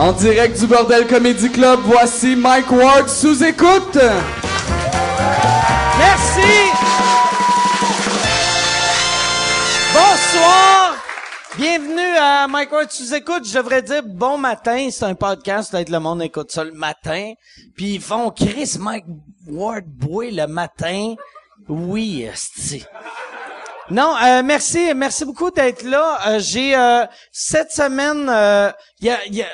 En direct du Bordel Comedy Club, voici Mike Ward sous écoute. Merci. Bonsoir. Bienvenue à Mike Ward sous écoute. Je devrais dire bon matin. C'est un podcast. Peut-être le monde écoute ça le matin. Puis ils font Chris Mike Ward boy le matin. Oui, esti. Non, euh, merci, merci beaucoup d'être là. Euh, j'ai euh, cette semaine, euh, y a, y a-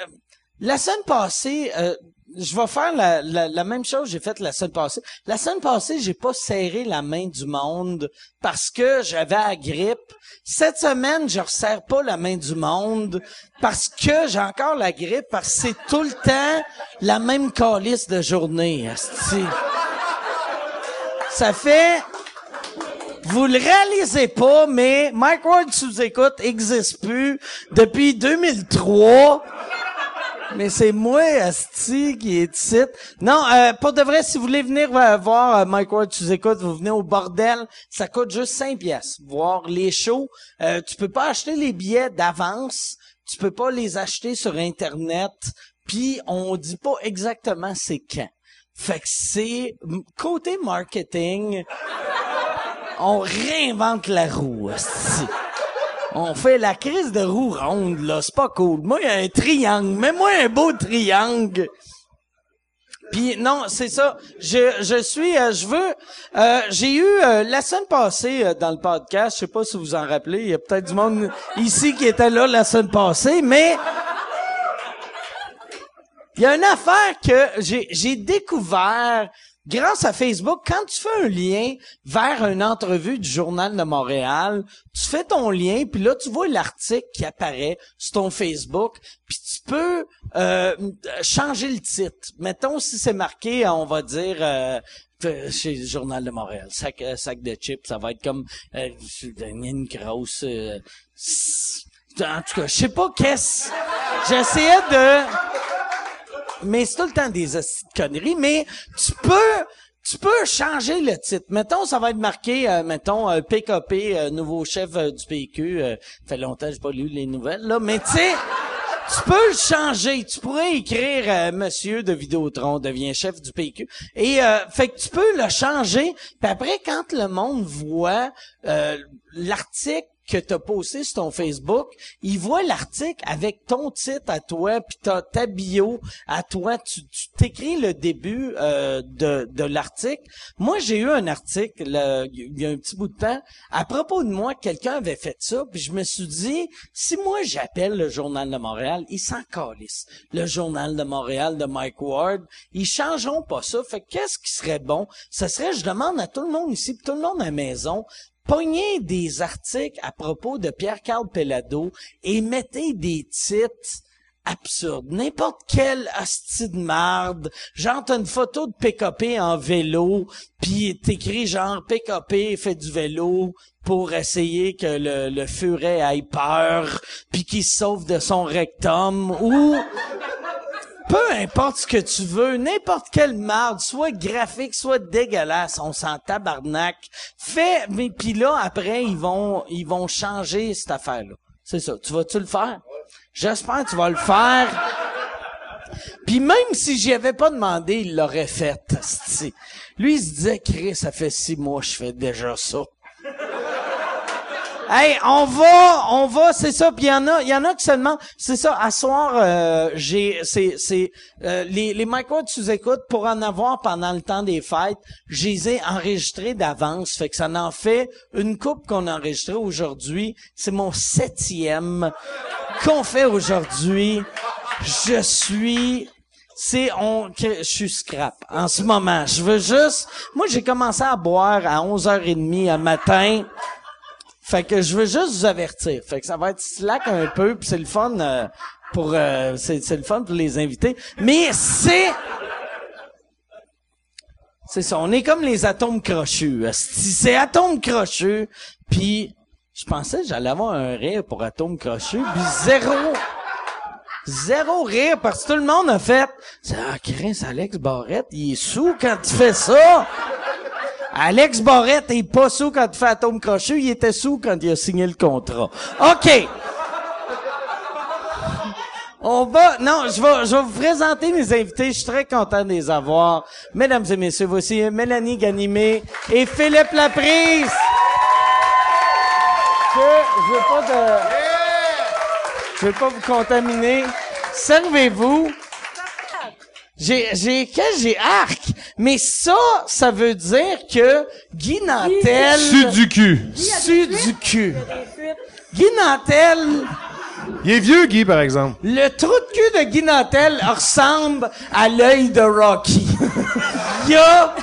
la semaine passée, euh, je vais faire la, même chose que j'ai faite la semaine passée. La semaine passée, j'ai pas serré la main du monde parce que j'avais la grippe. Cette semaine, je resserre pas la main du monde parce que j'ai encore la grippe parce que c'est tout le temps la même calice de journée. esti. Ça fait vous le réalisez pas, mais Mike Ward sous écoute existe plus depuis 2003. Mais c'est moi, Asti, qui est ici. Non, euh, pour de vrai, si vous voulez venir euh, voir euh, Mike Ward sous écoute, vous venez au bordel. Ça coûte juste 5 pièces. Voir les shows. Euh, tu peux pas acheter les billets d'avance. Tu peux pas les acheter sur Internet. Puis on dit pas exactement c'est quand. Fait que c'est côté marketing on réinvente la roue. esti. On fait la crise de roue ronde, là. C'est pas cool. Moi, il y a un triangle. Mets-moi un beau triangle. Puis non, c'est ça. Je, je suis, euh, je veux. euh, J'ai eu euh, la semaine passée euh, dans le podcast. Je sais pas si vous en rappelez. Il y a peut-être du monde ici qui était là la semaine passée, mais il y a une affaire que j'ai, j'ai découvert grâce à Facebook. Quand tu fais un lien vers une entrevue du Journal de Montréal, tu fais ton lien, puis là, tu vois l'article qui apparaît sur ton Facebook, puis tu peux euh, changer le titre. Mettons, si c'est marqué, on va dire... euh, chez le Journal de Montréal, sac, euh, sac de chips, ça va être comme euh, une grosse... euh, en tout cas, je sais pas qu'est-ce... J'essayais de mais c'est tout le temps des conneries, mais tu peux tu peux changer le titre. Mettons, ça va être marqué, euh, mettons, euh, PKP, euh, nouveau chef euh, du PQ. Euh, fait longtemps que j'ai pas lu les nouvelles, là. Mais tu sais, tu peux le changer. Tu pourrais écrire euh, Monsieur de Vidéotron devient chef du PQ. Et euh, fait que tu peux le changer. Puis après, quand le monde voit euh, l'article que t'as posté sur ton Facebook, il voit l'article avec ton titre à toi, puis ta, ta bio à toi. Tu, tu t'écris le début euh, de, de l'article. Moi, j'ai eu un article il y a un petit bout de temps à propos de moi. Quelqu'un avait fait ça, puis je me suis dit, si moi j'appelle le Journal de Montréal, ils s'en calissent. Le Journal de Montréal de Mike Ward, ils changeront pas ça. Fait que qu'est-ce qui serait bon? Ce serait, je demande à tout le monde ici, puis tout le monde à la maison, pognez des articles à propos de Pierre-Carl Pellado et mettez des titres absurdes. N'importe quel asti de marde. Genre, t'as une photo de PKP en vélo, puis t'écris genre PKP fait du vélo pour essayer que le, le furet ait peur, puis qu'il se sauve de son rectum, ou peu importe ce que tu veux, n'importe quelle marde, soit graphique, soit dégueulasse, on s'en tabarnak. Fais, mais puis là, après, ils vont, ils vont changer cette affaire-là. C'est ça. Tu vas-tu le faire? J'espère que tu vas le faire. Puis même si j'y avais pas demandé, il l'aurait fait. Lui, il se disait, Chris, ça fait six mois que je fais déjà ça. Hey, on va, on va, c'est ça. Puis il y en a, il y en a qui se demandent, c'est ça. À soir, euh, j'ai, c'est, c'est euh, les les micros sous écoute pour en avoir pendant le temps des fêtes. Je les ai enregistrés d'avance, fait que ça en fait une coupe qu'on a enregistrée aujourd'hui. C'est mon septième qu'on fait aujourd'hui. Je suis c'est on que- je suis scrap en ce moment. Je veux juste moi j'ai commencé à boire à 11h30 à matin. Fait que je veux juste vous avertir. Fait que ça va être slack un peu, puis c'est le fun euh, pour euh, c'est c'est le fun pour les invités. Mais c'est c'est ça, on est comme les atomes crochus. C'est atomes crochus, puis je pensais que j'allais avoir un rire pour atomes crochus, puis zéro Zéro rire parce que tout le monde a fait Ah, Chris, Alex Barrette, il est sous quand tu fais ça. Alex Barrette est pas sous quand il fait Atome Crochu, il était sous quand il a signé le contrat. OK. On va, non, je vais, je vais vous présenter mes invités. Je suis très content de les avoir. Mesdames et messieurs, voici Mélanie Ganimé et Philippe Laprise. Que je veux pas de, je veux pas vous contaminer. Servez-vous. J'ai, j'ai, qu'est-ce que j'ai arc? Mais ça, ça veut dire que Guy Nantel... Su du cul. Su du cul. Guy Nantel, Il est vieux, Guy, par exemple. le trou de cul de Guy Nantel ressemble à l'œil de Rocky. Il y a...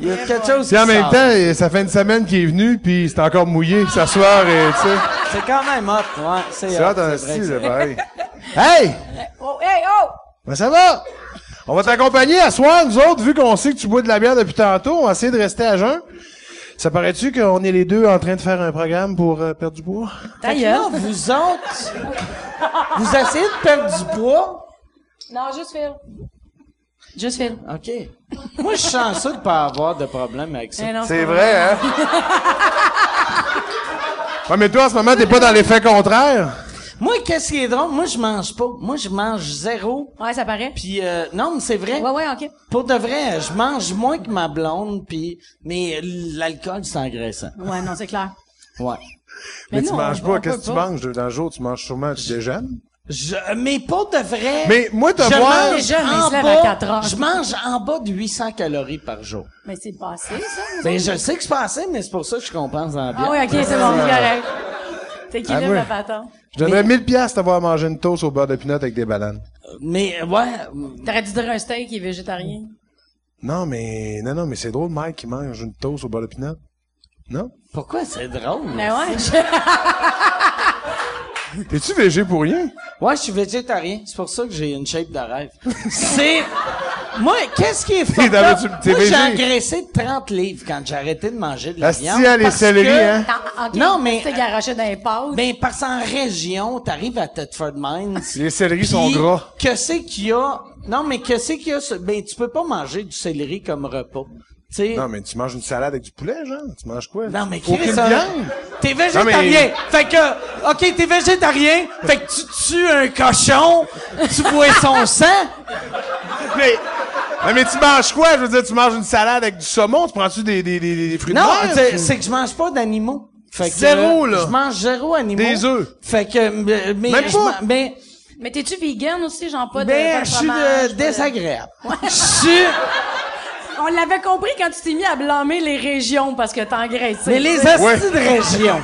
Il y a quelque chose Puis en même sort. temps, ça fait une semaine qu'il est venu, puis c'est encore mouillé s'asseoir et, tu sais. C'est quand même hot, ouais. C'est C'est hot, hot vrai style, pareil. Hey! Oh, hey, oh! Ben, ça va? On va t'accompagner à soir, nous autres, vu qu'on sait que tu bois de la bière depuis tantôt, on va essayer de rester à jeun. Ça paraît-tu qu'on est les deux en train de faire un programme pour euh, perdre du poids? Là, vous autres, vous essayez de perdre du poids? Non, juste Phil. Juste Phil. OK. Moi, je suis chanceux de pas avoir de problème avec ça. Eh non, C'est vrai, hein? ouais, mais toi, en ce moment, t'es pas dans l'effet contraire. Moi, qu'est-ce qui est drôle? Moi, je mange pas. Moi, je mange zéro. Ouais, ça paraît. Puis, euh, non, mais c'est vrai. Ouais, ouais, ok. Pour de vrai, je mange moins que ma blonde, puis mais l'alcool, c'est engraissant. Ouais, non, c'est clair. Ouais. Mais, Mais tu non, manges pas. Qu'est-ce que tu pas. manges? Dans le jour? Tu manges sûrement du déjeuner? Je, mais pour de vrai. Mais moi, te je voir- mange il en bas- à quatre heures. Je mange en bas de 800 calories par jour. Mais c'est passé, ça. Ben, je sais que c'est pas assez, mais c'est pour ça que je compense en bien. Ah oui, ok, c'est bon, c'est correct. C'est qui Ah, lève ouais. Je donnerais 1000 piastres d'avoir mangé une toast au beurre de pinot avec des bananes. Mais, ouais. T'aurais dû dire un steak qui est végétarien. Non, mais, non, non, mais c'est drôle, Mike, qui mange une toast au beurre de pinot. Non? Pourquoi? C'est drôle? Mais ouais, je- T'es-tu végé pour rien? Ouais, je suis végétarien. C'est pour ça que j'ai une shape de rêve. c'est, moi, qu'est-ce qui est fucked up? Moi, j'ai engraissé de 30 livres quand j'ai arrêté de manger de la viande. hein, les parce céleris, que- hein? Non, mais- T'es garoché dans les pâtes. Ben, parce qu'en région, t'arrives à Thetford Mines. Les céleris sont gras. Que c'est qu'il y a? Non, mais que c'est qu'il y a? Ben, tu peux pas manger du céleri comme repas. Tu sais. Non, mais tu manges une salade avec du poulet, genre? Tu manges quoi? Non, mais Chris, viande? T'es végétarien. Fait que, ok, t'es végétarien. Fait que tu tues un cochon, tu bois son sang. Mais, non, mais tu manges quoi? Je veux dire, tu manges une salade avec du saumon? Tu prends-tu des, des, des, des fruits Non, de mer? c'est Tu- c'est que je mange pas d'animaux. Fait que, Zéro, euh, là. Je mange zéro animaux. Des œufs. Fait que, euh, mais, Même pas. mais, Mais t'es-tu vegan aussi, genre pas de, ben, je suis euh, désagréable. Je suis, On l'avait compris quand tu t'es mis à blâmer les régions parce que t'engraissais. mais les astis de région.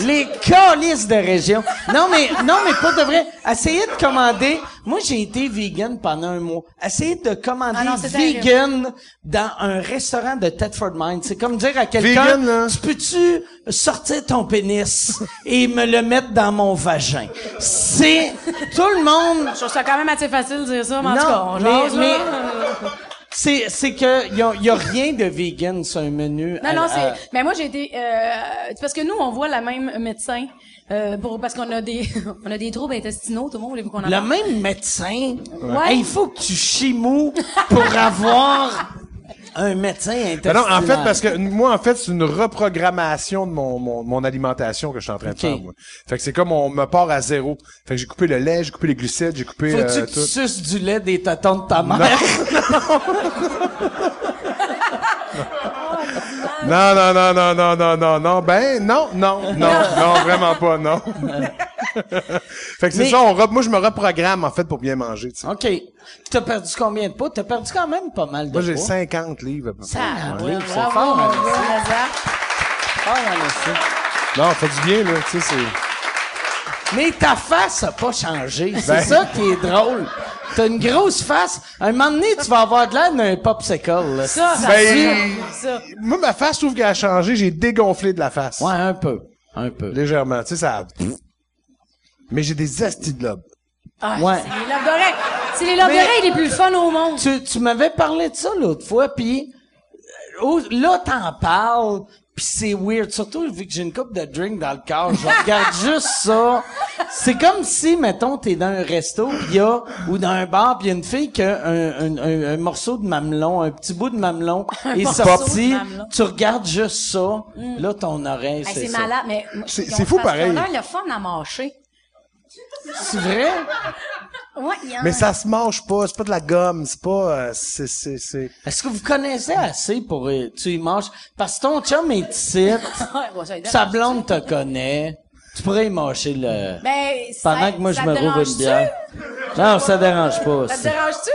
les calices de région. Non, mais, non, mais pas de vrai. Essayez de commander. Moi, j'ai été vegan pendant un mois. Essayez de commander Ah non, vegan dans un restaurant de Thetford Mines. C'est comme dire à quelqu'un, Vegan, là. tu peux-tu sortir ton pénis et me le mettre dans mon vagin? C'est, tout le monde, Je trouve ça quand même assez facile de dire ça, mais en Non, tout cas, on mais- jase, là. mais- c'est, c'est que, y a, y a rien de vegan sur un menu. Non, à- non, à- c'est. Mais moi, j'ai été. Euh, parce que nous, on voit la même médecin. Euh, pour, parce qu'on a des on a des troubles intestinaux, tout le monde voulez-vous qu'on en Le parle? même médecin, Ouais. Hey, il faut que tu chies mou pour avoir un médecin Ben intestinal. non, en fait, parce que moi, en fait, c'est une reprogrammation de mon, mon, mon alimentation que je suis en train de faire, moi. Fait que c'est comme on me part à zéro. Fait que j'ai coupé le lait, j'ai coupé les glucides, j'ai coupé Faut-tu euh, que tout. tu suces du lait des tatons de ta mère? Non, non, non, non, non, non, non, non. Ben, non, non, non, non, vraiment pas, non. Fait que c'est Mais- ça, on re- moi, je me reprogramme, en fait, pour bien manger, tu sais. OK. T'as perdu combien de poids? T'as perdu quand même pas mal de Moi, j'ai poids. 50 livres, à peu près. Ah, Ouais. c'est Bravo, fort, mon hein, gars, ça. fort, hein, Non, fait du bien, là, tu sais, c'est... Mais ta face a pas changé. C'est Ben- ça qui est drôle. T'as une grosse face. Un moment donné, tu vas avoir de l'air d'un popsicle, là. Ça, ça Ben- ça. Moi, ma face, je trouve qu'elle a changé, j'ai dégonflé de la face. Ouais, un peu. Un peu. Légèrement, tu sais, ça... Mais j'ai des astis de lobes. Ah, Ouais. C'est les lobes d'oreilles. C'est les lobes d'oreilles les plus fun au monde. Tu, tu m'avais parlé de ça l'autre fois, puis oh, là, t'en parles, puis c'est weird. Surtout vu que j'ai une coupe de drink dans le corps, je regarde juste ça. C'est comme si, mettons, t'es dans un resto, pis y a, ou dans un bar, pis y a une fille qui a un, un, un- un morceau de mamelon, un petit bout de mamelon, est sorti. mamelon. Tu regardes juste ça, là, ton oreille, Hey, c'est c'est malade, mais. C'est- fou pareil. ont l'air le fun à mâcher. C'est vrai? Ouais, y a Mais un- ça se mange pas, c'est pas de la gomme, c'est pas, euh, c'est, c'est, c'est... Est-ce que vous connaissez assez pour euh, tu y manges? Parce que ton chum est ici, Ouais, ouais, ça, il sa blonde te connaît. Tu pourrais y mâcher le... Ben, Pendant ça- que moi, je me rouvre une dérange-tu? bière. Non, ça dérange pas. Ça te c'est- dérange-tu?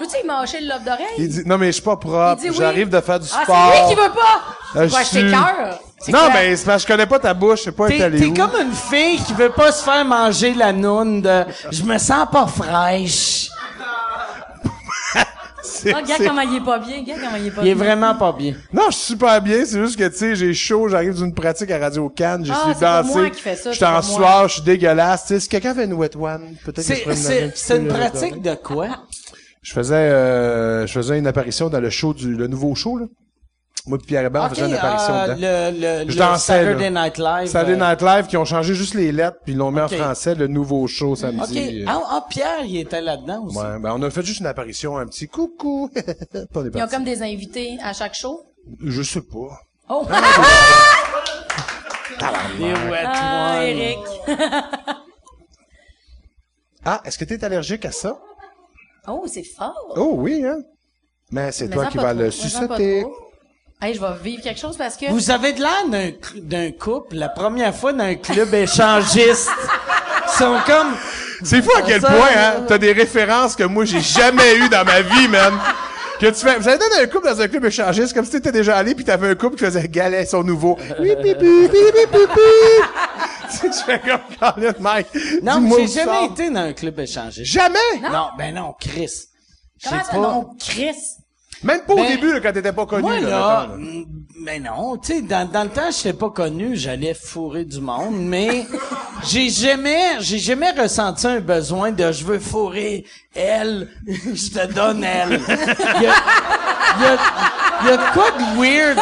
Je peux-tu y mâcher le lobe d'oreille? Il dit, non mais je suis pas propre, Il dit oui. j'arrive de faire du Ah, sport. c'est lui qui veut pas! Euh, je je suis- cœur? Non mais c'est parce que je connais pas ta bouche, je sais pas T'es, t'es comme une fille qui veut pas se faire manger la noune de « je me sens pas fraîche C'est- Ah, regarde comment il est pas bien, regarde comment il est ». pas Il est bien? vraiment pas bien. Non, je suis super bien, c'est juste que tu sais, j'ai chaud, j'arrive d'une pratique à Radio Cannes, j'ai Ah, suis dansé. moi qui fais ça, Je suis c'est en sueur, je suis dégueulasse, tu sais, si quelqu'un fait une wet one, peut-être que je C'est, une le pratique de quoi? Je faisais euh, je faisais une apparition dans le show du le nouveau show là. Moi et Pierre Hébert, on Ok, faisait une apparition euh, dedans. le, le, Je le dansais, Saturday là. Night Live. Saturday euh, Night Live qui ont changé juste les lettres puis ils l'ont mis en français le nouveau show samedi. Ah, ah, Pierre, il était là-dedans aussi. Ouais, ben on a fait juste une apparition, un petit coucou. On Ils ont comme des invités à chaque show? Je sais pas. Oh! Ah. Eric. Ah, est-ce que tu es allergique à ça? Oh, c'est fort. Oh oui hein. Mais c'est toi qui vas le sucer. trop. Hey, je vais vivre quelque chose parce que... Vous avez de l'air d'un, couple, la première fois d'un club échangiste. Ils sont comme... C'est fou à quel Ça, point, hein, t'as des références que moi j'ai jamais eu dans ma vie, man. Que tu fais, vous avez donné un couple dans un club échangiste, comme si t'étais déjà allé puis t'avais un couple qui faisait galet son nouveau. Tu fais comme Mike. Non, j'ai jamais sors. été dans un club échangiste. Jamais! Non, ben non, Chris. Je Comment ça, pas. non, Chris? Même pas au Ben, début, là, quand t'étais pas connu. Moi, là, là, mettons, là. mm, ben non, tu sais, dans, dans le temps, je pas connu, j'allais fourrer du monde, mais j'ai jamais, j'ai jamais ressenti un besoin de je veux fourrer elle, je te donne elle. Il y a, il y a, il y a de quoi de weird.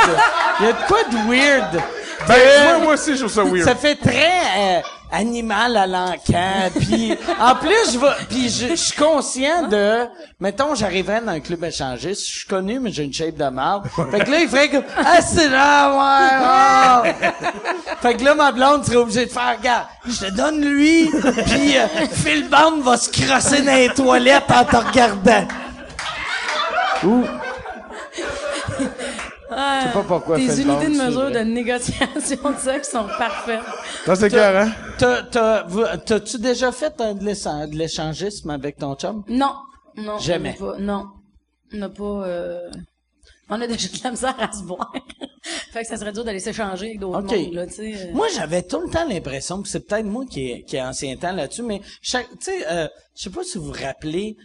Il y a de quoi de weird. Ben, que- moi, moi aussi, je trouve ça weird. ça fait très euh, animal à l'encan. Puis en plus, je vais, puis je je suis conscient de, mettons, j'arriverais dans un club échangiste, je suis connu, mais j'ai une shape de marde. Fait que là, il ferait comme ah c'est là, ouais. oh. Fait que là, ma blonde serait obligée de faire regarde, je te donne lui, puis euh, Phil Bond va se crosser dans les toilettes en te regardant. Ou Ah, sais pas pourquoi Tes unités de mesure de négociation de sexe sont parfaites. Non, c'est clair, hein? t'as, t'as, vous- t'as-tu déjà fait un de l'échan- de l'échangisme avec ton chum? Non. Non. Jamais. on a pas- non. On n'a pas, euh... On a déjà de la misère à se boire. fait que ça serait dur d'aller s'échanger avec d'autres OK. mondes, là, tu sais. euh. Moi, j'avais tout le temps l'impression, que c'est peut-être moi qui ai, qui ai ancien temps là-dessus, mais chaque, tu sais, euh, je sais pas si vous vous rappelez,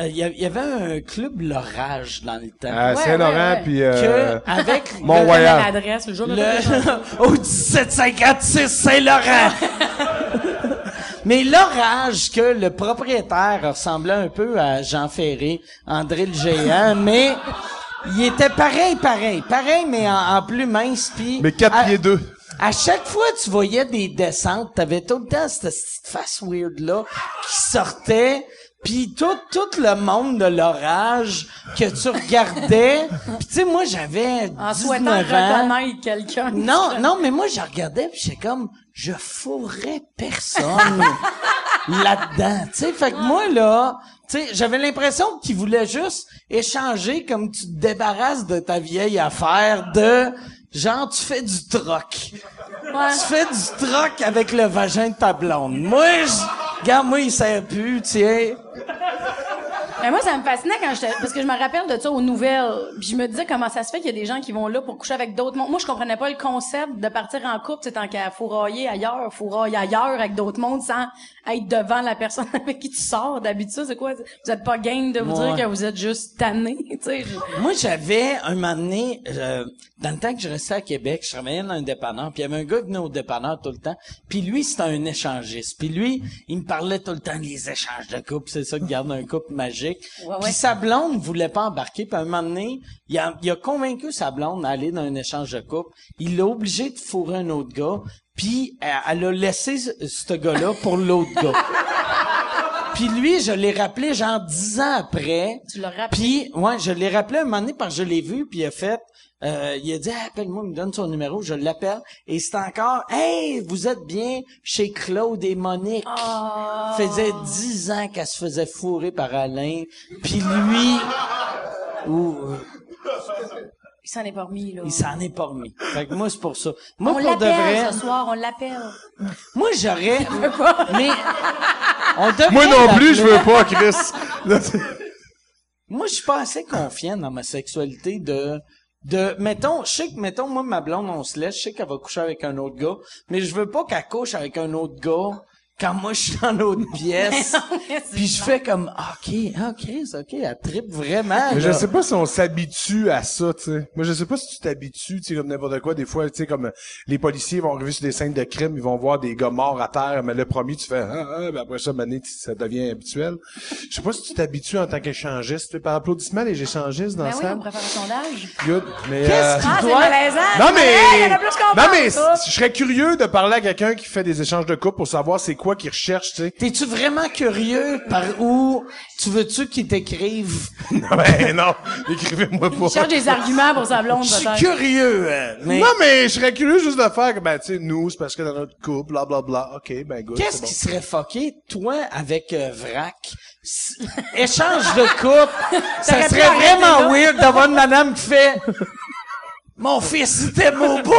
euh, il y, avait un club L'Orage dans le temps. À Saint-Laurent, puis que, euh, avec l'adresse, le jour de le, au 1756 Saint-Laurent. Mais l'orage que le propriétaire ressemblait un peu à Jean Ferré, André le géant, mais il était pareil, pareil, pareil, mais en, en plus mince, puis mais 4 à- pieds 2. À chaque fois que tu voyais des descentes, t'avais tout le temps cette face weird là qui sortait, puis tout tout le monde de l'orage que tu regardais. Puis tu sais moi j'avais En 19 souhaitant ans. reconnaître quelqu'un. Non, non, mais moi je regardais puis j'étais comme je fourrais personne là-dedans. Tu sais, fait que moi là, tu sais, j'avais l'impression qu'il voulait juste échanger comme tu te débarrasses de ta vieille affaire de genre tu fais du troc. Ouais. Tu fais du troc avec le vagin de ta blonde. Moi, je, regarde, moi, il sert plus, tiens. Mais moi, ça me fascinait quand j'étais, parce que je me rappelle de ça aux nouvelles. Puis je me disais comment ça se fait qu'il y a des gens qui vont là pour coucher avec d'autres mondes. Moi, je comprenais pas le concept de partir en couple, c'est tant qu'à fourrailler ailleurs, fourrailler ailleurs avec d'autres mondes sans être devant la personne avec qui tu sors. D'habitude, c'est quoi? Vous êtes pas game de vous Ouais. dire que vous êtes juste tanné, tu sais. je- Moi, j'avais un moment donné, euh, dans le temps que je restais à Québec, je travaillais dans un dépanneur, puis il y avait un gars qui venait au dépanneur tout le temps, puis lui, c'était un échangiste. Puis lui, il me parlait tout le temps des échanges de couple, c'est ça qui garde un couple magique. Ouais, Puis ouais. sa blonde voulait pas embarquer, puis à un moment donné, il a, il a convaincu sa blonde d'aller dans un échange de couple. Il l'a obligé de fourrer un autre gars, puis elle, elle a laissé ce, ce gars-là pour l'autre gars. Puis lui, je l'ai rappelé genre dix ans après. Tu l'as rappelé? Puis, ouais, je l'ai rappelé un moment donné parce que je l'ai vu, puis il a fait... euh, il a dit Ah, appelle-moi, il me donne son numéro, je l'appelle et c'est encore Hey, vous êtes bien chez Claude et Monique. Ah. Faisait dix ans qu'elle se faisait fourrer par Alain, puis lui ou euh, Il s'en est pas remis, là. il s'en est pas remis. Fait que moi c'est pour ça. Moi on pour de vrai, l'appelle ce soir, on l'appelle. moi j'aurais mais on devrait Moi non plus, je veux pas, Chris. Moi, je suis pas assez confiant dans ma sexualité de, de, mettons, je sais que, mettons, moi, ma blonde, on se laisse, je sais qu'elle va coucher avec un autre gars, mais je veux pas qu'elle couche avec un autre gars quand moi, je suis dans l'autre pièce, puis je fais comme, OK, OK, c'est OK, elle tripe vraiment, Mais je sais pas si on s'habitue à ça, tu sais. Moi, je sais pas si tu t'habitues, tu sais, comme n'importe quoi. Des fois, tu sais, comme les policiers vont arriver sur des scènes de crime, ils vont voir des gars morts à terre, mais le premier, tu fais, ah, ah, ben après ça, mané, tu- ça devient habituel. Je sais pas si tu t'habitues en tant qu'échangiste. Tu sais, Par applaudissement, les échangistes dans Ben oui, on faire un sondage. Good. Mais, Qu'est-ce euh, Ah, Toi-. Non mais malaisant, il y en a plus qu'on non mais pense, je serais curieux de parler à quelqu'un qui fait des échanges de couple pour savoir c'est quoi qu'il recherche, tu sais. T'es-tu vraiment curieux par où tu veux-tu qu'ils t'écrivent? non ben non, écrivez-moi pas. Cherche des arguments pour sa blonde, Je suis curieux, hein, mais Non mais je serais curieux juste de faire que ben tu sais nous c'est parce que dans notre couple bla bla bla. OK, ben good. Qu'est-ce qui serait fucké, toi, avec euh, Vrac? Échange de couple, ça serait vraiment là. weird d'avoir une madame qui fait « Mon fils, il t'aime au bout!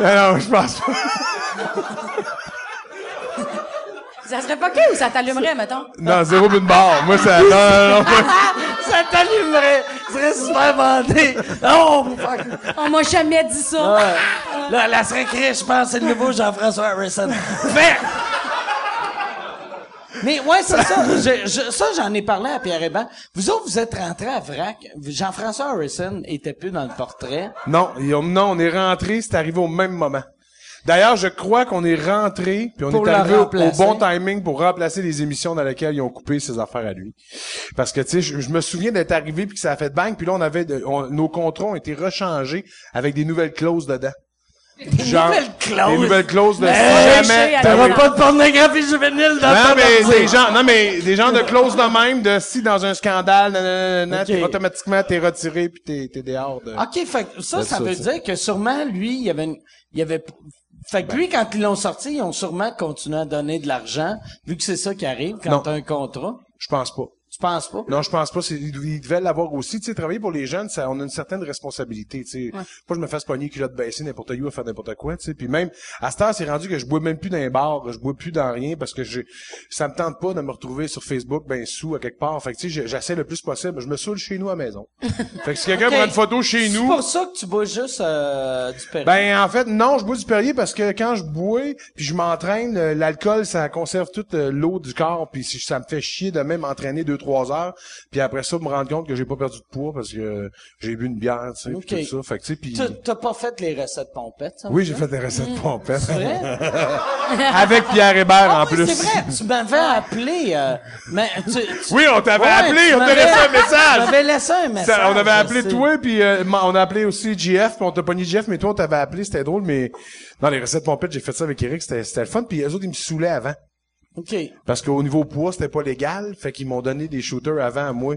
Non, non, je pense pas. Ça serait pas ou ça t'allumerait, mettons? Non, zéro d'une barre. Moi ça non non non. moi- » Ça t'allumerait! Ça serait super bandé! Oh, fuck! On m'a jamais dit ça. Ouais. Là, la serait créée, je pense, c'est le nouveau Jean-François Harrison. Fait... Mais ouais, c'est ça. Je- je- ça, j'en ai parlé à Pierre Hébert. Vous autres, vous êtes rentrés à Vrac. Jean-François Harrison était plus dans le portrait. Non, non, on est rentré, c'est arrivé au même moment. D'ailleurs, je crois qu'on est rentré, puis on Pour est arrivé au, bon timing pour remplacer les émissions dans lesquelles ils ont coupé ses affaires à lui. Parce que, tu sais, je, je me souviens d'être arrivé puis que ça a fait bang, puis là, on avait, de- on- nos contrats ont été rechangés avec des nouvelles clauses dedans. Genre, nouvelles clauses. Des nouvelles clauses de Hey, si jamais... T'auras Ben pas de pornographie juvénile dans Non, ta mais des gens, non, mais des gens de clauses de même, de si dans un scandale, nanana, Ok. t'es- automatiquement, t'es retiré puis t'es, t'es dehors de... OK, fait que ça, ça, ça, veut ça. dire que sûrement, lui, il y avait une, il y avait, fait que lui, quand ils l'ont sorti, ils ont sûrement continué à donner de l'argent, vu que c'est ça qui arrive quand t'as un contrat. Je pense pas. Tu penses pas? Non, je pense pas. C'est, ils devaient l'avoir aussi. Tu sais, travailler pour les jeunes, ça, on a une certaine responsabilité. Tu sais, pas que je me fasse pogner culotte baissée n'importe où à faire n'importe quoi. Tu sais, puis même à cette heure, c'est rendu que je bois même plus dans les bars, je bois plus dans rien parce que je, ça me tente pas de me retrouver sur Facebook ben sous à quelque part. Fait que tu sais, je- j'essaie le plus possible. Je me saoule chez nous à la maison. fait que si quelqu'un prend une photo chez C'est nous. pour ça que tu bois juste euh, du Perrier. Ben en fait non, je bois du Perrier parce que quand je bois puis je m'entraîne, euh, l'alcool ça conserve toute euh, l'eau du corps puis si- ça me fait chier de même m'entraîner deux trois heures puis après ça me rendre compte que j'ai pas perdu de poids parce que j'ai bu une bière, tu sais, tout ça. Fait que tu sais T'as- pas fait les recettes pompettes, ça? oui, j'ai fait des recettes pompettes vrai? avec Pierre Hébert Ah en oui, plus. c'est vrai, tu m'avais appelé, euh, mais tu, tu- Oui, on t'avait Ouais, appelé, on t'a m'avais- laissé un message. laissé un message. Ça, on avait appelé sais. toi puis euh, on a appelé aussi JF puis on t'a pogné JF mais toi on t'avait appelé c'était drôle mais dans les recettes pompettes j'ai fait ça avec Eric c'était le fun puis les autres ils me saoulaient avant OK. Parce qu'au niveau poids, c'était pas légal. Fait qu'ils m'ont donné des shooters avant à moi.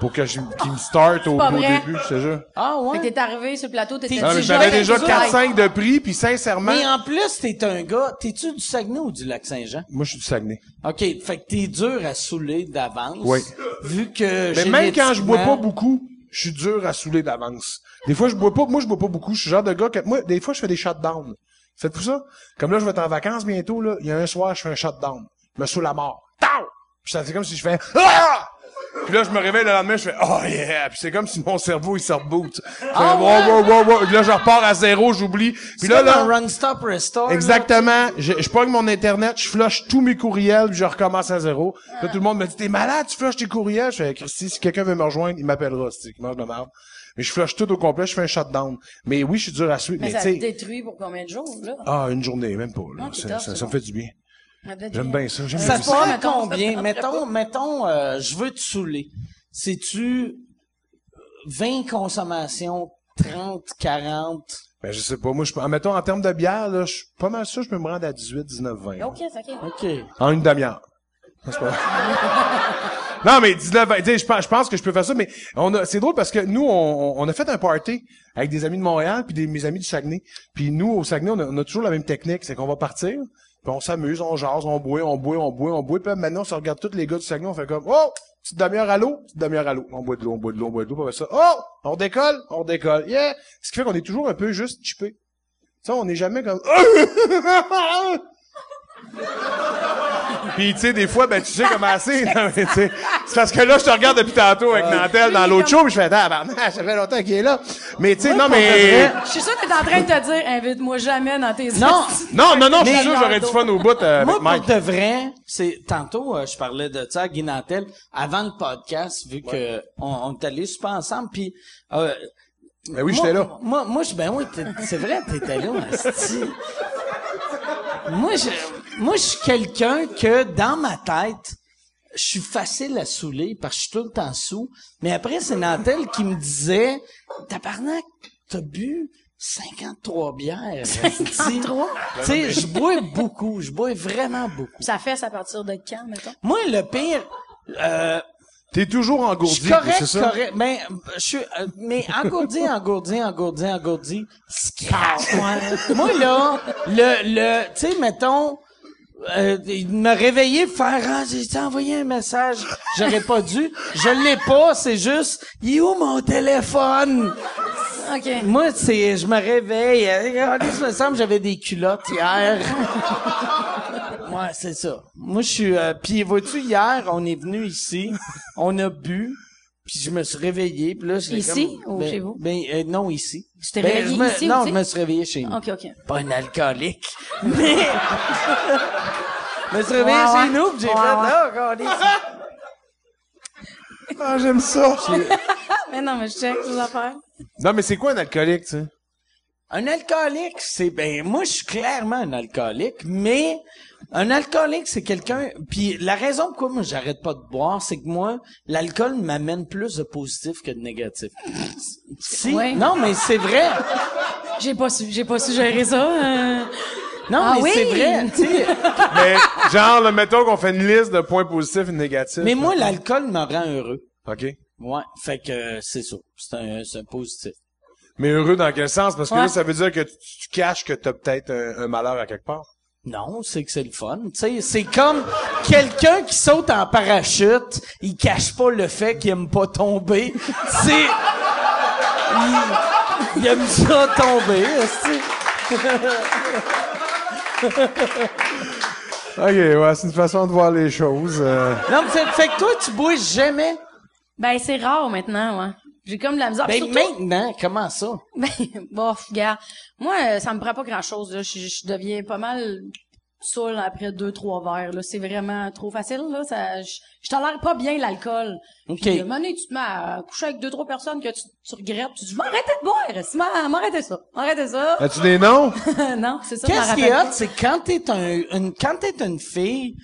Pour que je, qu'ils me start au, au début, je te jure. Ah Fait ouais? que t'es arrivé sur le plateau, t'étais Ah, tu j'avais déjà avec 4-5 de prix, puis sincèrement, Mais en plus, t'es un gars, t'es-tu du Saguenay ou du Lac-Saint-Jean? moi, je suis du Saguenay. OK, fait que t'es dur à saouler d'avance. Oui. Vu que Mais même quand je bois pas beaucoup, je suis dur à saouler d'avance. Des fois, je bois pas, moi, je bois pas beaucoup. Je suis le genre de gars que, moi, des fois, je fais des shutdowns. Faites-vous ça? Comme là, je vais être en vacances bientôt, là. Il y a un soir, je fais un shutdown. Je me saoule à mort. Tao! Puis ça fait comme si je fais, ah! Puis là, je me réveille le lendemain, je fais, oh yeah! Puis c'est comme si mon cerveau, il se reboot. Ah wow, ouais? wow, wow, wow. Puis là, je repars à zéro, j'oublie. Puis là, là. un run stop restore. Exactement. Je, je pogne mon internet, je flush tous mes courriels, puis je recommence à zéro. Là, tout le monde me dit, t'es malade, tu flushes tes courriels? Je fais, Christy, si quelqu'un veut me rejoindre, il m'appellera, c'est qui mange de merde. Mais je flush tout au complet, je fais un shutdown. Mais oui, je suis dur à suivre, Mais mais, ça tu te détruit pour combien de jours, là? Ah, une journée, même pas, là. Ah, c'est ça, top, ça, c'est ça me fait du bien. J'aime bien ça, j'aime Ça ça. prend combien? Mettons, mettons, euh, je veux te saouler. C'est-tu 20 consommations, 30, 40? Ben, je sais pas. Moi, je, mettons, en termes de bière, là, je suis pas mal sûr, je peux me rendre à 18, 19, 20. OK, c'est OK. OK. En une demi-heure. C'est pas vrai. non, mais 19, 20, tu sais, je pense, je pense que je peux faire ça, mais on a, c'est drôle parce que nous, on, on a fait un party avec des amis de Montréal puis des, mes amis du Saguenay. Puis nous, au Saguenay, on a, on a toujours la même technique, c'est qu'on va partir, puis on s'amuse, on jase, on boit, on boit, on boit, on boit, puis maintenant, on se regarde tous les gars du Saguenay, on fait comme, oh! Petite demi-heure à l'eau, petite demi-heure à l'eau. On boit de l'eau, on boit de l'eau, on boit de l'eau, puis après ça, oh! On décolle, on décolle, yeah! Ce qui fait qu'on est toujours un peu juste chippé. Ça, on n'est jamais comme, Puis tu sais, des fois, ben tu sais comment c'est. non, mais, tu sais, C'est parce que là, je te regarde depuis tantôt avec Nantel dans l'autre show, puis je fais ah, ça fait longtemps qu'il est là. Mais tu sais, non, mais. Je suis sûre que t'es en train de te dire, invite-moi jamais dans tes Non. Non, non, non, je suis sûr, j'aurais du fun au bout euh, Moi, avec Mike. pour de vrai, c'est tantôt euh, je parlais de ça à Guy Nantel, avant le podcast, vu que on, on est allés super ensemble, puis euh, Ben oui, moi- j'étais là. Moi, moi, je, ben oui, c'est vrai, t'étais là. Moi, je, moi, je suis quelqu'un que dans ma tête, je suis facile à saouler parce que je suis tout le temps sous. Mais après, c'est Nantel qui me disait, tabarnak, t'as bu 53 bières. 53? Tu sais, je bois beaucoup, je bois vraiment beaucoup. Ça fait à partir de quand, mettons? Moi, le pire, euh, T'es toujours je engourdi, c'est ça? correct. Ben, je suis, euh, mais engourdi, engourdi, engourdi, engourdi, scratch. Moi, là, le, le, tu sais, mettons, euh, il me réveiller faire, ah, j'ai envoyé un message. J'aurais pas dû. Je l'ai pas, c'est juste, il est où mon téléphone? OK. Moi, c'est, je me réveille. euh, Regardez, il me semble que j'avais des culottes hier. ouais, c'est ça. Moi, je suis. Euh, puis, vois-tu, hier, on est venu ici, on a bu, puis je me suis réveillé, puis là, Ici comme, ou ben- chez vous? Ben euh, non, ici. Tu t'es Ben, réveillé je me- ici Non, aussi? je me suis réveillé chez nous. OK, OK. Pas un alcoolique, mais. je me suis réveillé Ouais, chez ouais. nous, puis j'ai Ouais, fait, ouais. là, regardez ça. Ah, j'aime ça. Mais non, mais je check vos affaires. Non, mais c'est quoi un alcoolique, tu sais? Un alcoolique, c'est ben moi je suis clairement un alcoolique, mais un alcoolique c'est quelqu'un puis la raison pourquoi moi j'arrête pas de boire, c'est que moi l'alcool m'amène plus de positif que de négatif. Si Ouais. non mais c'est vrai. J'ai pas su, j'ai pas su gérer ça. euh. Non Ah mais oui? c'est vrai, tu sais. Mais, genre, là, mettons qu'on fait une liste de points positifs et négatifs. Mais moi l'alcool me rend heureux. OK. Ouais, fait que euh, c'est ça, c'est un c'est un positif. Mais heureux dans quel sens? Parce que Ouais. là, ça veut dire que tu, tu caches que t'as peut-être un, un malheur à quelque part. Non, c'est que c'est le fun. Tu sais, c'est comme quelqu'un qui saute en parachute, il cache pas le fait qu'il aime pas tomber. C'est il, il aime ça tomber. OK, ouais, c'est une façon de voir les choses. euh. Non, mais fait, que toi, tu bois jamais? Ben, c'est rare maintenant, ouais. J'ai comme de la misère. Ben Surtout- maintenant, comment ça? Ben, bof, gars. Moi, euh, ça me prend pas grand-chose, là. Je, je deviens pas mal saoul après deux, trois verres, là. C'est vraiment trop facile, là. Ça, je, je tolère pas bien l'alcool. Ok. Puis, à un moment donné, tu te mets à coucher avec deux, trois personnes que tu, tu regrettes. Tu dis, m'arrêtez de boire. M'arrêtez ça. M'arrêtez ça. As-tu des noms? non, c'est ça, Qu'est-ce qui est hot, c'est quand t'es un, une, quand t'es une fille,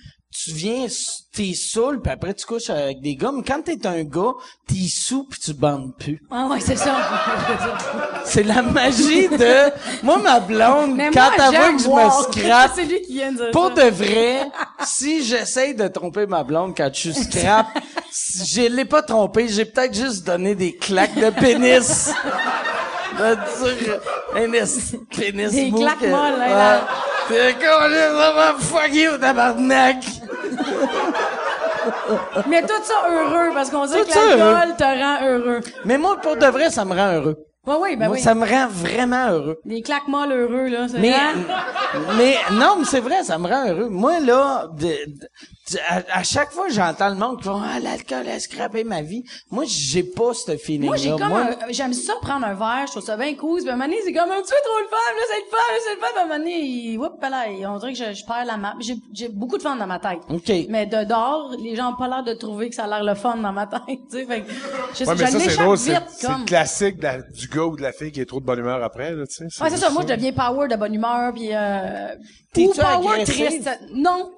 tu viens, t'es saoul, puis après tu couches avec des gars, mais quand t'es un gars, t'es sous pis tu bandes plus. Ah ouais, c'est ça. C'est la magie de, moi, ma blonde, Mais quand elle voit j'aime que je me scrape, c'est lui qui vient de pour ça. de vrai, si j'essaye de tromper ma blonde quand je suis scrap, si je l'ai pas trompé, j'ai peut-être juste donné des claques de pénis. De dire, un pénis Des claques que- molles, hein, là. C'est comme, ça va fuck you, tabarnak. Mais tout ça heureux, parce qu'on Tout que ça l'alcool te rend heureux. Mais moi, pour de vrai, ça me rend heureux. Ouais, oui, ben Moi, oui. ça me rend vraiment heureux. Des claques molles heureux, là. c'est Mais, vrai. mais non, mais c'est vrai, ça me rend heureux. Moi, là, de, de- à, à chaque fois que j'entends le monde qui va Ah, l'alcool a scrappé ma vie, moi, j'ai pas ce feeling-là. Moi, j'ai comme Moi, un- j'aime ça prendre un verre, je trouve ça bien cool. Puis à un moment donné, c'est comme un petit peu trop le fun, là, c'est le fun, là, c'est le fun. Puis à un moment donné, il, oups, là, on dirait que je, je perds la map. J'ai, j'ai beaucoup de fun dans ma tête. OK. Mais de dehors, les gens ont pas l'air de trouver que ça a l'air le fun dans ma tête, tu sais. Fait que, je, Ouais, mais ça, c'est drôle. C'est vite, c'est comme. le classique de la- du gars ou de la fille qui est trop de bonne humeur après, là, tu sais. Ouais, c'est ça. Moi, je deviens power de bonne humeur, puis euh, T'es-tu ou power agressive? triste. Non,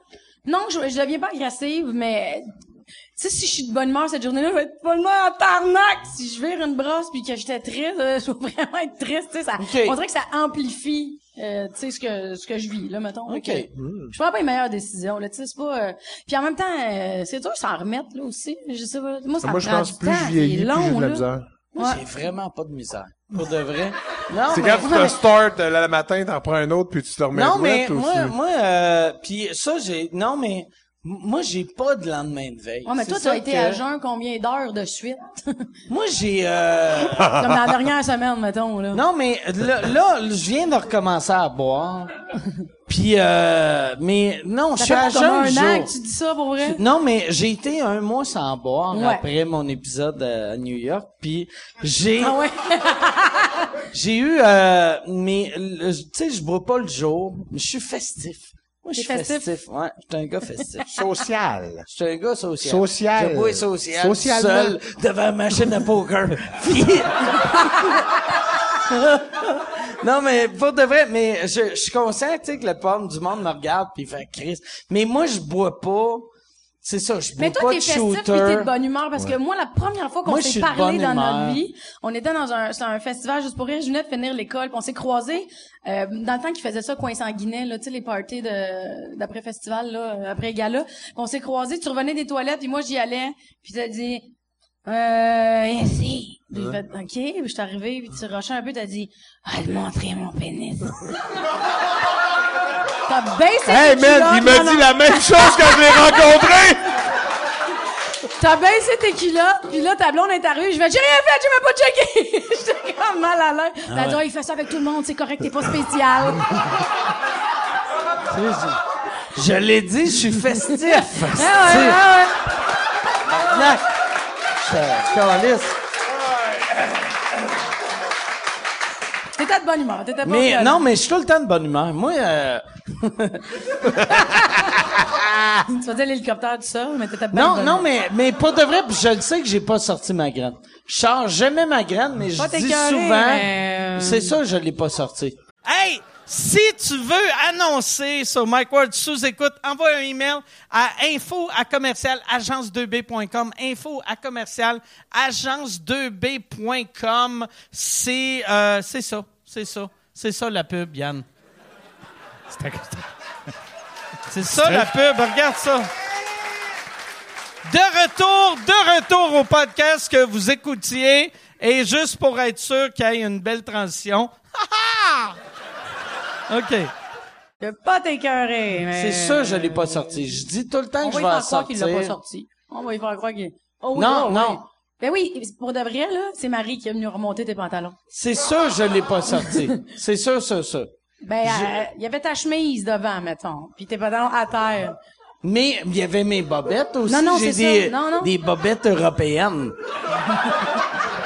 non, je, je deviens pas agressive, mais tu sais, si je suis de bonne humeur cette journée-là, je vais être de bonne humeur en tarnac. Si je vire une brosse puis que j'étais triste, euh, je vais vraiment être triste, tu sais, ça, on dirait que ça amplifie, euh, tu sais, ce que, ce que je vis, là, mettons. OK. Ok. Je prends pas les meilleures décisions, là, tu sais, c'est pas, euh, puis en même temps, euh, c'est dur de s'en remettre, là, aussi. Je sais pas. Moi, ça Moi, me je prend pense du plus temps, je c'est vieillis, plus long, j'ai de la misère. Moi, Ouais. j'ai vraiment pas de misère. Pour de vrai. Non, C'est mais- quand tu te start euh, le matin, t'en prends un autre, puis tu te remets Non, à mais moi, moi, euh, puis ça, j'ai, non, mais, moi, j'ai pas de lendemain de veille. Ouais, mais toi, t'as été que- à jeun combien d'heures de suite? Moi, j'ai, euh, Comme dans la dernière semaine, mettons, là. non, mais là, là, je viens de recommencer à boire. Puis, euh, mais non, je suis à jeun un jour. an que tu dis ça, pour vrai? Non, mais j'ai été un mois sans boire Ouais. après mon épisode à New York, puis j'ai Ah ouais? j'ai eu euh, mais tu sais je bois pas le jour, mais je suis festif. Moi je suis festif? festif. Ouais, je suis un gars festif. Social. Je suis un gars social. Social. Je bois social. Socialement. Seul devant une machine à poker. Non, mais pour de vrai, mais je, je suis conscient, tu sais, que le pomme du monde me regarde puis il fait Chris. Mais moi, je bois pas. C'est ça, je Mais toi, t'es festif pis t'es de bonne humeur parce que moi, la première fois qu'on s'est parlé dans notre vie, on était dans un, un festival juste pour rire. Je venais de finir l'école, puis on s'est croisés euh, dans le temps qu'ils faisaient ça coin sanguinet, là, tu sais les parties de d'après festival là, après gala. Puis on s'est croisés. Tu revenais des toilettes, puis moi j'y allais, puis t'as dit. Euh, ici. Puis j'ai fait, OK, puis je suis arrivé, puis tu rushais un peu, t'as dit, ah, montrer mon pénis. T'as baissé Hey tes man, culottes. il m'a dit la même chose quand je l'ai rencontré! T'as baissé tes culottes, puis là, ta blonde est arrivée, je vais, j'ai rien fait, j'ai même pas checké! J'étais comme mal à l'aise. Ah, il fait ça avec tout le monde, c'est correct, t'es pas spécial. Je, l'ai dit, je suis festif. Ah ouais, ouais, ouais. Tabarnak. Je calisse. T'étais de bonne humeur, t'étais pas Mais violent. non, mais je suis tout le temps de bonne humeur. Moi, euh, Tu vas dire l'hélicoptère, tout ça, mais t'étais non, bonne non, humeur. mais mais pas de vrai. puis Je le sais que j'ai pas sorti ma graine. Je sors jamais ma graine, mais je dis t'écœurer, souvent, mais, euh, c'est ça, je l'ai pas sorti. Hey, si tu veux annoncer sur Mike Ward sous écoute, envoie un email à info à commercial agence2b.com. Info à commercial agence2b.com. C'est euh, c'est ça, c'est ça, c'est ça la pub, Yann. C'est ça la pub, regarde ça. De retour, de retour au podcast que vous écoutiez. Et juste pour être sûr qu'il y ait une belle transition. Ha, ha! OK. Je pas t'écœurer, mais... C'est ça, je l'ai pas sorti. Je dis tout le temps On que je va vais y en faire croire qu'il sortir. l'a pas sorti. On va y faire croire qu'il... Oh, oui, Non, oh, oui. Ben oui, pour de vrai, là, c'est Marie qui est venue remonter tes pantalons. C'est sûr, je l'ai pas sorti. C'est sûr, ça, ça. Ben, euh, il y avait ta chemise devant, mettons, puis tes pantalons à terre. Mais il y avait mes bobettes aussi. Non, non, J'ai c'est des, ça. Non, non. des bobettes européennes.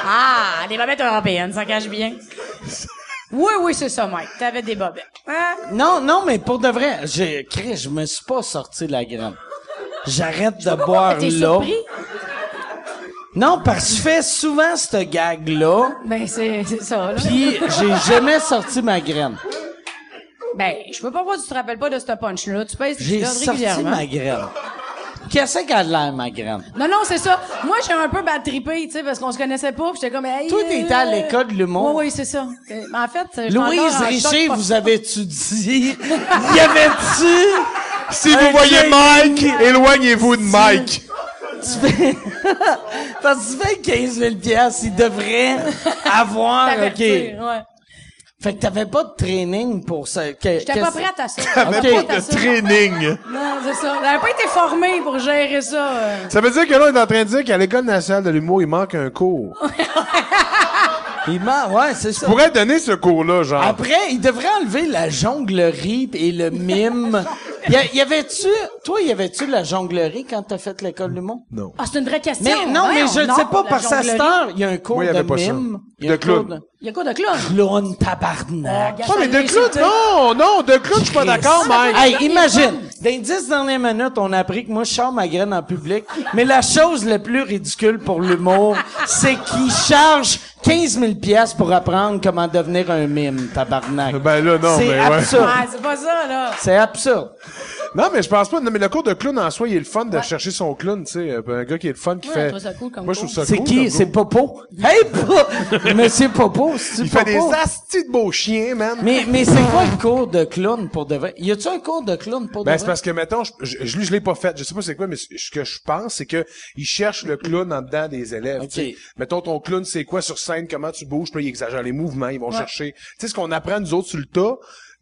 Ah, des bobettes européennes, ça cache bien. Oui, oui, c'est ça, Mike. T'avais des bobettes. Hein? Non, non, mais pour de vrai, Chris, je me suis pas sorti la graine. J'arrête de boire là. surpris? Non, parce que je fais souvent cette gag-là, Ben, c'est, c'est ça, là. puis j'ai jamais sorti ma graine. Ben, je peux pas voir que tu te rappelles pas de ce punch-là. Tu pèses tes J'ai sorti régulièrement. ma graine. Qu'est-ce qu'elle a l'air, ma graine? Non, non, c'est ça. Moi, j'ai un peu bad trippé, tu sais, parce qu'on se connaissait pas, pis j'étais comme, hey, Toi, t'étais à euh, l'école de l'humour. Oui, oui, c'est ça. Euh, Mais en fait, je suis Louise en Richer, choc vous avez-tu dit? Y avait-tu? Si vous voyez Mike, éloignez-vous de Mike. Tu fais... Parce que tu fais 15 000 piastres, il devrait avoir, OK. Ouais. Fait que t'avais pas de training pour ça. Que, J'étais pas prête à ça. T'avais pas de ça. training. Non, c'est ça. J'avais pas été formé pour gérer ça. euh. Ça veut dire que là, on est en train de dire qu'à l'École nationale de l'humour, il manque un cours. Il ment, ouais, c'est ça. pourrait donner ce cours-là, genre. Après, il devrait enlever la jonglerie et le mime. y, a- y avait-tu, toi, y avait-tu la jonglerie quand t'as fait l'école du monde? Non. Ah, c'est une vraie question. Mais non, mais je ne sais pas, parce qu'à cette heure, il y a un cours y de mime. Il y a De clown. Il y a quoi de clown? Clown tabarnak. Ouais, mais de clown, non, non, de clown, je suis pas d'accord, Mike. Hey, imagine, dans les dix dernières minutes, on a appris que moi, je sors ma graine en public. Mais la chose la plus ridicule pour l'humour, c'est qu'ils chargent 15 000 pièces pour apprendre comment devenir un mime, tabarnak. Ben là, non, c'est mais ouais. absurde. Ah, c'est pas ça, là. C'est absurde. Non, mais je pense pas. Non, mais le cours de clown en soi, il est le fun de chercher son clown, tu sais. Un gars qui est le fun, qui Ouais, fait. je trouve ça cool comme Moi, je trouve ça C'est cool. qui? comme C'est. Popo? Hey, Po- Monsieur Popo, c'est Il fait des astis de beaux chiens, man. Mais, mais c'est quoi le cours de clown pour de vrai? Y a-tu un cours de clown pour de Ben, vrai? c'est parce que, mettons, je, je, je, lui, je l'ai pas fait. Je sais pas c'est quoi, mais ce que je pense, c'est que il cherche le clown en dedans des élèves. Ok. Mettons, ton clown, c'est quoi sur scène, comment tu bouges, puis là, ils exagèrent les mouvements, ils vont chercher. Tu sais, ce qu'on apprend, nous autres, sur le tas,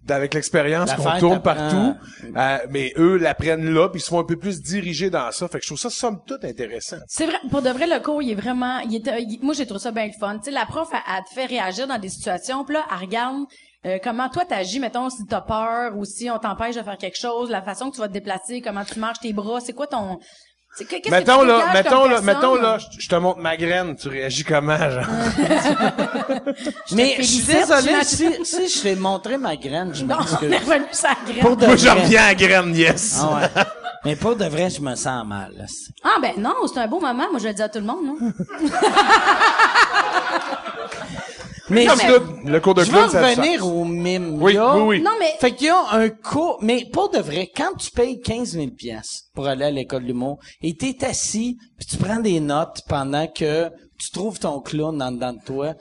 avec l'expérience qu'on tourne partout, euh, mais eux l'apprennent là, puis ils se font un peu plus diriger dans ça. Fait que je trouve ça, somme toute, intéressant. C'est vrai, pour de vrai, le cours, il est vraiment, il est, euh, il- moi, j'ai trouvé ça bien le fun. Tu sais, la prof, elle, elle te fait réagir dans des situations, puis là, elle regarde euh, comment toi t'agis, mettons, si t'as peur ou si on t'empêche de faire quelque chose, la façon que tu vas te déplacer, comment tu marches tes bras, c'est quoi ton... c'est- que Mettons tu là, mettons comme là, personne? mettons là, je te montre ma graine, tu réagis comment, genre? Mais je suis désolé, si, si je t'ai montré ma graine, je Non, on m'excuse. est revenu sur la graine. Pour de Moi, je vrai. reviens à graine, yes! Ah ouais. Mais pour de vrai, je me sens mal. là. Ah ben non, c'est un beau moment, moi je le dis à tout le monde, non? Mais le cours de je clown, revenir au mime. Oui, oui, oui. Non mais Fait qu'il y a un cours, mais pour de vrai, quand tu payes 15 000 pièces pour aller à l'école de l'humour et t'es assis puis tu prends des notes pendant que tu trouves ton clown en dedans de toi,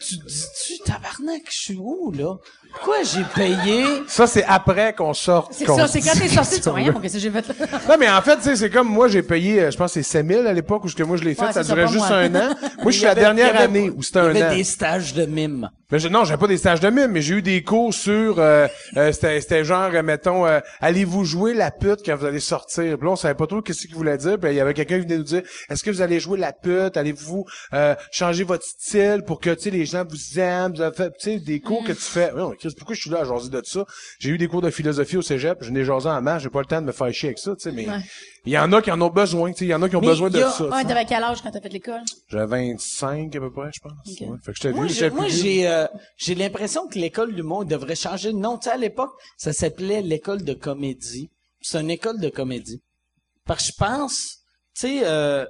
tu dis-tu, tabarnak, je suis où, là? Pourquoi j'ai payé? Ça, c'est après qu'on sorte. c'est qu'on ça, c'est quand t'es sorti, tu vois rien, qu'est-ce que j'ai fait là? Non, mais en fait, tu sais, c'est comme moi, j'ai payé, euh, je pense, que c'est 7000 à l'époque où ce que moi je l'ai fait, Ouais, ça c'est ça, durait pas juste moi. un an. Moi, je suis la dernière année où c'était Il y un avait an. des stages de mime. Mais je, non, j'ai pas des stages de mime, mais j'ai eu des cours sur, euh, euh, c'était, c'était genre, euh, mettons, euh, allez-vous jouer la pute quand vous allez sortir? Puis là, on savait pas trop qu'est-ce qu'il voulait dire. Puis il y avait quelqu'un qui venait nous dire, est-ce que vous allez jouer la pute? Allez-vous euh, changer votre style pour que, tu sais, les gens vous aiment? Vous avez fait, tu sais, des cours que tu fais. Non, Chris, pourquoi je suis là à jaser de ça? J'ai eu des cours de philosophie au cégep. Je n'ai jasé en masse. J'ai pas le temps de me faire chier avec ça, tu sais, mais il y en a qui en ont besoin, tu sais. Il y en a qui ont Mais besoin de y a- ça. tu Ouais, t'avais quel âge quand t'as fait l'école? J'avais 25 à peu près, je pense. Ok. Ouais. Fait que j'étais Moi, j'ai, euh, j'ai l'impression que l'école du monde devrait changer de nom. Tu sais, à l'époque, ça s'appelait l'école de comédie. C'est une école de comédie. Parce que je pense, tu sais, euh,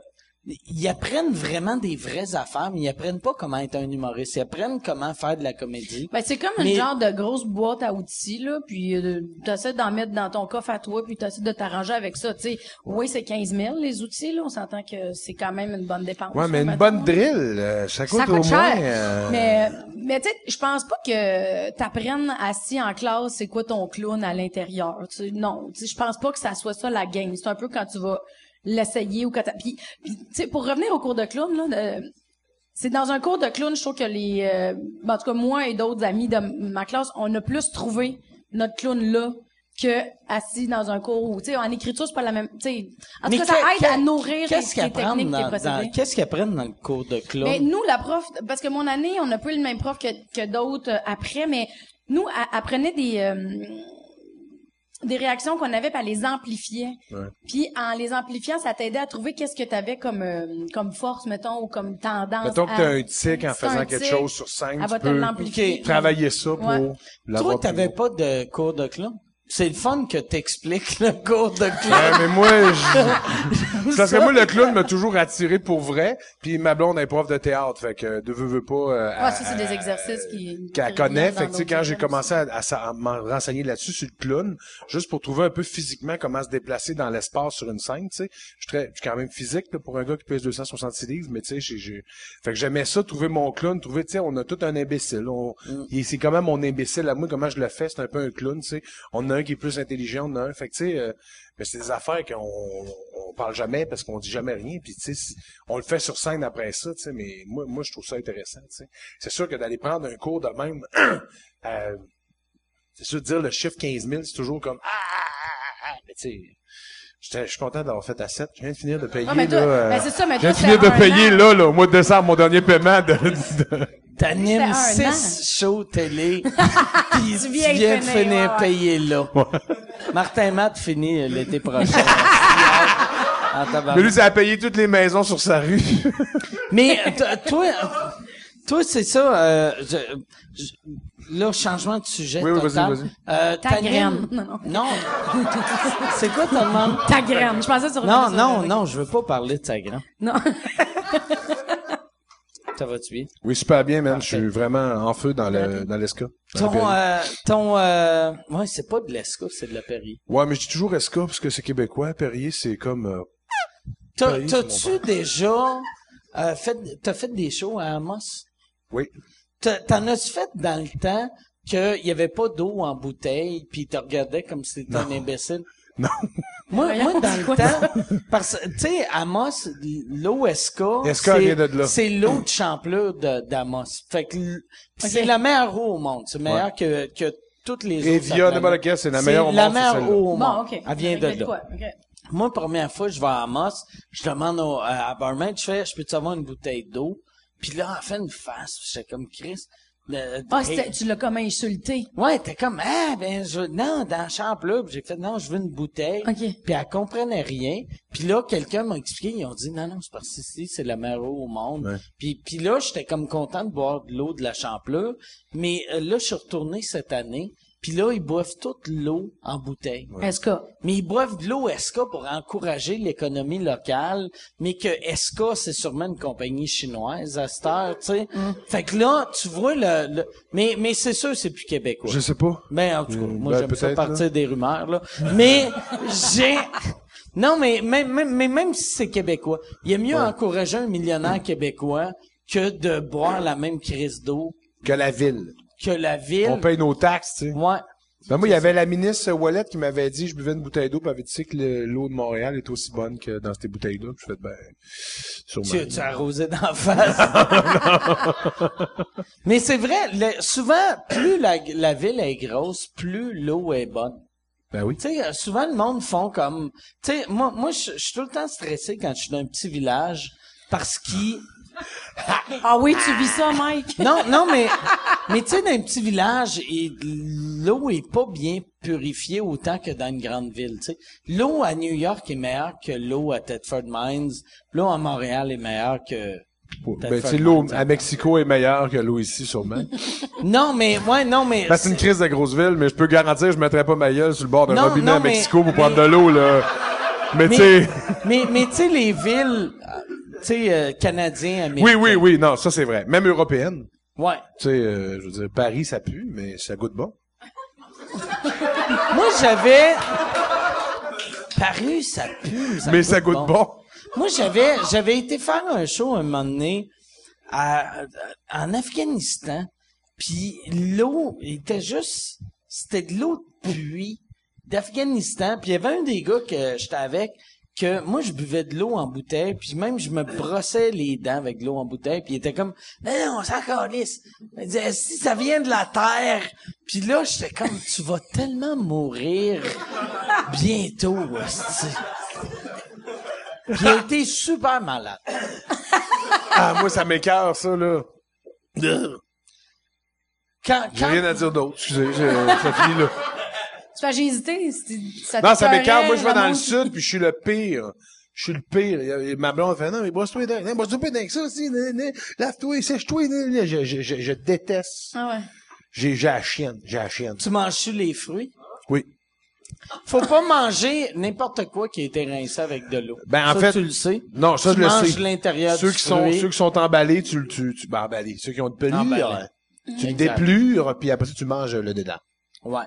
ils apprennent vraiment des vraies affaires, mais ils apprennent pas comment être un humoriste. Ils apprennent comment faire de la comédie. Ben, c'est comme une Mais- genre de grosse boîte à outils, là, puis euh, t'essaies d'en mettre dans ton coffre à toi, puis t'essaies de t'arranger avec ça, tu sais. Oui, c'est 15 000, les outils, là, on s'entend que c'est quand même une bonne dépense. Ouais, mais une bonne drill, euh, ça coûte, Ça coûte au cher. moins. euh, Mais, mais tu sais, je pense pas que t'apprennes assis en classe c'est quoi ton clown à l'intérieur. Tu sais, non, tu sais, je pense pas que ça soit ça la game. C'est un peu quand tu vas l'essayer ou quand. Puis, puis, tu sais, pour revenir au cours de clown, là, de- c'est dans un cours de clown, je trouve que les... euh, ben, en tout cas, moi et d'autres amis de ma classe, on a plus trouvé notre clown là que assis dans un cours où, tu sais, en écriture, c'est pas la même... Tu sais, en tout cas, ça aide à nourrir apprennent techniques, dans, procédés. qu'est-ce qu'ils apprennent dans le cours de clown? Mais nous, la prof, parce que mon année, on n'a pas eu le même prof que, que d'autres euh, après, mais nous, apprenait des euh, des réactions qu'on avait, puis elle les amplifiait. Puis en les amplifiant, ça t'aidait à trouver qu'est-ce que tu avais comme euh, comme force, mettons, ou comme tendance. Mettons que t'as un tic en faisant quelque chose sur scène, tu peux travailler ça pour Ouais. l'avoir Toi, t'avais pas de cours de clown? C'est le fun que t'expliques le cours de clown. Ouais, mais moi, je... Parce que moi, le clown m'a toujours attiré pour vrai, puis ma blonde est prof de théâtre, fait que de veux, veux pas... euh, Ouais, ça, c'est des exercices qui... qu'elle connaît. Fait que, quand j'ai commencé à, à à m'en renseigner là-dessus, sur le clown, juste pour trouver un peu physiquement comment se déplacer dans l'espace sur une scène, tu sais. Je suis très, je suis quand même physique, là, pour un gars qui pèse 266 livres, mais tu sais, j'ai, j'ai, fait que j'aimais ça, trouver mon clown, trouver, tu sais, on a tout un imbécile. On, et c'est quand même mon imbécile à moi, comment je le fais, c'est un peu un clown, tu sais. On a un qui est plus intelligent, on a un. Fait que, tu sais, euh, c'est des affaires qu'on on parle jamais parce qu'on dit jamais rien puis tu sais on le fait sur scène après ça tu sais mais moi moi je trouve ça intéressant tu sais c'est sûr que d'aller prendre un cours de même euh, c'est sûr de dire le chiffre 15 000 c'est toujours comme ah, ah, ah, ah. mais tu sais je suis content d'avoir fait à 7 je viens de finir de payer Ah, mais toi- là euh, ben, c'est ça, mais je viens de finir de payer an. là là au mois de décembre mon dernier paiement de, de- T'animes six shows télé, puis tu viens viens, de finir, finir ouais, ouais. payé là. Martin Matt finit euh, l'été prochain. Mais lui ça a payé toutes les maisons sur sa rue Mais euh, toi, euh, toi c'est ça. Euh, je- je- là, changement de sujet Oui, oui, total. vas-y, vas-y. Euh, Ta graine. Non, non. Non. c'est quoi ta demande? Ta graine. Je pensais que tu Non, non, non, je veux pas parler de ta graine. Non. Ça va-tu bien? Oui, super bien, man. Je suis vraiment en feu dans le dans l'esca. dans le Ton, euh, ton, euh, ouais, c'est pas de l'ESCA, c'est de la Perrier. Ouais, mais je dis toujours esca parce que c'est québécois. Perrier, c'est comme... euh, T'as- Perrier, c'est T'as-tu déjà euh, fait, t'as fait des shows à Amos? Oui. T'as- T'en as-tu fait dans le temps qu'il y avait pas d'eau en bouteille, puis t'as regardé comme si t'étais un imbécile? Non. Moi, moi, dans le temps, parce que, tu sais, Amos, Esca c'est- vient de là. c'est l'eau de Champlure d'Amos. Fait que c'est la meilleure eau au monde. C'est meilleur que, que toutes les Et autres. via n'importe planète. quelle, c'est la meilleure au la monde, c'est meilleure eau au Bon, monde. OK. Elle vient de là. Moi, première fois, je vais à Amos, je demande au, à à barman, je fais, je peux-tu avoir une bouteille d'eau? Puis là, elle fait une face, j'étais comme Chris. le- Ah, hey, tu l'as comme insulté. Ouais, t'es comme, ah, ben, je, non, dans la chambre, là, Puis j'ai fait, non, je veux une bouteille. OK. Puis elle comprenait rien. Puis là, quelqu'un m'a expliqué, ils ont dit, non, non, c'est parce que ici, c'est la meilleure eau au monde. Ouais. Puis, puis là, j'étais comme content de boire de l'eau de la Champlure. Mais euh, là, je suis retourné cette année. Puis là, ils boivent toute l'eau en bouteille. Est-ce que? Mais ils boivent de l'eau ESCA pour encourager l'économie locale, mais que ESCA, c'est sûrement une compagnie chinoise à cette heure, tu sais? Mm. Fait que là, tu vois le... le- Mais, mais c'est sûr, c'est plus québécois. Je sais pas. Ben, en tout cas, Mm, moi, ben, j'aime ça partir des rumeurs, là. Mais, j'ai... Non, mais même, même, mais même si c'est québécois, il y a mieux encourager un millionnaire québécois que de boire la même crise d'eau Que la ville. Que la ville. On paye nos taxes, tu sais. Ouais. Ben moi, il y avait la ministre Wallet qui m'avait dit, je buvais une bouteille d'eau, puis avait dit que le- l'eau de Montréal est aussi bonne que dans ces bouteilles-là. Je fais, ben, sûrement. Tu, tu as arrosé d'en face. Mais c'est vrai, le- souvent, plus la, la ville est grosse, plus l'eau est bonne. Ben oui. Tu sais, souvent le monde font comme, tu sais, moi, moi, je je suis tout le temps stressé quand je suis dans un petit village parce qu'ils, Ah oui, tu vis ça, Mike? non, non, mais, mais tu sais, dans un petit village, et l'eau est pas bien purifiée autant que dans une grande ville, tu sais. L'eau à New York est meilleure que l'eau à Thetford Mines. L'eau à Montréal est meilleure que, Ben, tu sais, l'eau à Mexico est meilleure que l'eau ici, sûrement. non, mais, ouais, non, mais, Ben, c'est une crise de grosse ville, mais je peux garantir, je mettrais pas ma gueule sur le bord d'un robinet non, à mais- Mexico pour mais- prendre de l'eau, là. Mais, tu mais, sais, mais, mais tu sais, les villes, sais, euh, canadiens, américains. oui, oui, oui, non, ça c'est vrai. Même européenne. Ouais. Tu sais, euh, je veux dire, Paris, ça pue, mais ça goûte bon. Moi, j'avais, paru, ça pue, mais ça goûte bon. Moi, j'avais, j'avais été faire un show un moment donné à, en Afghanistan, puis l'eau était juste, c'était de l'eau de pluie d'Afghanistan, puis il y avait un des gars que j'étais avec que moi je buvais de l'eau en bouteille, puis même je me brossais les dents avec de l'eau en bouteille, puis il était comme non, non, on s'en calisse. Il disait si ça vient de la terre. Puis là, j'étais comme tu vas tellement mourir bientôt. Puis il a été super malade. Ah, moi, ça m'écœure, ça, là. Quand, J'ai quand, rien à dire d'autre. Excusez, j'ai- ça finit là. Tu fais, j'ai hésité. Ça Non, ça m'écœure. Moi, je vais dans le sud, puis je suis le pire. Je suis le pire. Et- et Ma blonde fait, non, mais brosse-toi dents. Non, brosse-toi dents. Ça aussi, lave-toi, sèche-toi. Je, je, je, je déteste. Ah ouais. J'ai, j'ai la chienne. J'ai la chienne. tu manges les fruits, Oui. faut pas manger n'importe quoi qui a été rincé avec de l'eau. Ben, en Ça, fait- tu le sais. Non, ça, tu je le manges sais. l'intérieur Ceux du qui sont, fruit. ceux qui sont emballés, tu le, tu, tu, ben, emballés. Ceux qui ont de pelure, Emballés. tu le déplures, puis après ça, tu manges le dedans. Ouais.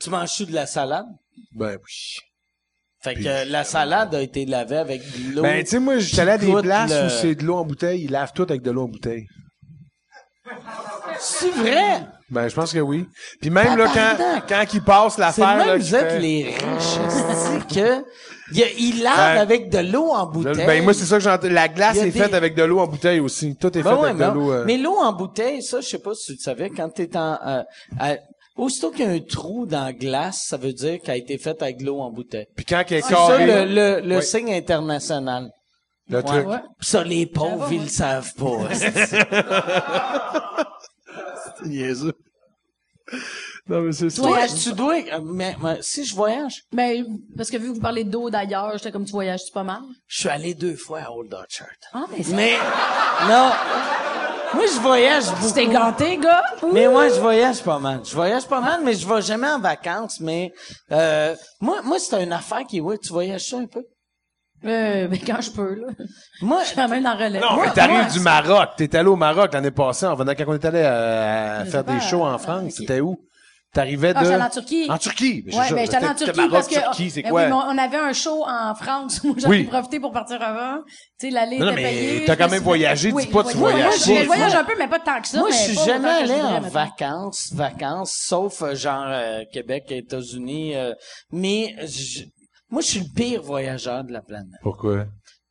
Tu manges de la salade? Ben, oui. Fait que la salade a été lavée avec de l'eau. Ben, tu sais, moi, j'étais allé à des places le- où c'est de l'eau en bouteille. Ils lavent tout avec de l'eau en bouteille. C'est vrai? Ben, je pense que oui. Puis même, là, quand, quand ils passent l'affaire, là, vous êtes fait- les riches, c'est que il, lave Ben, avec de l'eau en Je- bouteille. Ben, moi, c'est ça que j'entends. La glace est des- faite avec de l'eau en bouteille aussi. Tout est Ben fait ouais, avec de l'eau. euh. mais l'eau en bouteille, ça, je sais pas si tu le savais, quand t'es en, euh, à- aussitôt qu'il y a un trou dans la glace, ça veut dire qu'elle a été faite avec de l'eau en bouteille. Puis quand elle est C'est ça carrée, le, le, le Ouais. signe international. le truc. Ouais. Pis Ça, les pauvres, ils le savent pas. C'est niaiseux. Non, mais c'est ça. Toi, Voyage. tu dois, euh, mais, mais si je voyage, Ben, parce que vu que vous parlez d'eau d'ailleurs, j'étais comme tu voyages-tu pas mal? je suis allé deux fois à Old Orchard. Ah, mais c'est... Mais, non. Moi, je voyage Tu beaucoup. t'es gâté, gars? Mais moi, je voyage pas mal. Je voyage pas mal, mais je vais jamais en vacances. Mais euh, moi, moi, c'est une affaire qui, ouais, tu voyages ça un peu? Euh, ben, quand je peux, là. Moi, Je suis quand même dans relais. Non, mais t'arrives moi, du Maroc. T'es allé au Maroc l'année passée, en venant, quand on est allé euh, Je faire des shows en euh, France. C'était où? T'arrivais de... Ah, j'étais allée en Turquie. En Turquie. Mais Ouais, ben, j'étais en Turquie Maroc, parce que, Turquie, c'est ben quoi? oui, mais on avait un show en France. Moi, j'en Oui. ai profité pour partir avant. Tu sais, l'aller Non, non, était mais payée. t'as quand me même voyagé, Oui, dis pas tu oui, voyages moi, pas. je- voyage un peu, mais pas tant que ça. moi, je mais suis jamais allé en mettons. vacances, vacances, sauf euh, genre euh, Québec et États-Unis. euh, mais je- moi, je suis le pire voyageur de la planète. Pourquoi?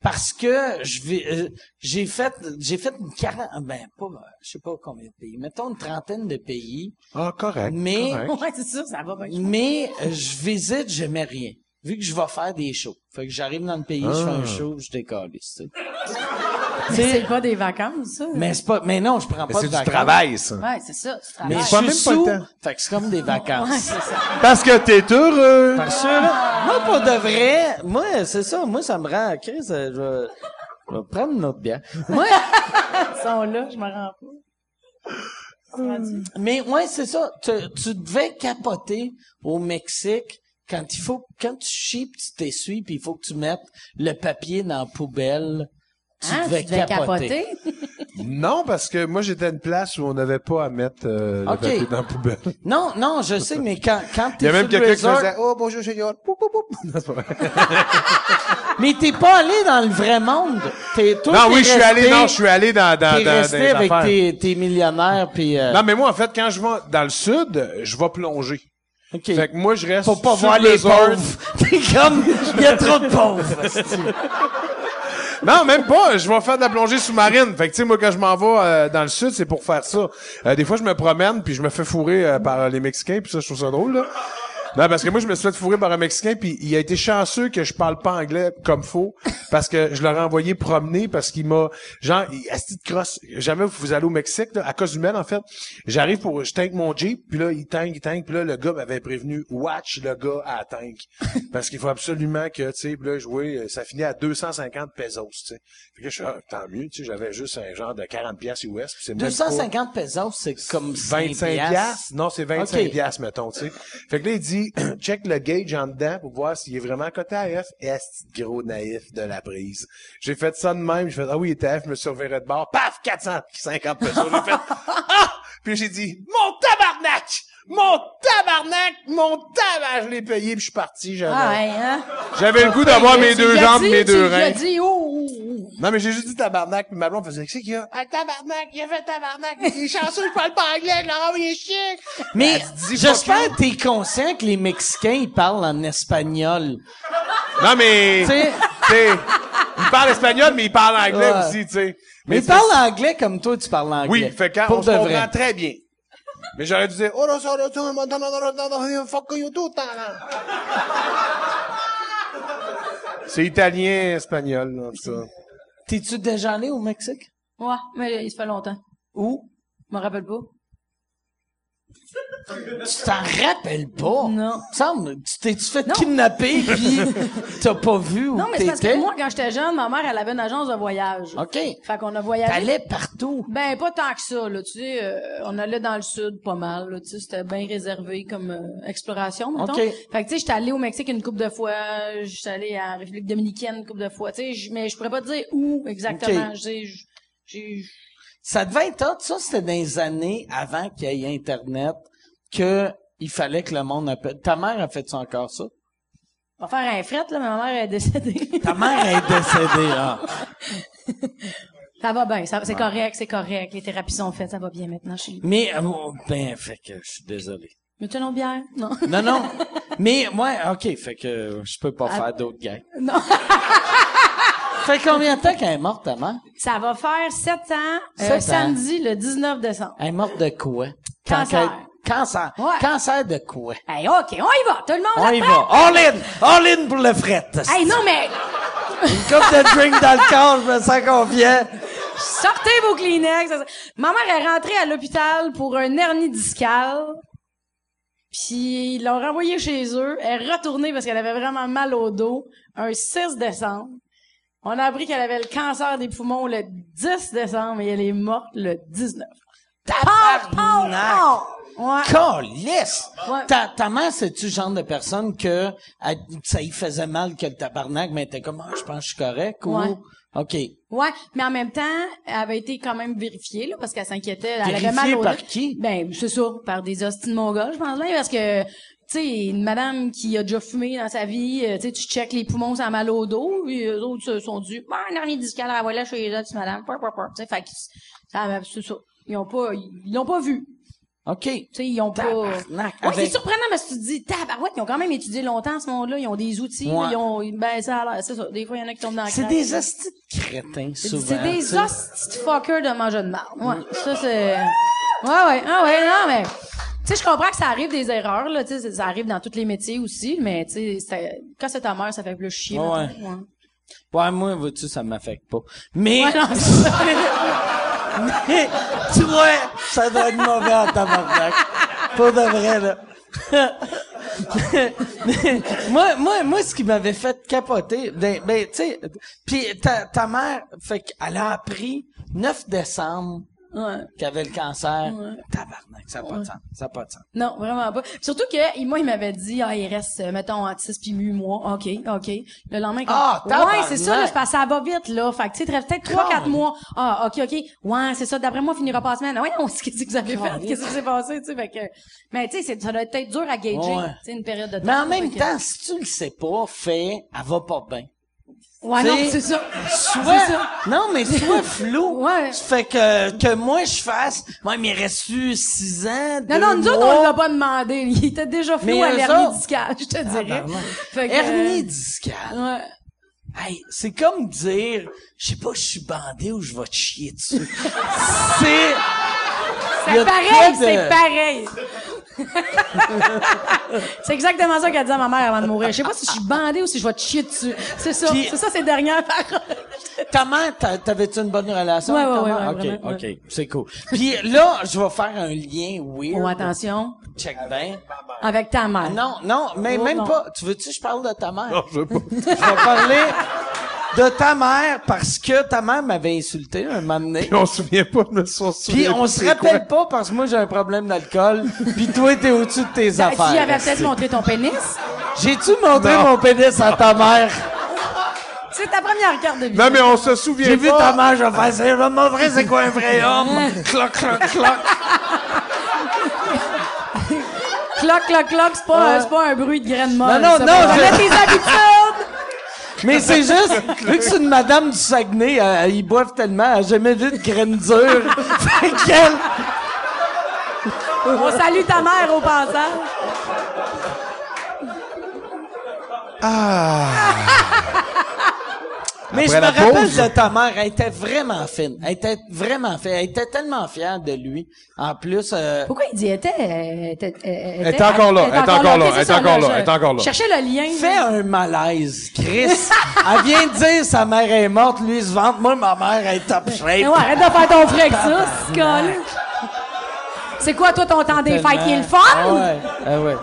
Parce que je vais, euh, j'ai fait, j'ai fait une quarantaine, ben pas, je sais pas combien de pays, mettons une trentaine de pays, Ah, correct. Mais- correct. Ouais, c'est ça, ça va bien. mais euh, je visite, j'aimais rien. Vu que je vais faire des shows. Fait que j'arrive dans le pays, je fais un Ah. show, je décolle, tu sais. C'est pas des vacances, ça. Mais c'est pas, mais non, je prends Mais pas c'est de du vacances. travail, ça. Ouais, c'est ça, Mais je pas suis même pas le sous, temps. fait que c'est comme des vacances. Ouais, c'est ça. Parce que t'es heureux. Parce que moi, pour de vrai, moi, c'est ça, moi, ça me rend, Chris, euh, je vais, je vais prendre une autre bière. Moi, Ils sont là, je me rends pas. mais ouais, c'est ça, tu, tu devais capoter au Mexique quand il faut, quand tu chies pis tu t'essuies pis il faut que tu mettes le papier dans la poubelle. Tu Hein, devais tu devais capoter. capoter. Non, parce que moi, j'étais à une place où on n'avait pas à mettre euh, le papier dans la poubelle. Non, non, je sais, mais quand, quand Il t'es y a même sur le quelqu'un qui resort- faisait « Oh, bonjour, Junior. Poup, poup, poup. Non, c'est pas vrai. mais t'es pas allé dans le vrai monde. T'es, toi, Non, oui, je suis allé, non, je suis allé dans, dans, T'es dans, dans resté les avec tes, tes millionnaires pis, euh, Non, mais moi, en fait, quand je vais dans le sud, je vais plonger. Fait que moi, je reste Faut pas sur voir le les pauvres. T'es comme, il y a trop de pauvres. Non, même pas. Je vais faire de la plongée sous-marine. Fait que, tu sais, moi, quand je m'en vais euh, dans le sud, c'est pour faire ça. Euh, des fois, je me promène, puis je me fais fourrer euh, par les Mexicains, puis ça, je trouve ça drôle, là. Non, parce que moi, je me suis fait fourrer par un Mexicain, puis il a été chanceux que je parle pas anglais comme faux, parce que je l'aurais envoyé promener, parce qu'il m'a... Genre, il- asti de crosse. Jamais vous allez au Mexique, là, à cause humaine, en fait. J'arrive pour... Je tank mon Jeep, puis là, il tank, il tank, puis là, le gars m'avait prévenu, watch le gars à la tank. Parce qu'il faut absolument que, tu sais, puis là, jouer, ça finit à 250 pesos, tu sais. Fait que je suis, ah, tant mieux, tu sais, j'avais juste un genre de 40 pièces US, puis c'est même pas- 250 pesos, c'est comme 25 5 piastres? Non, c'est 25 Ok. piastres, mettons, tu sais. Fait que là, il dit, check le gauge en dedans pour voir s'il est vraiment coté à F. Est gros naïf de la prise. J'ai fait ça de même. J'ai fait, ah oui, il était F, je me suis reviré de bord. Paf! 450 pesos. J'ai fait, ah! Puis j'ai dit, mon tabarnak! Mon tabarnak! Mon tabarnak! Je l'ai payé puis je suis parti. J'avais, Ah, hein? j'avais le goût d'avoir mes deux jambes, mes deux reins. dit, oh, Non, mais j'ai juste dit tabarnak, puis ma blonde faisait, qu'est-ce qu'il y a? Ah, tabarnak, il a fait tabarnak, il est chanceux, je parle pas anglais, je l'ai envoyé chier. Mais j'espère que t'es conscient que les Mexicains, ils parlent en espagnol. Non, mais, Tu sais, tu sais, il parle espagnol, mais il parle anglais Ouais. aussi, tu sais. mais ils parlent anglais comme toi, tu parles anglais. Oui, fait quand Pour on se comprend très bien. Mais j'aurais dû dire, oh, là, ça, là, ça, non, non, non, non, non, non, fuck you tout le temps, là. C'est italien, espagnol, là, tout ça. T'es-tu déjà allé au Mexique? Ouais, mais il se fait longtemps. Où? Je me rappelle pas. Tu t'en rappelles pas? Non. Semble, tu t'es-tu fait Non. kidnapper pis t'as pas vu où Non, mais c'est parce que moi, quand j'étais jeune, ma mère, elle avait une agence de voyage. OK. Fait qu'on a voyagé. T'allais partout. Ben, pas tant que ça, là, tu sais, euh, on allait dans le sud pas mal, là, tu sais, c'était bien réservé comme euh, exploration, mettons. OK. Fait que, tu sais, j'étais allé au Mexique une couple de fois, j'étais allé en République Dominicaine une couple de fois, tu sais, mais je pourrais pas te dire où exactement, OK. je sais, j- j'ai... Ça devait être hot. Ça, c'était dans les années avant qu'il y ait Internet que il fallait que le monde appelle. Ta mère a fait ça encore, ça? On va faire un fret, là, mais ma mère est décédée. Ta mère est décédée, ah. ça va bien, c'est correct, c'est correct, les thérapies sont faites, ça va bien maintenant, je suis... Mais, euh, ben, fait que je suis désolé. Mais tu as une autre bière? Non. Non, non. Mais, moi, OK, fait que je peux pas Ah. faire d'autres gags. non. Fait combien de temps qu'elle est morte, ta mère? Ça va faire sept ans, Sept euh, ans. samedi, le 19 décembre. Elle est morte de quoi? Cancer. qu'elle- Cancer. Ouais. Cancer de quoi? Hey, OK, on y va, tout le monde On y va. All in! All in pour le fret. Hey, non, mais Une coupe de drink dans le corps, je me sens confiant. sortez vos Kleenex. Ma mère est rentrée à l'hôpital pour un hernie discale. Puis ils l'ont renvoyée chez eux. Elle est retournée parce qu'elle avait vraiment mal au dos. Un 6 décembre. On a appris qu'elle avait le cancer des poumons le 10 décembre et elle est morte le 19. Pow, pow, Tabarnak. Ouais. Calisse! Ouais. Ta, ta mère, c'est-tu le genre de personne que elle- ça y faisait mal que le tabarnak, mais était comme, ah, je pense que je suis correct, ou... Ouais. OK. Ouais, mais en même temps, elle avait été quand même vérifiée, là, parce qu'elle s'inquiétait. Elle avait mal au par qui? Ben, c'est ça, par des hosties de mongols, je pense bien, parce que, tu sais, une madame qui a déjà fumé dans sa vie, euh, tu checkes les poumons, ça a mal au dos, puis eux autres se sont dit, bah, un dernier discal, ah, voilà, chez les autres, madame, peur. Tu sais, fait que, ça, c'est ça. Ils ont pas, ils l'ont pas vu. OK. Tu sais, ils ont pas. Ouais, c'est surprenant parce que tu te dis, tabarouette, ils ont quand même étudié longtemps ce monde-là, ils ont des outils, Ouais. ils ont, ben, ça a l'air, c'est ça. Des fois, il y en a qui tombent dans la C'est des hosties de crétins, C'est souvent. c'est des hosties de fuckers de manger de marde. Ouais, ça c'est... Ouais, ouais, ah ouais, non, mais... Tu sais, je comprends que ça arrive des erreurs, là, tu sais, ça arrive dans tous les métiers aussi, mais tu sais, quand c'est ta mère, ça fait plus chier. Ouais. ouais. Ouais, moi, vois-tu, ça m'affecte pas. Mais, Ouais, non, mais, tu vois, ça doit être mauvais en tabarnak. Pas de vrai, là. Moi, moi, moi, ce qui m'avait fait capoter, ben, ben tu sais, puis ta, ta mère, fait qu'elle a appris 9 décembre Ouais. qu'elle avait le cancer. Tabarnak, ça n'a pas de sens. Ça n'a pas de sens. Non, vraiment pas. Surtout que, moi, il m'avait dit, ah, il reste, mettons, 6 puis 8 mois. OK, OK. Le lendemain, comme, Ah, ouais, tabarnak! c'est ça, là, parce que ça va vite, là. Fait que, tu sais, peut-être 3, 4 mois. Ah, OK, OK. Ouais, c'est ça. D'après moi, finira pas la semaine. Ouais, on sait qu'est-ce que vous avez fait. Qu'est-ce qui s'est passé, tu sais? Fait que, mais, tu sais, ça doit être peut-être dur à gager, Ouais. tu sais, une période de temps. Mais en même temps, si tu le sais pas, fais, elle va pas bien. Ouais, non, c'est ça. Soit, ça. non, mais soit flou. Ouais. Fait que, que moi, je fasse, moi, mais il reste 6 ans, Non, non, nous autres, on l'a pas demandé. Il était déjà flou Mais à l'hernie discale, je te dirais. Tabarnak. Fait que, Hernie euh, discale. Ouais. Hey, c'est comme dire, je sais pas, je suis bandé ou je vais te chier dessus. c'est, C'est pareil, de- c'est pareil. c'est exactement ça qu'a dit à ma mère avant de mourir. Je sais pas si je suis bandée ou si je vais te chier dessus. C'est ça. Puis- C'est ça, ces dernières paroles. Ta mère, t'a- t'avais-tu une bonne relation Ouais, avec ta ouais, mère? ouais, ok, vraiment, ok, c'est cool. Puis là, je vais faire un lien weird. Oh, attention. Check bien. Avec ta mère. Non, non, mais Oh, même non. pas. Tu veux-tu que je parle de ta mère? Non, je veux pas. Je vais parler de ta mère parce que ta mère m'avait insulté un moment donné. Puis on se souvient pas de ça. Puis on se rappelle pas parce que moi j'ai un problème d'alcool. Puis toi t'es au-dessus de tes Ben, affaires. Tu y avais peut-être montré ton pénis? J'ai-tu montré Non. mon pénis à ta mère? C'est ta première carte de visite. Non, mais on se souvient J'ai vu pas. ta mère, je vais faire ça. Je vais montrer c'est quoi un vrai homme? cloc, cloc, cloc. Cloc, cloc, cloc, c'est pas, c'est pas un bruit de graine molle. Non, non, ça. non, je- tes habitudes! Mais c'est juste, vu que c'est une madame du Saguenay, euh, ils boivent tellement, elle a jamais vu de graines dures. fait qu'elle, On salue ta mère au passage. Ah. Mais Après je me rappelle pause. de ta mère, elle était vraiment fine. Elle était vraiment fine. Elle était tellement fière de lui. En plus, euh, Pourquoi il dit était, euh, était, euh, Elle est encore là, elle est encore là, Ok, c'est elle est ça, encore là, je elle est encore là. Cherchez le lien. fais un malaise, Chris. elle vient de dire sa mère est morte, lui il se vante. Moi, ma mère est top shape. Mais ouais, arrête de faire ton frère avec ça, c'est quoi, toi, ton temps des fêtes qui est le fun? Ah ouais, ah ouais.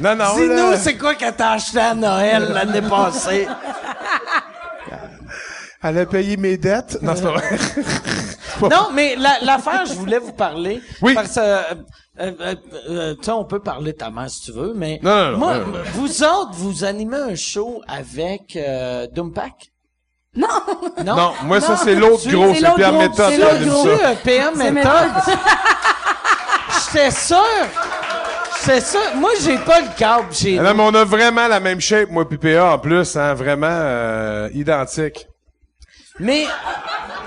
Non, non, Dis-nous, là. c'est quoi qu'elle t'a acheté à Noël l'année passée? Elle a payé mes dettes. Non, c'est pas vrai. Non, mais la- l'affaire, je voulais vous parler. Oui. Parce que, euh, euh, euh, euh, tu sais, on peut parler de ta mère si tu veux, mais Non, non, non, moi, non, non. vous autres, vous animez un show avec euh, Dumpack? Non! Non? Non, moi, ça, c'est l'autre gros. C'est l'autre Pierre gros, Méthode c'est qui l'autre anime gros. Tu ça. euh, PM C'est méthode? méthode. J'étais sûr! J'étais sûr! Moi, j'ai pas le câble chez Ah Non, mais on a vraiment la même shape, moi, puis PA, en plus, hein, vraiment euh, identique. Mais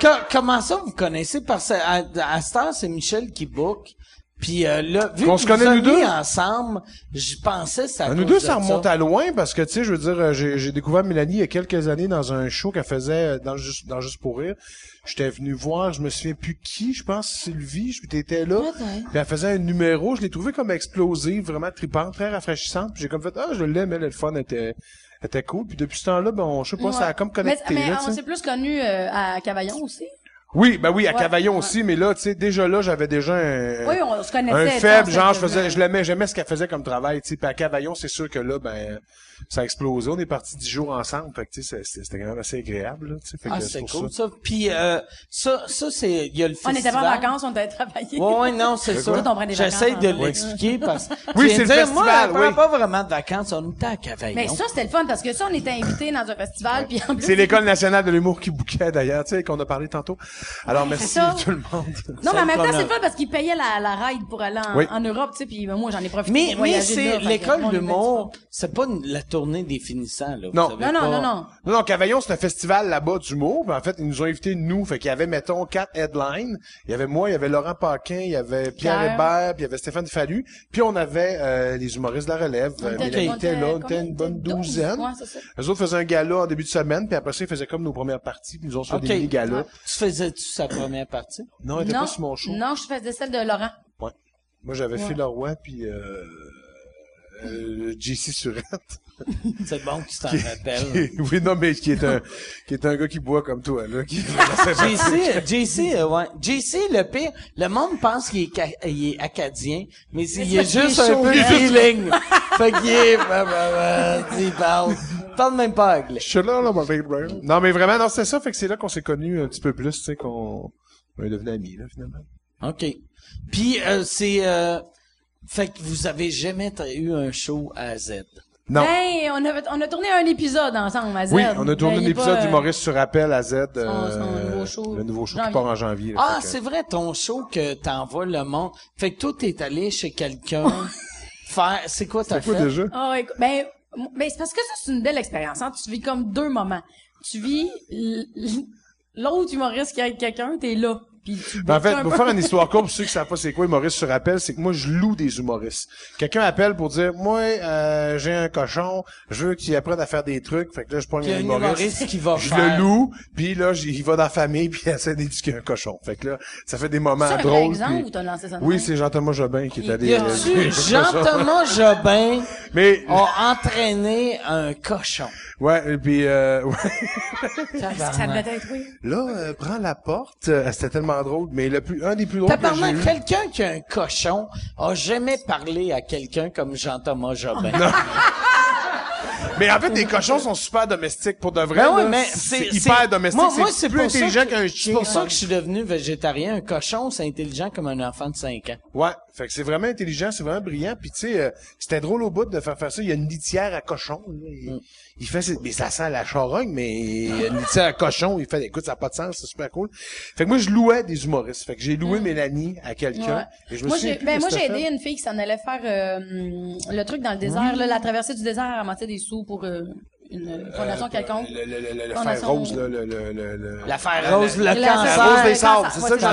co- comment ça vous connaissez parce que à, à cette heure, c'est Michel qui book. Puis euh, là, vu Qu'on que se vous connaît, nous deux? ensemble, je pensais que ça. Ah, nous deux, ça remonte à loin parce que, tu sais, je veux dire, euh, j'ai j'ai découvert Mélanie il y a quelques années dans un show qu'elle faisait euh, dans Juste, dans Juste pour rire. J'étais venu voir, je me souviens plus qui, je pense Sylvie, je t'étais là. Puis elle faisait un numéro, je l'ai trouvé comme explosive, vraiment tripante, très rafraîchissante. Puis j'ai comme fait, ah, je l'aime, elle, le fun, elle était, était cool. Puis depuis ce temps-là, ben, on, je sais pas, ça a comme connecté, mais là, on s'est plus connus euh, à Cavaillon aussi. Oui, ben oui, à Ouais, Cavaillon ouais. aussi, mais là, tu sais, déjà là, j'avais déjà un, Oui, on se connaissait. un faible, on genre, je faisais, je l'aimais, j'aimais ce qu'elle faisait comme travail, tu sais, puis à Cavaillon, c'est sûr que là, ben, ça a explosé. On est partis dix jours ensemble, fait que, tu sais, c'était quand même assez agréable, là, tu sais, fait Ah, que c'est cool, ça. ça. Puis, euh, ça, ça, c'est, il y a le On festival. n'était pas en vacances, on était travaillé. Ouais, ouais, non, c'est ça. On J'essaie de ensemble. l'expliquer parce que. Oui, c'est de le Moi, festival, on prend oui. pas vraiment de vacances, on était à Cavaillon. Mais ça, c'était le fun parce que ça, on était invités dans un festival, puis en plus. C'est l'École nationale de l'humour qui bouquait, d'ailleurs, tu sais, qu'on a parlé tantôt. Alors, merci ça. tout le monde. Non, mais en même temps, c'est le fun parce qu'ils payaient la, la ride pour aller en, Oui. en Europe, tu sais, puis ben, moi, j'en ai profité mais, pour mais voyager c'est l'école était d'humour, c'est pas une- la tournée des finissants, là. vous Non. savez Non, non, pas. non, non. Non, non, Cavaillon, c'est un festival là-bas d'humour. Puis en fait, ils nous ont invités, nous. Fait qu'il y avait, mettons, quatre headlines. Il y avait moi, il y avait Laurent Paquin, il y avait Pierre Pierre. Hébert, puis il y avait Stéphane Fallu. Puis on avait euh, les humoristes de la relève. Mélanie on était là, on était une bonne douzaine. Ouais, c'est ça. Eux autres faisaient un gala en début de semaine, puis après ça, ils faisaient comme nos premières parties, puis nous ont fait des. Tu faisais-tu sa première partie? Non, elle était Non, pas sur mon show. non, je faisais celle de Laurent. Ouais. Moi, j'avais Ouais. Phil Leroy, puis euh, euh, JC Surette. C'est bon que tu t'en rappelles. oui, non, mais qui est un, qui est un gars qui boit comme toi, là. Qui... JC, JC, euh, ouais. JC, le pire, le monde pense qu'il est, il est acadien, mais il est juste un peu feeling. fait qu'il est, bah, bah, bah, il parle. Parle même pas anglais. Je suis là, là, mon big brother. Non, mais vraiment, non, c'est ça. Fait que c'est là qu'on s'est connus un petit peu plus, tu sais, qu'on on est devenus amis, là, finalement. OK. Puis, euh, c'est, euh, fait que vous avez jamais eu un show à Z? Non. Ben, on a, on a tourné un épisode ensemble à Z. oui, on a tourné Ben, un épisode pas, du euh, Maurice sur appel à Z. euh, son nouveau show. Le nouveau show Janvier. qui part en janvier. là, Ah, fait que- c'est vrai, ton show que t'envoies le monde. Fait que toi, t'es allé chez quelqu'un faire, c'est quoi t'as C'est quoi fait? déjà? Ah, écoute, ben, m- ben, c'est parce que ça, c'est une belle expérience. Hein? Tu vis comme deux moments. Tu vis l'autre humoriste qui aide quelqu'un, t'es là. Puis tu Ben, en fait, pour peu. faire une histoire courte, pour ceux qui savent pas c'est quoi Maurice sur appel, c'est que moi, je loue des humoristes. Quelqu'un appelle pour dire, moi, euh, j'ai un cochon, je veux qu'il apprenne à faire des trucs. Fait que là, je prends Puis il y a un un humoriste. humoriste qui va je faire. le loue, puis là, il va dans la famille, puis il essaie d'éduquer un cochon. Fait que là, ça fait des moments C'est drôles. exemple puis- ou t'as lancé ça Oui, c'est Jean-Thomas Jobin qui est allé... Y euh, a-tu. Jean-Thomas Jobin Mais, a entraîné un cochon? ouais, et puis, euh, ouais. Ça devait être, oui. là, euh, prends la porte. Euh, C'était tellement drôle, mais le plus, un des plus drôles que eu. quelqu'un qui a un cochon a jamais parlé à quelqu'un comme Jean-Thomas Jobin. Mais en fait, les cochons sont super domestiques pour de vrai. Ben oui, là. mais c'est c'est hyper c'est- domestique. Moi, moi, c'est c'est plus intelligent qu'un C'est chien. pour ça que je suis devenu végétarien. Un cochon, c'est intelligent comme un enfant de 5 ans. Ouais, fait que c'est vraiment intelligent, c'est vraiment brillant. Puis tu sais, euh, c'était drôle au bout de faire faire ça. Il y a une litière à cochon. là. Il, Mm. il fait, ses- mais ça sent la charogne, mais il y a une litière à cochon. Il fait, écoute, ça n'a pas de sens, c'est super cool. Fait que moi, je louais des humoristes. Fait que j'ai loué Mélanie à quelqu'un. Mm. Ouais. Et je me Moi, souviens j'ai, plus ben, moi, j'ai que aidé une fille qui s'en allait faire euh, le truc dans le désert, là, la traversée du désert, ramasser des sous pour euh, une fondation quelconque? Le, le, le, le, le Fondation- fer rose, là, le, le, le, le- L'affaire rose, le la- cancer. La rose des sables, c'est ouais, ça que j'ai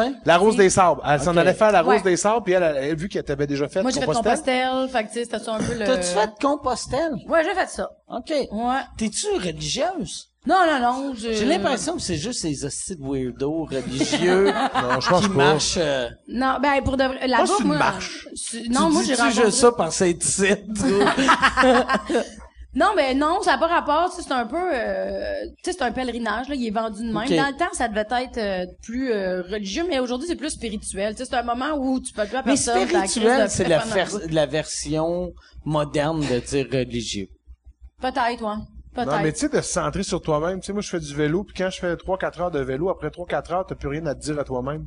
entendu. La rose des sables. Elle s'en allait faire la rose Ouais. des sables, puis elle, elle, elle, vu qu'elle t'avait déjà fait Moi, j'ai fait Compostelle? Compostelle, fait que, tu sais, c'était ça un peu le... T'as-tu fait Compostelle? Ouais, j'ai fait ça. OK. Ouais. T'es-tu religieuse? Non, non, non, je- J'ai l'impression que c'est juste ces hosties de weirdos religieux Non, je pense qui pas. marchent. euh, Non, ben, pour de vrai, la bouffe, une moi... marche. Non, tu moi, j'ai rencontré... juste ça par cette site. Non, mais non, ça n'a pas rapport. tu sais, C'est un peu, euh, tu sais, c'est un pèlerinage. Là, il est vendu de même. Dans le temps, ça devait être euh, plus euh, religieux, mais aujourd'hui, c'est plus spirituel. Tu sais, c'est un moment où tu peux plus à Mais personne. spirituel, de c'est la, version moderne de dire religieux. Peut-être, ouais. Peut-être. Non, mais tu sais, de se centrer sur toi-même. Tu sais, moi, je fais du vélo, puis quand je fais 3-4 heures de vélo, après 3-4 heures, t'as plus rien à te dire à toi-même.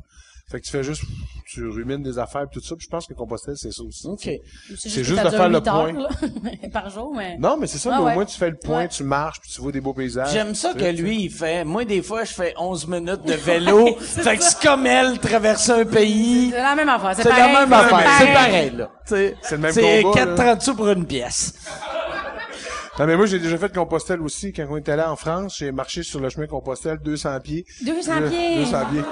Fait que tu fais juste, tu rumines des affaires et tout ça, puis je pense que Compostelle, c'est ça aussi. OK. c'est c'est juste de faire le heures, point. là, par jour, mais... Non, mais c'est ça, Ah mais ouais. au moins tu fais le point, Ouais. tu marches, puis tu vois des beaux paysages. J'aime ça que lui, il fait. Moi, des fois, je fais 11 minutes de vélo. fait que c'est comme elle traverser un pays. C'est la même affaire. C'est C'est la pareil, même c'est affaire. C'est pareil. là. C'est C'est le même C'est combat, 4,30 sous pour une pièce. Non, mais moi, j'ai déjà fait Compostelle aussi. Quand on était là en France, j'ai marché sur le chemin Compostelle 200 pieds. 200 Deux- pieds. 200 pieds.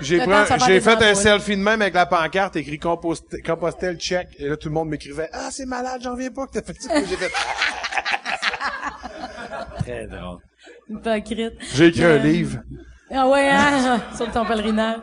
J'ai Le faire j'ai fait un selfie de même avec la pancarte écrit Compost- Compostelle check. Et là, tout le monde m'écrivait, ah, c'est malade, j'en reviens pas que t'as fait ça. J'ai fait, Très drôle. Hypocrite. j'ai écrit un Euh, livre. Ah ouais, hein, sur ton pèlerinage.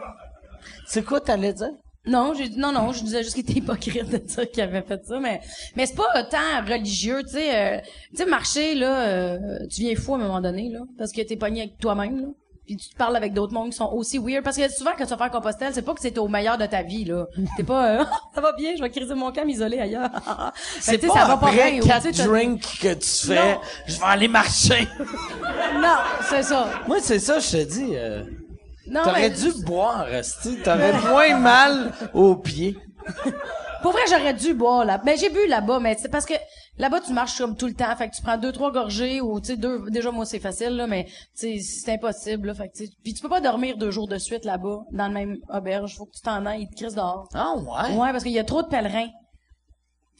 C'est quoi t'allais dire? Non, j'ai non non, je disais juste qu'il était hypocrite de dire qu'il avait fait ça, mais mais c'est pas tant religieux, tu sais, euh, tu sais marcher là, euh, tu viens fou à un moment donné là, parce que t'es pogné avec toi-même là. puis tu te parles avec d'autres mondes qui sont aussi weird. Parce que souvent, quand tu vas faire Compostelle, c'est pas que c'est au meilleur de ta vie, là. T'es pas, euh, ça va bien, je vais criser mon camp isolé ailleurs. C'est que, tu pas, ça va pas après bien. quatre drinks que tu fais, Non. je vais aller marcher. Non, c'est ça. Moi, c'est ça, je te dis. Non, T'aurais mais- dû boire, Esti. T'aurais moins mal aux pieds. Pour vrai, j'aurais dû boire là. Ben j'ai bu là-bas, mais c'est parce que là-bas tu marches comme tout le temps, fait que tu prends deux trois gorgées ou tu sais deux. Déjà moi c'est facile là, mais tu sais c'est impossible là, fait que. Puis tu peux pas dormir deux jours de suite là-bas dans le même auberge. Faut que tu t'en ailles, ils te crissent dehors. Ah ouais? Ouais, parce qu'il y a trop de pèlerins.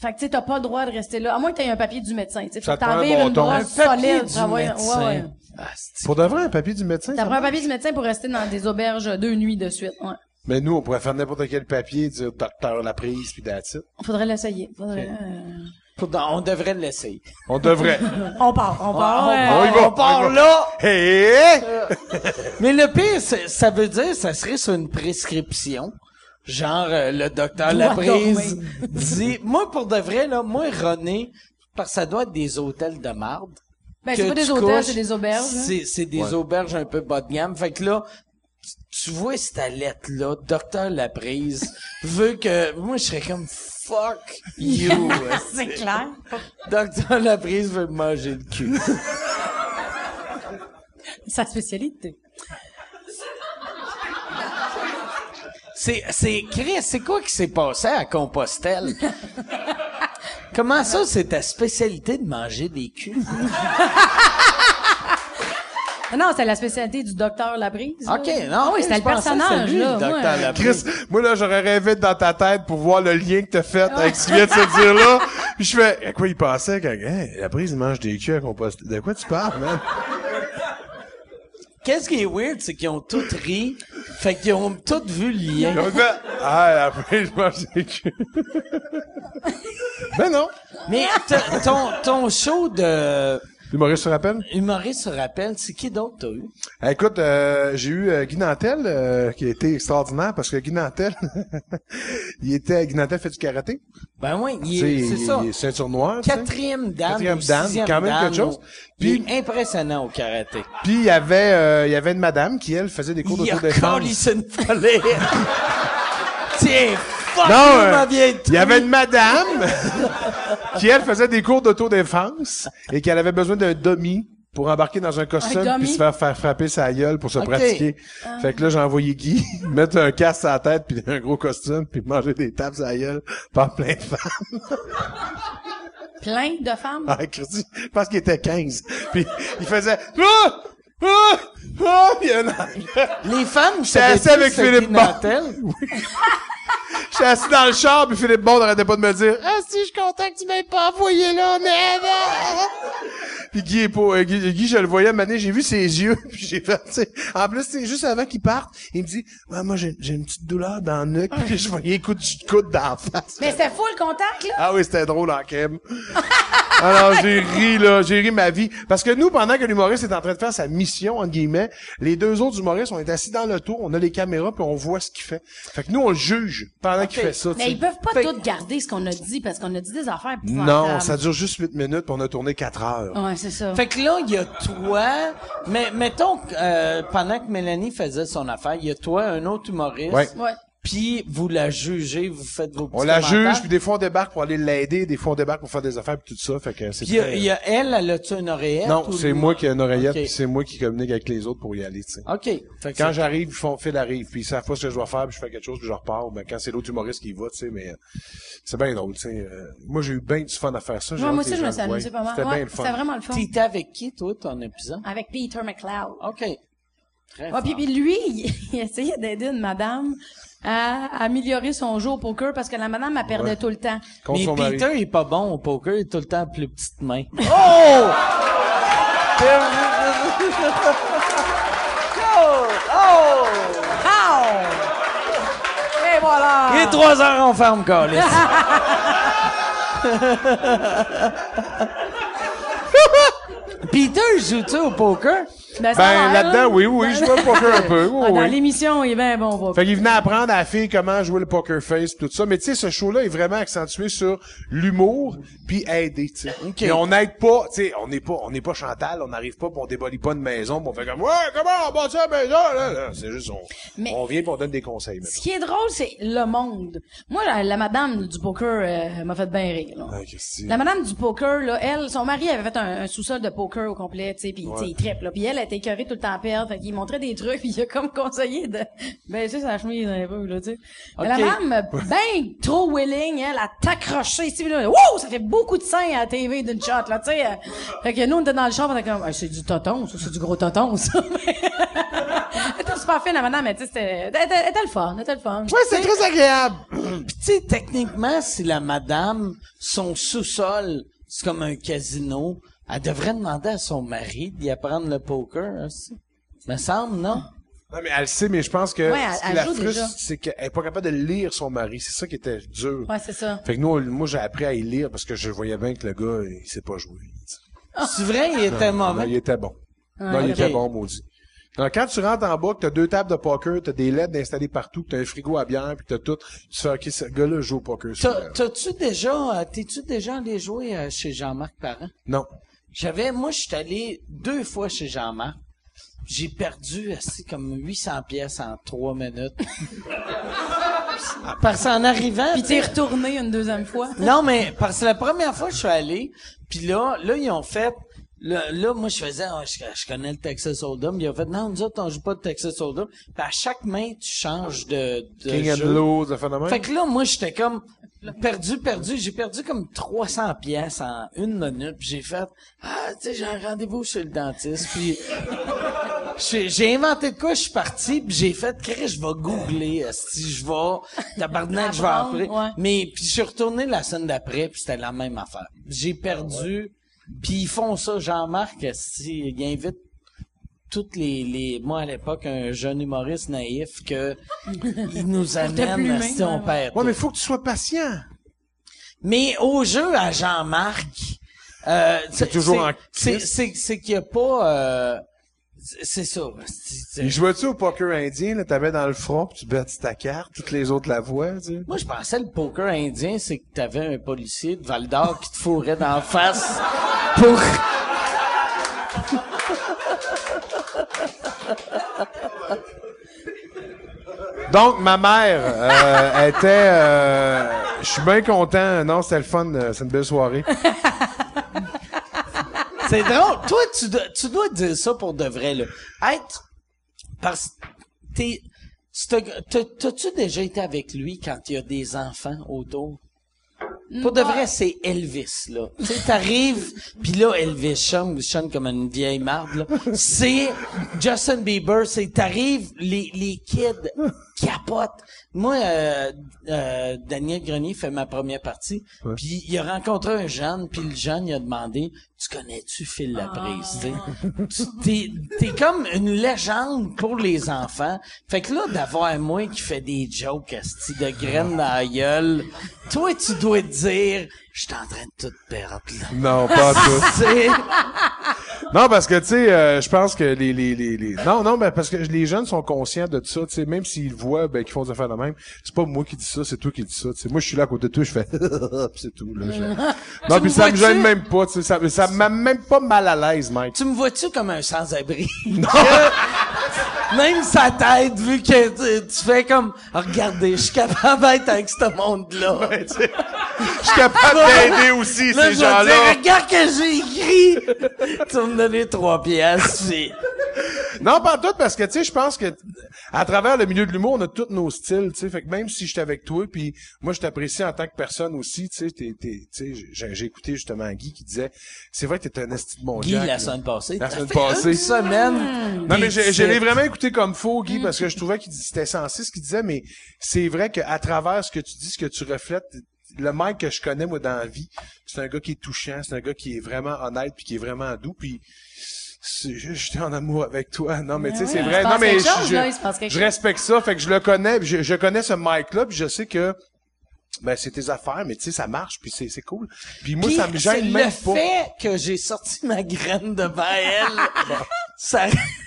Fait que tu sais t'as pas le droit de rester là, à moins que t'aies un papier du médecin. Tu t'en un une brosse papier solide. du ça va- ouais. Ah, Pour de vrai, un papier du médecin? T'as un papier du médecin pour rester dans des auberges deux nuits de suite. Ouais. Mais nous, on pourrait faire n'importe quel papier, dire docteur la prise, puis that's it. Faudrait l'essayer. Faudrait, euh, On devrait l'essayer. On devrait. On part, on part. on, ouais. part, on va, on là. Hé! Mais le pire, ça veut dire ça serait sur une prescription. Genre, euh, le docteur Laprise dit... Moi, pour de vrai, là, moi, René, parce que ça doit être des hôtels de marde. Ben, c'est pas des hôtels, c'est des auberges. là. C'est, c'est des auberges un peu bas de gamme. Fait que là, tu- tu vois cette lettre-là, Docteur Laprise veut que... Moi, je serais comme, fuck you. c'est clair. Docteur Laprise veut me manger le cul. Sa spécialité. C'est, c'est, Chris, c'est quoi qui s'est passé à Compostelle? Comment ça, c'est ta spécialité de manger des culs? Non, c'est la spécialité du docteur Labrise. là. Ok, non, oui, c'était le personnage, lui, là. le docteur. Chris, moi là, j'aurais rêvé dans ta tête pour voir le lien que t'as fait avec ce qui vient de se dire là. Puis je fais, à quoi il pensait quand, hey, la prise, il mange des culs à compost. De quoi tu parles, man? Qu'est-ce qui est weird, c'est qu'ils ont tous ri, fait qu'ils ont tous vu le lien. Ont fait, ah, la prise, je mange des culs. ben non. Mais ton, ton show de L'humoriste se rappelle? humoriste se rappelle, c'est qui d'autre t'as eu? Eh, Écoute, euh, j'ai eu euh, Guy Nantel, euh, qui a été extraordinaire parce que Guy Nantel, il était, Guy Nantel fait du karaté. Ben oui, c'est ça. il est ceinture noire. Quatrième dan, Quatrième sixième quand même quelque chose. ou- Puis- il est impressionnant au karaté. Puis il y avait, euh, il y avait une madame qui, elle, faisait des cours Il a d'autodéfense. une folie. Tiens, Non, euh, il y avait une madame qui, elle, faisait des cours d'autodéfense et qu'elle avait besoin d'un dummy pour embarquer dans un costume puis se faire, faire frapper sa gueule pour se pratiquer. Fait que là, j'ai envoyé Guy mettre un casque à la tête puis un gros costume puis manger des tapes à la gueule par plein de femmes. Plein de femmes? Ah, Christy, je pense qu'il était 15. Puis il faisait ah! Ah! Ah! Puis il y a un Les femmes, assis avec Philippe. Nantel. J'étais assis dans le char, puis Philippe Bond n'arrêtait pas de me dire « Ah, si, je suis content que tu m'aies pas envoyé là, mais... Puis Guy, est pas, euh, Guy, Guy, je le voyais, mané, j'ai vu ses yeux, puis j'ai fait, tu sais, en plus, c'est juste avant qu'il parte, il me dit « Ouais, moi, j'ai une petite douleur dans le nuque, puis je voyais un coup de coude dans la face. Mais c'était fou le contact, là? Ah oui, c'était drôle en crème. Alors, j'ai ri, là, j'ai ri ma vie. Parce que nous, pendant que l'humoriste est en train de faire sa mission, entre guillemets, les deux autres humoristes, on est assis dans l'auto, on a les caméras, puis on voit ce qu'il fait. Fait que nous, on le juge pendant qu'il fait ça, tu Mais sais. ils peuvent pas Fait- toutes garder ce qu'on a dit parce qu'on a dit des affaires épouvantables. Non, ça dure juste 8 minutes, puis on a tourné 4 heures. Ouais, c'est ça. Fait que là, il y a toi, mais mettons que, euh, pendant que Mélanie faisait son affaire, il y a toi, un autre humoriste. Ouais. Ouais. Puis vous la jugez, vous faites vos petits On la juge, puis des fois on débarque pour aller l'aider, des fois on débarque pour faire des affaires, puis tout ça. Fait que c'est Puis il y a, très- il y a elle, elle a-tu une oreillette? Non, ou c'est moi qui ai une oreillette, Ok. puis c'est moi qui communique avec les autres pour y aller, tu sais. OK. Fait que Quand c'est- j'arrive, ils font fil arrive, puis ils savent pas ce que je dois faire, puis je fais quelque chose, puis je repars. Ben, quand c'est l'autre humoriste qui y va, tu sais, mais euh, c'est bien drôle, tu sais. euh, moi, j'ai eu bien du fun à faire ça. Ouais, moi aussi, je me suis amusée pas mal. C'était Ouais, bien le fun. C'était vraiment le fun. T'étais avec qui, toi, ton épisode? Avec Peter McLeod. OK. Très Ouais, fort. puis, puis lui, il, il essayait d'aider une madame à améliorer son jeu au poker parce que la madame, elle perdait Ouais. tout le temps. Contre Mais son mari. Peter, il est pas bon au poker, il est tout le temps plus petite main. Oh! oh! Oh! Et voilà! Il est trois heures en ferme, Carlis. Peter, joue-tu au poker? Ben, Ben, là-dedans, là. oui, oui, je joue au poker un peu. oui, Ah, dans oui. l'émission, il est bien bon. va. Fait qu'il venait apprendre à la fille comment jouer le poker face pis tout ça. Mais tu sais, ce show-là est vraiment accentué sur l'humour puis aider, tu sais. Et on n'aide pas, tu sais, on n'est pas, on n'est pas Chantal, on n'arrive pas pis on démolit pas une maison pis on fait comme, ouais, comment on bâtit la maison, là, là? C'est juste, on, Mais- on vient pis on donne des conseils, maintenant. Ce qui est drôle, c'est le monde. Moi, la, la madame du poker euh, elle m'a fait bien rire. Là. Ah, La madame du poker, là, elle, son mari avait fait un, un sous-sol de poker au complet, tu sais, puis tu sais, il trippe, là. Puis elle, elle était écœurée tout le temps à perdre, fait qu'il montrait des trucs, puis il a comme conseillé de baisser sa chemise un peu, là, tu sais. Mais La madame, ben trop willing, elle, a t'accroché ici, là, wow, ça fait beaucoup de seins à la TV d'une shot, là, tu sais. euh. Fait que nous, on était dans le champ, on était comme, Ah, c'est du toton, ça, c'est du gros toton, ça. elle était super fine, la madame, mais tu sais, c'était, elle était, elle était le fun, elle était le fun. Ouais, c'est très agréable. Puis tu sais, techniquement, si la madame, son sous-sol, c'est comme un casino, elle devrait demander à son mari d'y apprendre le poker, aussi. Me semble, non? Non, mais elle le sait, mais je pense que Ouais, elle- ce qui elle la joue frustre, c'est qu'elle est pas capable de lire son mari. C'est ça qui était dur. Ouais, c'est ça. Fait que nous, moi, j'ai appris à y lire parce que je voyais bien que le gars, il sait pas jouer. sais. C'est vrai, il était Non, mauvais. il était bon. non, il ok. était bon, maudit. Donc, quand tu rentres en bas, que t'as deux tables de poker, t'as des LED installées partout, que t'as un frigo à bière, puis que t'as tout, tu fais, OK, ce gars-là joue au poker. T'as-. T'as-tu déjà, euh, t'es-tu déjà allé jouer euh, chez Jean-Marc Parent? Non. J'avais, moi, je suis allé deux fois chez Jean-Marc. J'ai perdu assez comme 800 pièces en trois minutes. Parce qu'en arrivant, Puis tu t'es retourné une deuxième fois? non, mais parce que la première fois que je suis allé, puis là, là, ils ont fait... Là, là, moi, je faisais, Ah, je, je connais le Texas Hold'em. Ils ont fait, non, nous autres, on joue pas de Texas Hold'em. Puis à chaque main, tu changes de, de King and jeu. Low, ça fait de même. Fait que là, moi, j'étais comme perdu, perdu. J'ai perdu comme 300 pièces en une minute. J'ai fait, ah, tu sais, j'ai un rendez-vous chez le dentiste. Puis j'ai j'ai inventé de quoi, je suis parti. Puis j'ai fait, Chris, je vais googler. Si je vais, tabarnak, je vais appeler. ouais. Mais puis je suis retourné la semaine d'après, puis c'était la même affaire. J'ai perdu. Puis ils font ça, Jean-Marc, si, il invite toutes les, les moi à l'époque un jeune humoriste naïf que il nous amène si on ouais, perd Ouais, tout. mais faut que tu sois patient. Mais au jeu à Jean-Marc, euh, c'est toujours en c'est c'est c'est qu'il y a pas euh, c'est ça. Il jouait-tu au poker indien, là, t'avais dans le front, puis tu bâtis ta carte, toutes les autres la voient, tu sais? Moi je pensais le poker indien c'est que t'avais un policier de Val d'Or qui te fourrait dans la face pour Donc, ma mère, euh, était, euh, je suis bien content. Non, c'était le fun, euh, c'est une belle soirée. C'est drôle. Toi, tu dois, tu dois dire ça pour de vrai, là. Parce que t'es, tu te- t'as- t'as-tu déjà été avec lui quand il y a des enfants autour? Pour de vrai, c'est Elvis, là. Tu sais, t'arrives, pis là, Elvis chante, chante comme une vieille marde, là. C'est Justin Bieber, c'est t'arrives, les, les kids capotent. Moi, euh, euh, Daniel Grenier fait ma première partie, puis il a rencontré un jeune, puis le jeune, il a demandé, tu connais-tu Phil Laprise? Tu- T'es, t'es comme une légende pour les enfants. Fait que là, d'avoir moi qui fait des jokes, asti, de graines dans la gueule, toi, tu dois te dire, je suis en train de tout perdre, là. Non, pas tout. Non, parce que, tu sais, euh, je pense que les, les, les, les- Non, non, ben, parce que les jeunes sont conscients de ça, tu sais, même s'ils voient, ben, qu'ils font des affaires de même, c'est pas moi qui dis ça, c'est toi qui dis ça, tu sais. Moi, je suis là à côté de toi, je fais, Pis c'est tout, là. je- Non, puis ça me gêne même pas, tu sais, ça, ça m'a même pas mal à l'aise, mec. Tu me vois-tu comme un sans-abri? Que- Même sa tête, vu que tu, tu fais comme, regardez, je suis capable d'être avec ce monde-là. Je suis capable d'aider aussi, Là, ces gens-là. dire, regarde que j'ai écrit! tu vas me donner trois pièces, puis... Non, pas tout, parce que, tu sais, je pense que, à travers le milieu de l'humour, on a tous nos styles, tu sais. Fait que même si j'étais avec toi, puis moi, je t'apprécie en tant que personne aussi, tu sais, t'es, t'es- tu sais, j'ai, j'ai écouté justement Guy qui disait, c'est vrai que t'es un esti de mon Guy, la semaine passée. La semaine passée. Une semaine. Non, mais titres. vraiment écouté comme faux, Guy, parce que je trouvais qu'il c'était sensé ce qu'il disait, mais c'est vrai qu'à travers ce que tu dis, ce que tu reflètes, le mec que je connais, moi, dans la vie, c'est un gars qui est touchant, c'est un gars qui est vraiment honnête, puis qui est vraiment doux, puis c'est- je- j'étais en amour avec toi. Non, mais tu sais, c'est vrai. Non, mais chose, je, là, je respecte ça, fait que je le connais, je, je connais ce Mike-là, puis je sais que ben c'est tes affaires, mais tu sais, ça marche, puis c'est c'est cool. Puis moi, Puis ça me gêne même le pas. fait que j'ai sorti ma graine devant elle. Ça...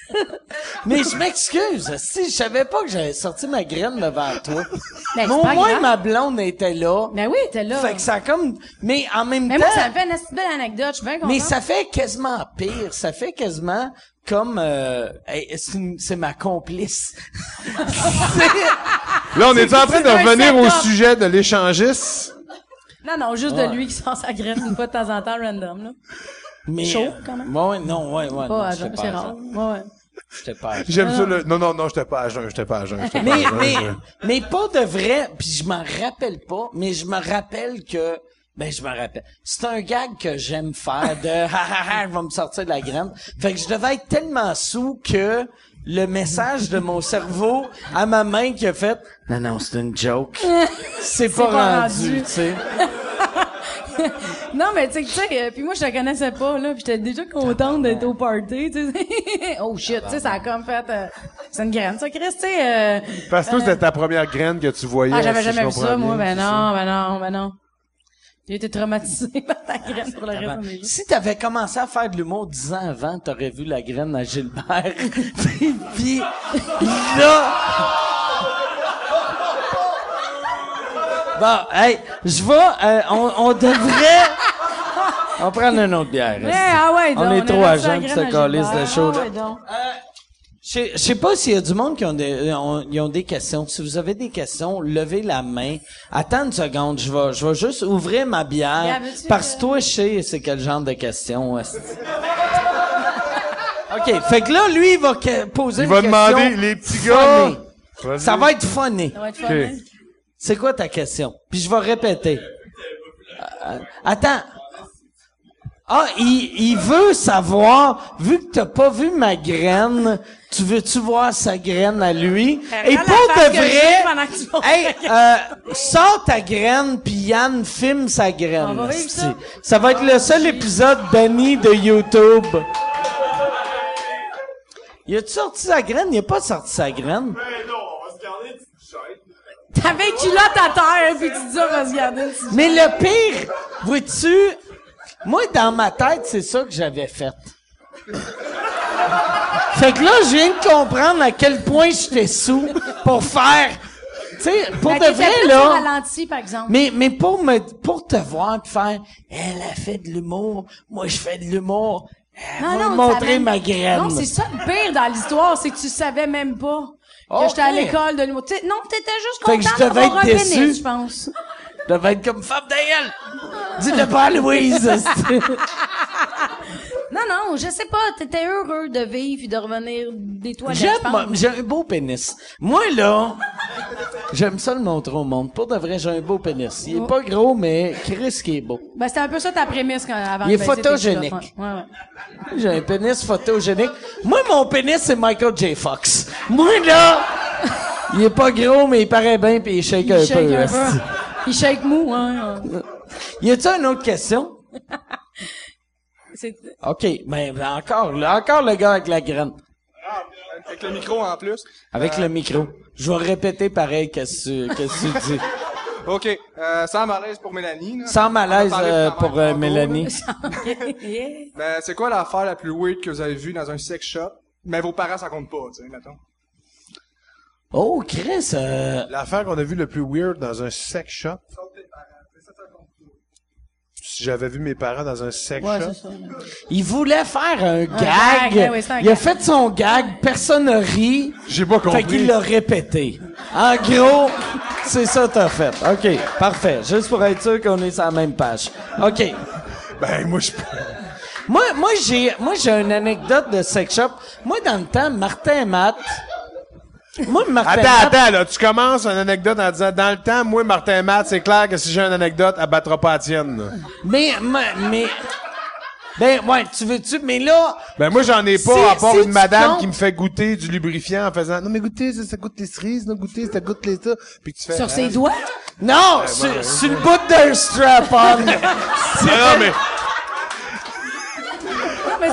mais je m'excuse. Si je savais pas que j'avais sorti ma graine devant toi. Ben, mais c'est au moins, grave. ma blonde était là. Ben oui, t'es là. Fait que ça a comme, mais en même Mais temps, moi, ça me fait une belle anecdote. Je suis bien contente. mais ça fait quasiment pire. Ça fait quasiment comme, euh, hey, c'est ma complice. Là, on est en train de revenir au sujet de l'échangiste. Non, non, juste de lui qui sort sa graine une fois de temps en temps random, là. Mais, Chaud, quand même. Ouais, ouais, non, ouais, ouais. non, Pas c'est à rare. Ouais, ouais. J'étais pas à jeun. J'aime ça le... Non, non, non, j'étais pas à jeun, j'étais pas à jeun, j'étais pas à Mais, jeun, mais, je- mais pas de vrai, puis je m'en rappelle pas, mais je me rappelle que, ben, je me rappelle. C'est un gag que j'aime faire de, ha, ha, ha, je vais me sortir de la graine. Fait que je devais être tellement sous que le message de mon cerveau à ma main qui a fait, non, non, c'est une joke. C'est pas, pas rendu, rendu. tu sais. Non, mais tu sais, tu sais, euh, puis moi, je te connaissais pas, là, puis j'étais déjà contente d'être au party, tu sais. oh shit, tu sais, ça a comme fait, euh, c'est une graine, ça, Chris, tu sais, euh, Parce que toi, c'était ta première graine que tu voyais. ah, j'avais si jamais vu ça, moi, ben ça. non, ben non, ben non. J'ai été traumatisé par ta graine pour le reste de mes jours. Si t'avais commencé à faire de l'humour dix ans avant, t'aurais vu la graine à Gilbert. puis, puis là... Bon, hey, je vais... euh, on, on devrait... On va prendre une autre bière. Ah ouais, On est trop a à lancé la jeun pour à calice de Ah ouais, donc. Sais- je sais pas s'il y a du monde qui ont des, euh, ont, ils ont des questions. Si vous avez des questions, levez la main. Attends une seconde, je vais, je vais juste ouvrir ma bière. Parce que euh, toi, je sais c'est quel genre de questions. esti. OK, fait que là, lui, il va que- poser Il une va question demander, les petits gars. funny. Ça va être funny. Ça va être? C'est quoi ta question? Puis je vais répéter. Euh, attends. Ah, il, il veut savoir, vu que t'as pas vu ma graine, tu veux-tu voir sa graine à lui? Regarde Et pour de vrai, hey, euh, sors ta graine, puis Yann filme sa graine. On va ça. Ça va être le seul épisode banni de YouTube. Il a-tu sorti sa graine? Il a pas sorti sa graine? T'avais une culotte à terre, puis tu dis, on va se garder une petite- Mais le pire, vois-tu, moi, dans ma tête, c'est ça que j'avais fait. Fait que là, je viens de comprendre à quel point j'étais sous pour faire, tu sais, pour Mais de vrai, là. ralenti, par exemple. Mais, mais pour me, pour te voir pis faire, elle a fait de l'humour, moi je fais de l'humour, elle va me montrer ma graine. Non, c'est ça le pire dans l'histoire, c'est que tu savais même pas que j'étais à l'école de l'humour. Non, t'étais juste devais d'avoir un pénis, je pense. Je devais être comme femme d'ailleurs. Dis-le pas à Louise. Non, non, je sais pas, t'étais heureux de vivre et de revenir des toilettes, J'aime, j'ai un beau pénis. Moi, là, j'aime ça le montrer au monde. Pour de vrai, j'ai un beau pénis. Il est pas gros, mais Chris qui est beau. Ben, c'était un peu ça ta prémisse quand, avant Il est de baisser tes photogénique. culottes, Ouais, ouais. J'ai un pénis photogénique. Moi, mon pénis, c'est Michael J. Fox. Moi, là, il est pas gros, mais il paraît bien pis il shake un Il shake peu. un esti. peu. Il shake mou, hein. Y a-tu une autre question? OK, ben, ben, encore, là, encore le gars avec la graine. Avec le micro en plus. Avec le micro. Je vais répéter pareil qu'est-ce que tu- qu'est-ce que tu dis. OK. Euh, sans malaise pour Mélanie. là. Sans malaise euh, pour euh, Mélanie. Yeah. Ben, c'est quoi l'affaire la plus weird que vous avez vue dans un sex shop? Mais vos parents, ça compte pas, tu sais, mettons. Oh, Chris, euh, L'affaire qu'on a vue le plus weird dans un sex shop. Si j'avais vu mes parents dans un sex Ouais, shop. ça. il voulait faire un, gag, gag. ouais, ouais, c'est un il a fait son gag, personne n'a ri. J'ai pas Fait compris. qu'il l'a répété. En gros, c'est ça que t'as fait. OK, parfait. Juste pour être sûr qu'on est sur la même page. OK. Ben, moi, je Moi, moi, j'ai, moi, j'ai une anecdote de sex shop. Moi, dans le temps, Martin et Matt. Moi, Martin Attends, Matt- attends, là, tu commences une anecdote en disant, dans le temps, moi, Martin Matt, c'est clair que si j'ai une anecdote, elle battra pas la tienne. là. Mais, mais, mais- ben, ouais, tu veux-tu, mais là, Ben, moi, j'en ai pas, à part une madame qui me fait goûter du lubrifiant en faisant, non, mais goûtez, ça, ça goûte les cerises, non, goûtez, ça goûte les ça. Puis tu fais, Sur ah, ses doigts? non, sur, sur le bout d'un strap-on. Non, mais,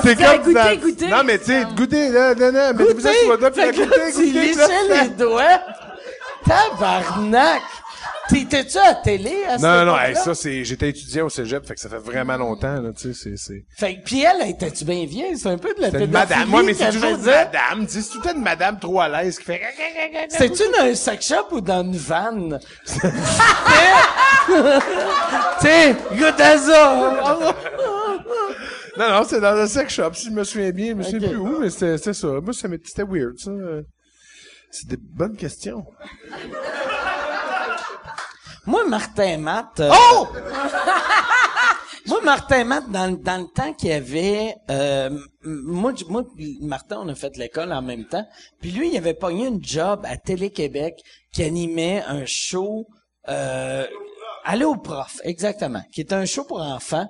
Non, mais c'est tu disais, comme goûter, ça. goûter. Non, mais tu sais, goûtez, là, non, non, mettez-vous ça sur doigt, puis là, là, goûtez, tu là, les doigts. Tabarnak. T'étais-tu à la télé à cette Non, non, hey, ça, c'est, j'étais étudiant au cégep, fait que ça fait vraiment longtemps, là, tu sais, c'est, c'est. Fait que, pis elle, était-tu bien vieille? C'est un peu de la pédophilie madame. Moi, mais c'est toujours une madame, c'est tout le temps une madame trop à l'aise qui fait. C'était-tu dans un sex shop ou dans une vanne? T'sais, goûte à ça! Non, non, c'est dans un sex shop, si je me souviens bien, je me souviens plus où, mais c'était, ça. Moi, ça m'était- c'était weird, ça. C'est des bonnes questions. Moi, Martin Matt... euh, Oh! Moi, Martin Matt, dans, le- dans le temps qu'il y avait... euh, moi, moi, Martin, on a fait l'école en même temps. Puis lui, il avait pogné une job à Télé-Québec qui animait un show... Euh, Aller au prof, exactement, qui est un show pour enfants.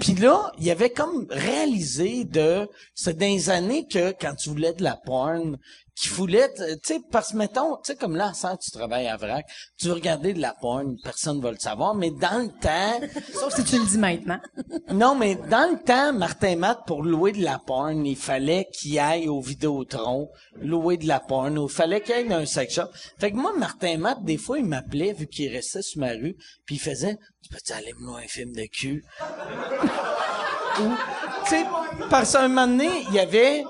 Puis là, il avait comme réalisé de... C'est dans les années que, quand tu voulais de la porn, qu'il voulait... Tu sais, parce que, mettons, tu sais, comme là, sans tu travailles à VRAC, tu veux regarder de la porn, personne va le savoir, mais dans le temps... Sauf si tu le dis maintenant. Non, mais dans le temps, Martin Matt, pour louer de la porn, il fallait qu'il aille au Vidéotron, louer de la porn, ou il fallait qu'il aille dans un sex shop. Fait que moi, Martin Matt, des fois, il m'appelait, vu qu'il restait sur ma rue, puis il faisait, tu peux-tu aller me louer un film de cul? Ou, tu sais, parce qu'un moment donné, il y avait,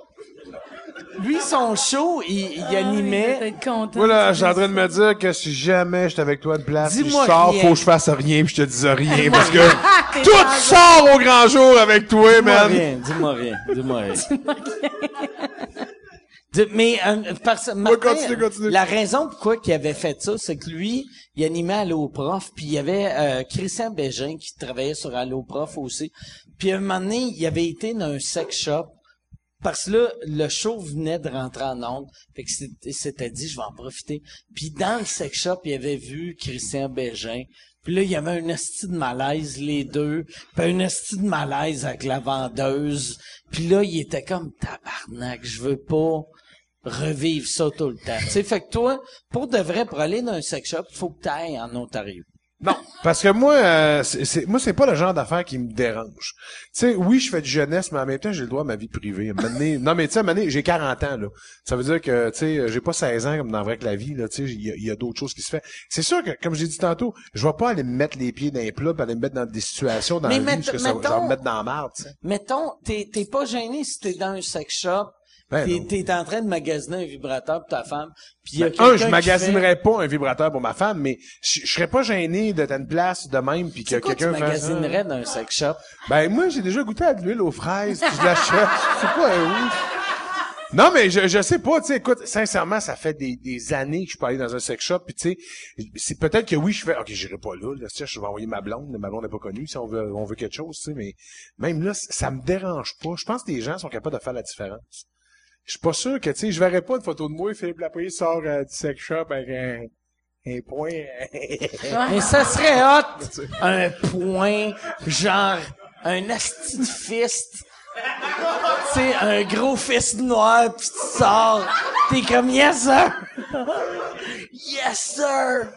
lui, son show, il, il Il animait. Voilà, suis en train de me dire que si jamais j'étais avec toi de place, puis je Dis-moi sors, rien. faut que je fasse rien, puis je te dise rien, parce que T'es tout sort au grand jour avec toi, Dis-moi man. rien, dis-moi rien, dis-moi rien. De- mais euh, parce, Martin, continue, continue. la raison pourquoi il avait fait ça, c'est que lui, il animait Allo Prof, puis il y avait euh, Christian Bégin qui travaillait sur Allo Prof aussi. Puis à un moment donné, il avait été dans un sex shop parce que là, le show venait de rentrer en onde. Fait que s'était dit, je vais en profiter. Puis dans le sex shop, il avait vu Christian Bégin. Puis là, il y avait un esti de malaise, les deux. Puis un esti de malaise avec la vendeuse. Puis là, il était comme, tabarnak, je veux pas revivre ça tout le temps. Tu sais, fait que toi, pour de vrai, pour aller dans un sex shop, faut que t'ailles en Ontario. Non, parce que moi, euh, c'est, c'est- moi, c'est pas le genre d'affaire qui me dérange. Tu sais, oui, je fais du jeunesse, mais en même temps, j'ai le droit à ma vie privée. Donné- non, mais tu sais, j'ai 40 ans, là. Ça veut dire que, tu sais, j'ai pas 16 ans comme dans vrai que la vie, là. Tu sais, il y a, il y a d'autres choses qui se font. C'est sûr que, comme j'ai dit tantôt, je vais pas aller me mettre les pieds dans les plats, pis aller me mettre dans des situations dans Mais la vie où que ça, va- ça va mettons- me mettre dans la marde. Mettons, t'es, t'es pas gêné si t'es dans un sex shop, Ben t'es, t'es en train de magasiner un vibrateur pour ta femme, puis il y a Ben, un, je magasinerais pas un vibrateur pour ma femme, mais je, je serais pas gêné d'être à une place de même puis que. C'est quoi tu quelqu'un magasinerais dans un sex shop? Ben moi j'ai déjà goûté à de l'huile aux fraises, puis je l'achète. C'est pas un ouf. Non mais je je sais pas, tu sais écoute, sincèrement, ça fait des, des années que je peux aller dans un sex shop puis tu sais, c'est peut-être que oui, je fais OK, j'irai pas là, là, je vais envoyer ma blonde, mais ma blonde n'est pas connue si on veut on veut quelque chose, tu sais, mais même là ça me dérange pas. Je pense que les gens sont capables de faire la différence. Je suis pas sûr que tu sais, je verrais pas une photo de moi Philippe Lapouille sort euh, du sex shop avec un un point. Mais ça serait hot, un point, genre, un asti de fist. Tu sais, un gros fist noir, pis tu sors. T'es comme, yes, sir! yes, sir!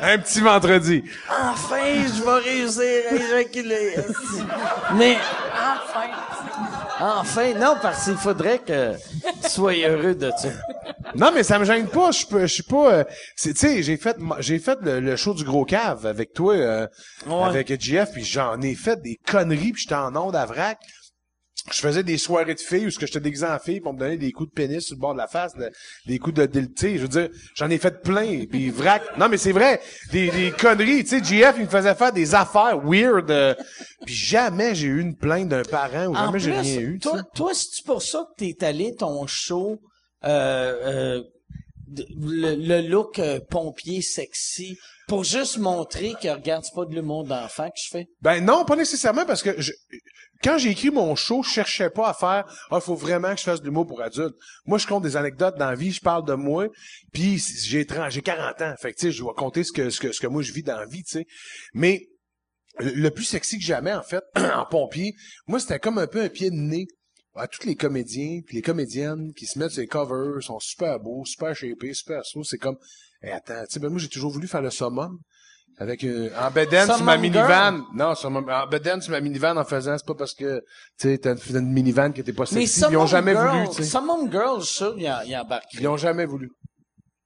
un petit vendredi. Enfin, je vais réussir à éjaculer. Mais, Enfin. Enfin, non, parce qu'il faudrait que tu sois heureux de ça. Non, mais ça me gêne pas. Je peux- je suis pas. euh, tu sais, j'ai fait, j'ai fait le, le show du gros cave avec toi, euh, Ouais. avec JF, puis j'en ai fait des conneries, puis j'étais en onde à vrac. Je faisais des soirées de filles où ce que j'étais déguisé en fille pour me donner des coups de pénis sur le bord de la face, de- des coups de sais, je veux dire, j'en ai fait plein, puis vrac. Non, mais c'est vrai, des, des conneries, tu sais, JF il me faisait faire des affaires weird, euh, puis jamais j'ai eu une plainte d'un parent ou jamais j'ai rien eu. Toi, toi c'est pour ça que t'es allé ton show, euh, euh, de- le, le look euh, pompier sexy, pour juste montrer que regarde, c'est pas de l'humour d'enfant que je fais? Ben non, pas nécessairement parce que je, quand j'ai écrit mon show, je cherchais pas à faire ah faut vraiment que je fasse de l'humour pour adultes. Moi je compte des anecdotes dans la vie, je parle de moi, puis j'ai 30, j'ai 40 ans, fait je vais compter ce que ce que ce que moi je vis dans la vie, tu sais. Mais le plus sexy que jamais en fait en pompier, moi c'était comme un peu un pied de nez à tous les comédiens puis les comédiennes qui se mettent sur les covers, sont super beaux, super shapés, super sauts, c'est comme Eh, attends, tu sais ben moi j'ai toujours voulu faire le summum avec euh, en bedaine sur ma minivan. Non, summum- en bedaine sur ma minivan en faisant, c'est pas parce que tu sais t'as une, une minivan qui était pas Mais sexy, ils ont jamais Girl, voulu, tu sais. Summum Girl, je suis sûr, il, en- il embarque. Ils ont jamais voulu.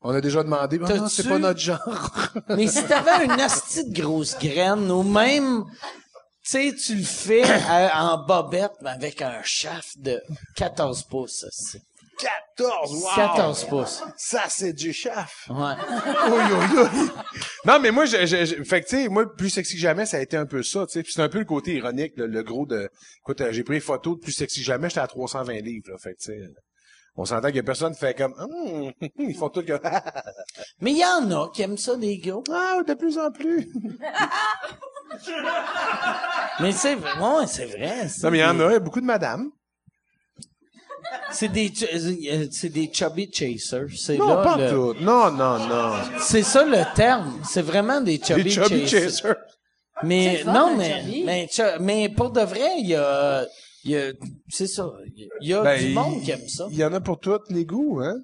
On a déjà demandé, Ah, non, c'est pas notre genre. Mais si t'avais une hostie de grosse graine, ou même, tu sais, tu le fais à- en bobette, mais avec un shaft de 14 pouces, aussi. 14, wow! 14 pouces. Ça, c'est du chef. Ouais. Non, mais moi, je, je, je- fait que, tu sais, moi, plus sexy que jamais, ça a été un peu ça, tu sais. Puis c'est un peu le côté ironique, le, le gros de, écoute, euh, j'ai pris une photo de plus sexy que jamais, j'étais à 320 livres, là. Fait que, tu sais, on s'entend qu'il y a personne qui fait comme, Hum, ils font tout comme, Mais il y en a qui aiment ça, des gars. ah, de plus en plus. Mais c'est vrai, ouais, c'est vrai. Non, mais il y en des- a, il y a beaucoup de madames. C'est des, ch- euh, c'est des chubby chasers. C'est Non, là pas le- tout. Non, non, non. C'est ça le terme. C'est vraiment des chubby, Les chubby chasers. chasers. Mais fun, non, mais, mais, mais pour de vrai, il y a, il y a, c'est ça. Il y a Ben, du monde qui aime ça. Il y en a pour tous les goûts, hein?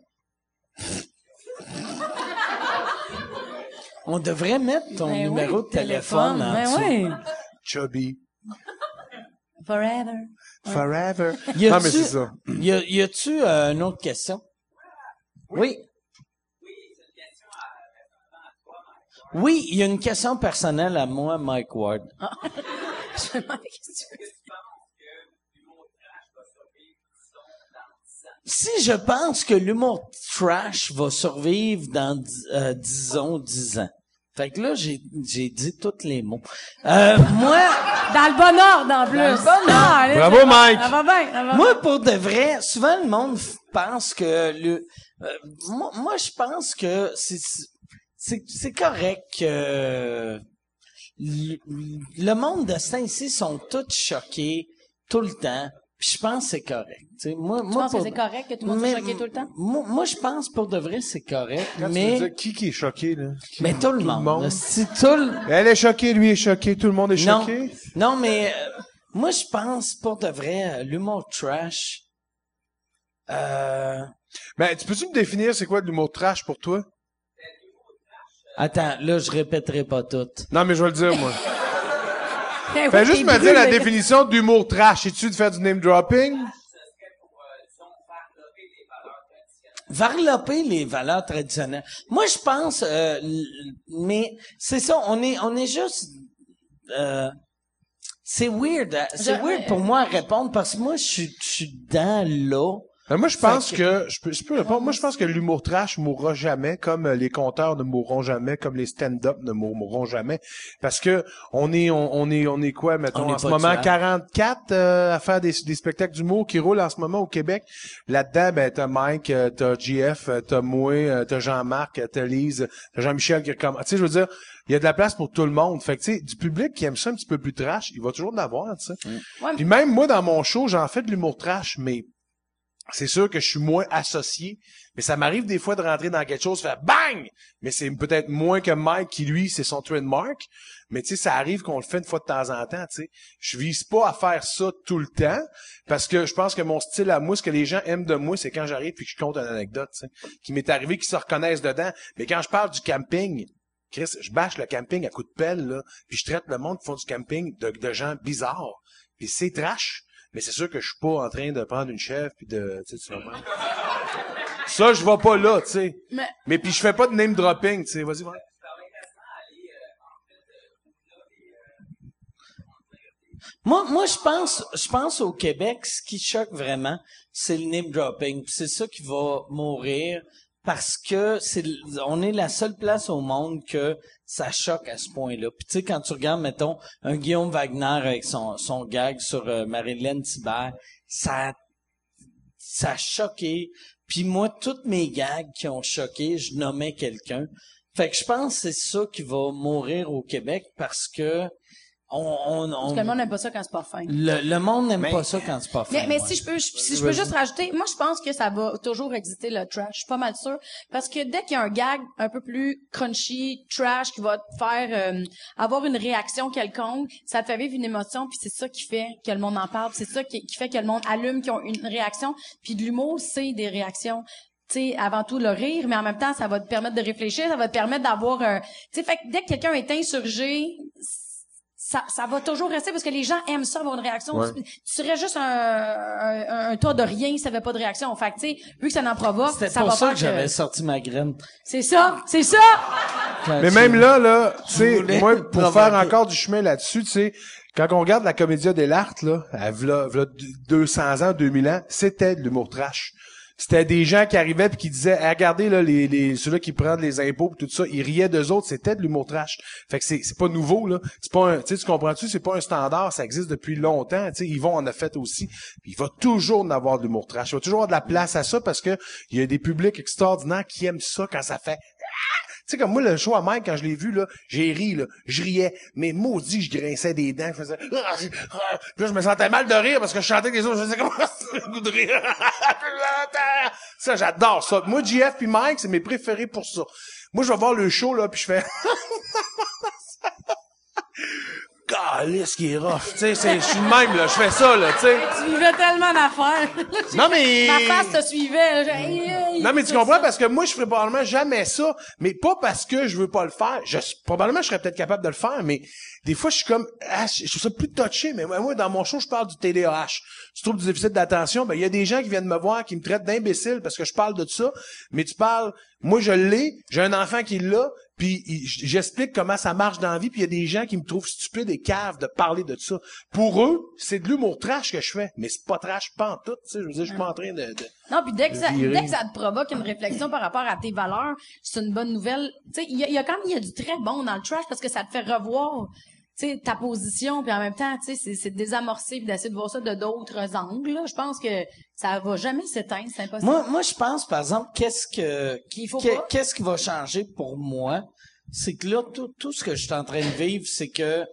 On devrait mettre ton Ben numéro oui, de téléphone, en Ben dessous. oui. Chubby. Forever. Forever. Y a-tu- Non, mais c'est ça. Y, a, y a-tu euh, une autre question? Oui. Oui, il y a une question personnelle à moi, Mike Ward. Je me demande veux. Si je pense que l'humour trash va survivre dans, euh, disons, 10 ans. Fait que là, j'ai, j'ai dit tous les mots. Euh, moi, Dans le bon ordre, en plus. Dans le bon ordre. Ah, allez, Bravo. Mike. Ça va bien, ça va moi, pour de vrai, souvent le monde pense que le, euh, moi, moi, je pense que c'est, c'est, c'est correct que le, le monde de Saint-Cyr sont tous choqués tout le temps. Puis je pense que c'est correct. Tu sais, moi, Tu moi, penses que pour- c'est correct que tout le monde Mais- soit choqué tout le temps? Moi, moi, je pense pour de vrai, c'est correct. Quand tu mais, veux dire qui qui est choqué, là? Qui- mais tout le monde. monde. là, Si tout le, Elle est choquée, lui est choqué, tout le monde est non, choqué? non, mais euh, moi, je pense pour de vrai, euh, l'humour trash. Euh, Ben, tu peux-tu me définir c'est quoi de l'humour trash pour toi? attends, là, je répéterai pas tout. Non, mais je vais le dire, moi. Eh oui, Fais juste me dire la définition d'humour trash. Es-tu de faire du name dropping? varloper les valeurs traditionnelles. Moi, je pense, euh, mais c'est ça, on est, on est juste, euh, c'est weird, hein, c'est weird pour moi à répondre parce que moi, je suis, je suis dans là. Ben, moi, je pense que, je peux, je peux répondre. Moi, je pense que l'humour trash mourra jamais, comme euh, les conteurs ne mourront jamais, comme les stand-up ne mour- mourront jamais. Parce que on est, on, on est, on est quoi, mettons, On est en ce moment, tuable. 44 euh, à faire des, des spectacles d'humour qui roulent en ce moment au Québec. Là-dedans, ben, t'as Mike, euh, t'as GF, euh, t'as moi, t'as Jean-Marc, t'as Lise, t'as Jean-Michel qui recommence. Tu sais, je veux dire, il y a de la place pour tout le monde. Fait que, tu sais, du public qui aime ça un petit peu plus trash, il va toujours en avoir, tu sais. Ouais, Puis même moi, dans mon show, j'en fais de l'humour trash, mais c'est sûr que je suis moins associé. Mais ça m'arrive des fois de rentrer dans quelque chose, faire bang! Mais c'est peut-être moins que Mike qui, lui, c'est son trademark. Mais tu sais, ça arrive qu'on le fait une fois de temps en temps, tu sais. Je vise pas à faire ça tout le temps, parce que je pense que mon style à moi, ce que les gens aiment de moi, c'est quand j'arrive puis que je compte une anecdote, tu qui m'est arrivé, qui se reconnaissent dedans. Mais quand je parle du camping, Chris, je bâche le camping à coups de pelle, là, puis je traite le monde qui font du camping de, de gens bizarres. Puis c'est trash. Mais c'est sûr que je suis pas en train de prendre une chèvre puis de, tu sais? Ça, je vais pas là, tu sais. Mais- Mais puis je fais pas de name dropping, tu sais. Vas-y, vas Moi, moi, je pense, je pense au Québec, ce qui choque vraiment, c'est le name dropping. Puis C'est ça qui va mourir parce que c'est, on est la seule place au monde que ça choque à ce point-là. Puis tu sais, quand tu regardes, mettons, un Guillaume Wagner avec son, son gag sur euh, Marilyn Thibert, ça, ça a choqué. Puis moi, toutes mes gags qui ont choqué, je nommais quelqu'un. Fait que je pense que c'est ça qui va mourir au Québec parce que on, on, on- Parce que le monde n'aime pas ça quand c'est pas fin. le, le monde n'aime pas ça quand c'est pas fait. Mais, mais si je peux, je- si je peux juste rajouter, moi, je pense que ça va toujours exister le trash. Je suis pas mal sûre. Parce que dès qu'il y a un gag un peu plus crunchy, trash, qui va te faire euh, avoir une réaction quelconque, ça te fait vivre une émotion, puis c'est ça qui fait que le monde en parle, c'est ça qui, qui fait que le monde allume, qui ont une réaction. Puis de l'humour, c'est des réactions. Tu sais, avant tout le rire, mais en même temps, ça va te permettre de réfléchir, ça va te permettre d'avoir un... Tu sais, fait que dès que quelqu'un est insurgé, ça, ça va toujours rester parce que les gens aiment ça avoir une réaction. Ouais. Tu, tu serais juste un, un, un tas de rien si t'avais pas de réaction. Fait que, tu sais, vu que ça n'en provoque, C'était ça pour va ça faire que j'avais sorti ma graine. C'est ça, c'est ça! Quand Mais tu- même là, là, tu sais, moi, pour provoquer. faire encore du chemin là-dessus, tu sais, quand on regarde la comédia dell'arte, là, à v'là, v'là 200 ans, 2000 ans, c'était de l'humour trash. C'était des gens qui arrivaient puis qui disaient, Eh, regardez là, les, les ceux-là qui prennent les impôts pis tout ça, ils riaient d'eux autres, c'était de l'humour trash. Fait que c'est, c'est pas nouveau là, c'est pas un, tu comprends-tu, c'est pas un standard, ça existe depuis longtemps. Tu sais, Yvon en a aussi. Il va toujours en avoir de l'humour trash, il va toujours avoir de la place à ça parce que il y a des publics extraordinaires qui aiment ça quand ça fait sais, comme moi, le show à Mike, quand je l'ai vu, là, j'ai ri, là. Je riais. Mais maudit, je grinçais des dents. Je faisais... Ah, ah. Là, je me sentais mal de rire parce que je chantais que les autres. Je faisais comme... le goût de rire. ça, j'adore ça. Moi, JF puis Mike, c'est mes préférés pour ça. Moi, je vais voir le show, là, puis je fais... Calisse qui est rough. Tu sais, je suis de même, là. Je fais ça, là, tu sais. Tu vivais tellement d'affaires. Non, mais... Ma face te suivait. Non, mais tu comprends? ça. parce que moi, je ferais probablement jamais ça, mais pas parce que je veux pas le faire. Je, probablement, je serais peut-être capable de le faire, mais des fois, je suis comme, ah, je trouve ça plus touché, mais moi, moi, dans mon show, je parle du TDAH. Tu trouves du déficit d'attention, ben, il y a des gens qui viennent me voir, qui me traitent d'imbécile parce que je parle de ça, mais tu parles, moi, je l'ai, j'ai un enfant qui l'a, puis j'explique comment ça marche dans la vie, puis il y a des gens qui me trouvent stupide et cave de parler de ça. Pour eux, c'est de l'humour trash que je fais, mais c'est pas trash, pas en tout, tu sais, je veux dire, je suis pas en train de- de Non, puis dès que ça, virer. dès que ça te provoque une réflexion par rapport à tes valeurs, c'est une bonne nouvelle. Tu sais, il y y a quand même il y a du très bon dans le trash parce que ça te fait revoir sais, ta position puis en même temps tu sais c'est de désamorcer puis d'essayer de voir ça de d'autres angles là. je pense que ça va jamais s'éteindre c'est impossible Moi, moi, je pense, par exemple, qu'est-ce que, qu'est-ce qui va changer pour moi, c'est que là, tout, tout ce que je suis en train de vivre, c'est que,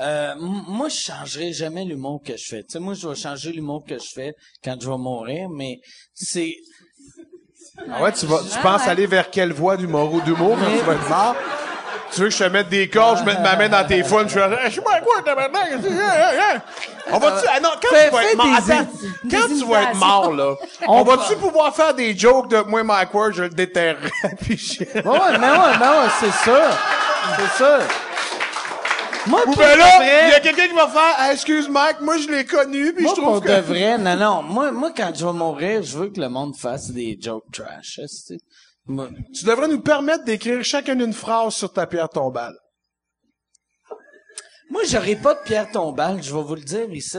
euh, moi, je changerai jamais l'humour que je fais. Tu sais, moi, je vais changer l'humour que je fais quand je vais mourir, mais c'est, Ah ouais, tu vas, tu Ah, penses ouais. aller vers quelle voie d'humour ou d'humour quand tu vas être mort? Tu veux que je te mette des cordes, je mette ma main dans tes fun, je fais, je suis pas quoi, tabarnak? On va-tu, ah non, quand tu vas être mort, attends, quand tu vas être mort, là, on va-tu pouvoir faire des jokes de moi, Mike Ward, je le déterrerai, puis je... Ouais, ouais, mais ouais, mais ouais, c'est ça. C'est ça. Moi, Ou ben là, il y a quelqu'un qui va faire, Ah, excuse Mike, moi je l'ai connu, puis moi, je trouve que... de vrai, non, non. Moi, moi, quand je vais mourir, je veux que le monde fasse des jokes trash. tu sais. Tu devrais nous permettre d'écrire chacun une phrase sur ta pierre tombale. Moi, j'aurai pas de pierre tombale, je vais vous le dire ici.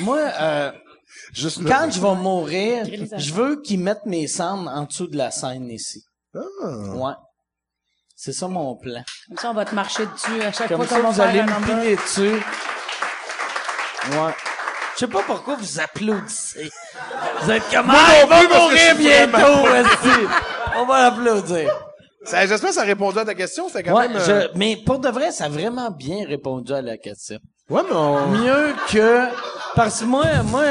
Moi, euh, Juste quand je vais mourir, je veux qu'ils mettent mes cendres en dessous de la scène ici. Ouais. C'est ça mon plan. comme ça on va te marcher dessus à chaque Comme fois qu'on va vous faire allez un me dessus. Ouais. Je sais pas pourquoi vous applaudissez. Vous êtes comme, Moi ah, non il va mourir bientôt. On va l'applaudir. Ça- J'espère que ça a répondu à ta question, c'était quand Ouais, même... euh, je- mais pour de vrai, ça a vraiment bien répondu à la question. Ouais, mais on... Mieux que, parce que moi, moi,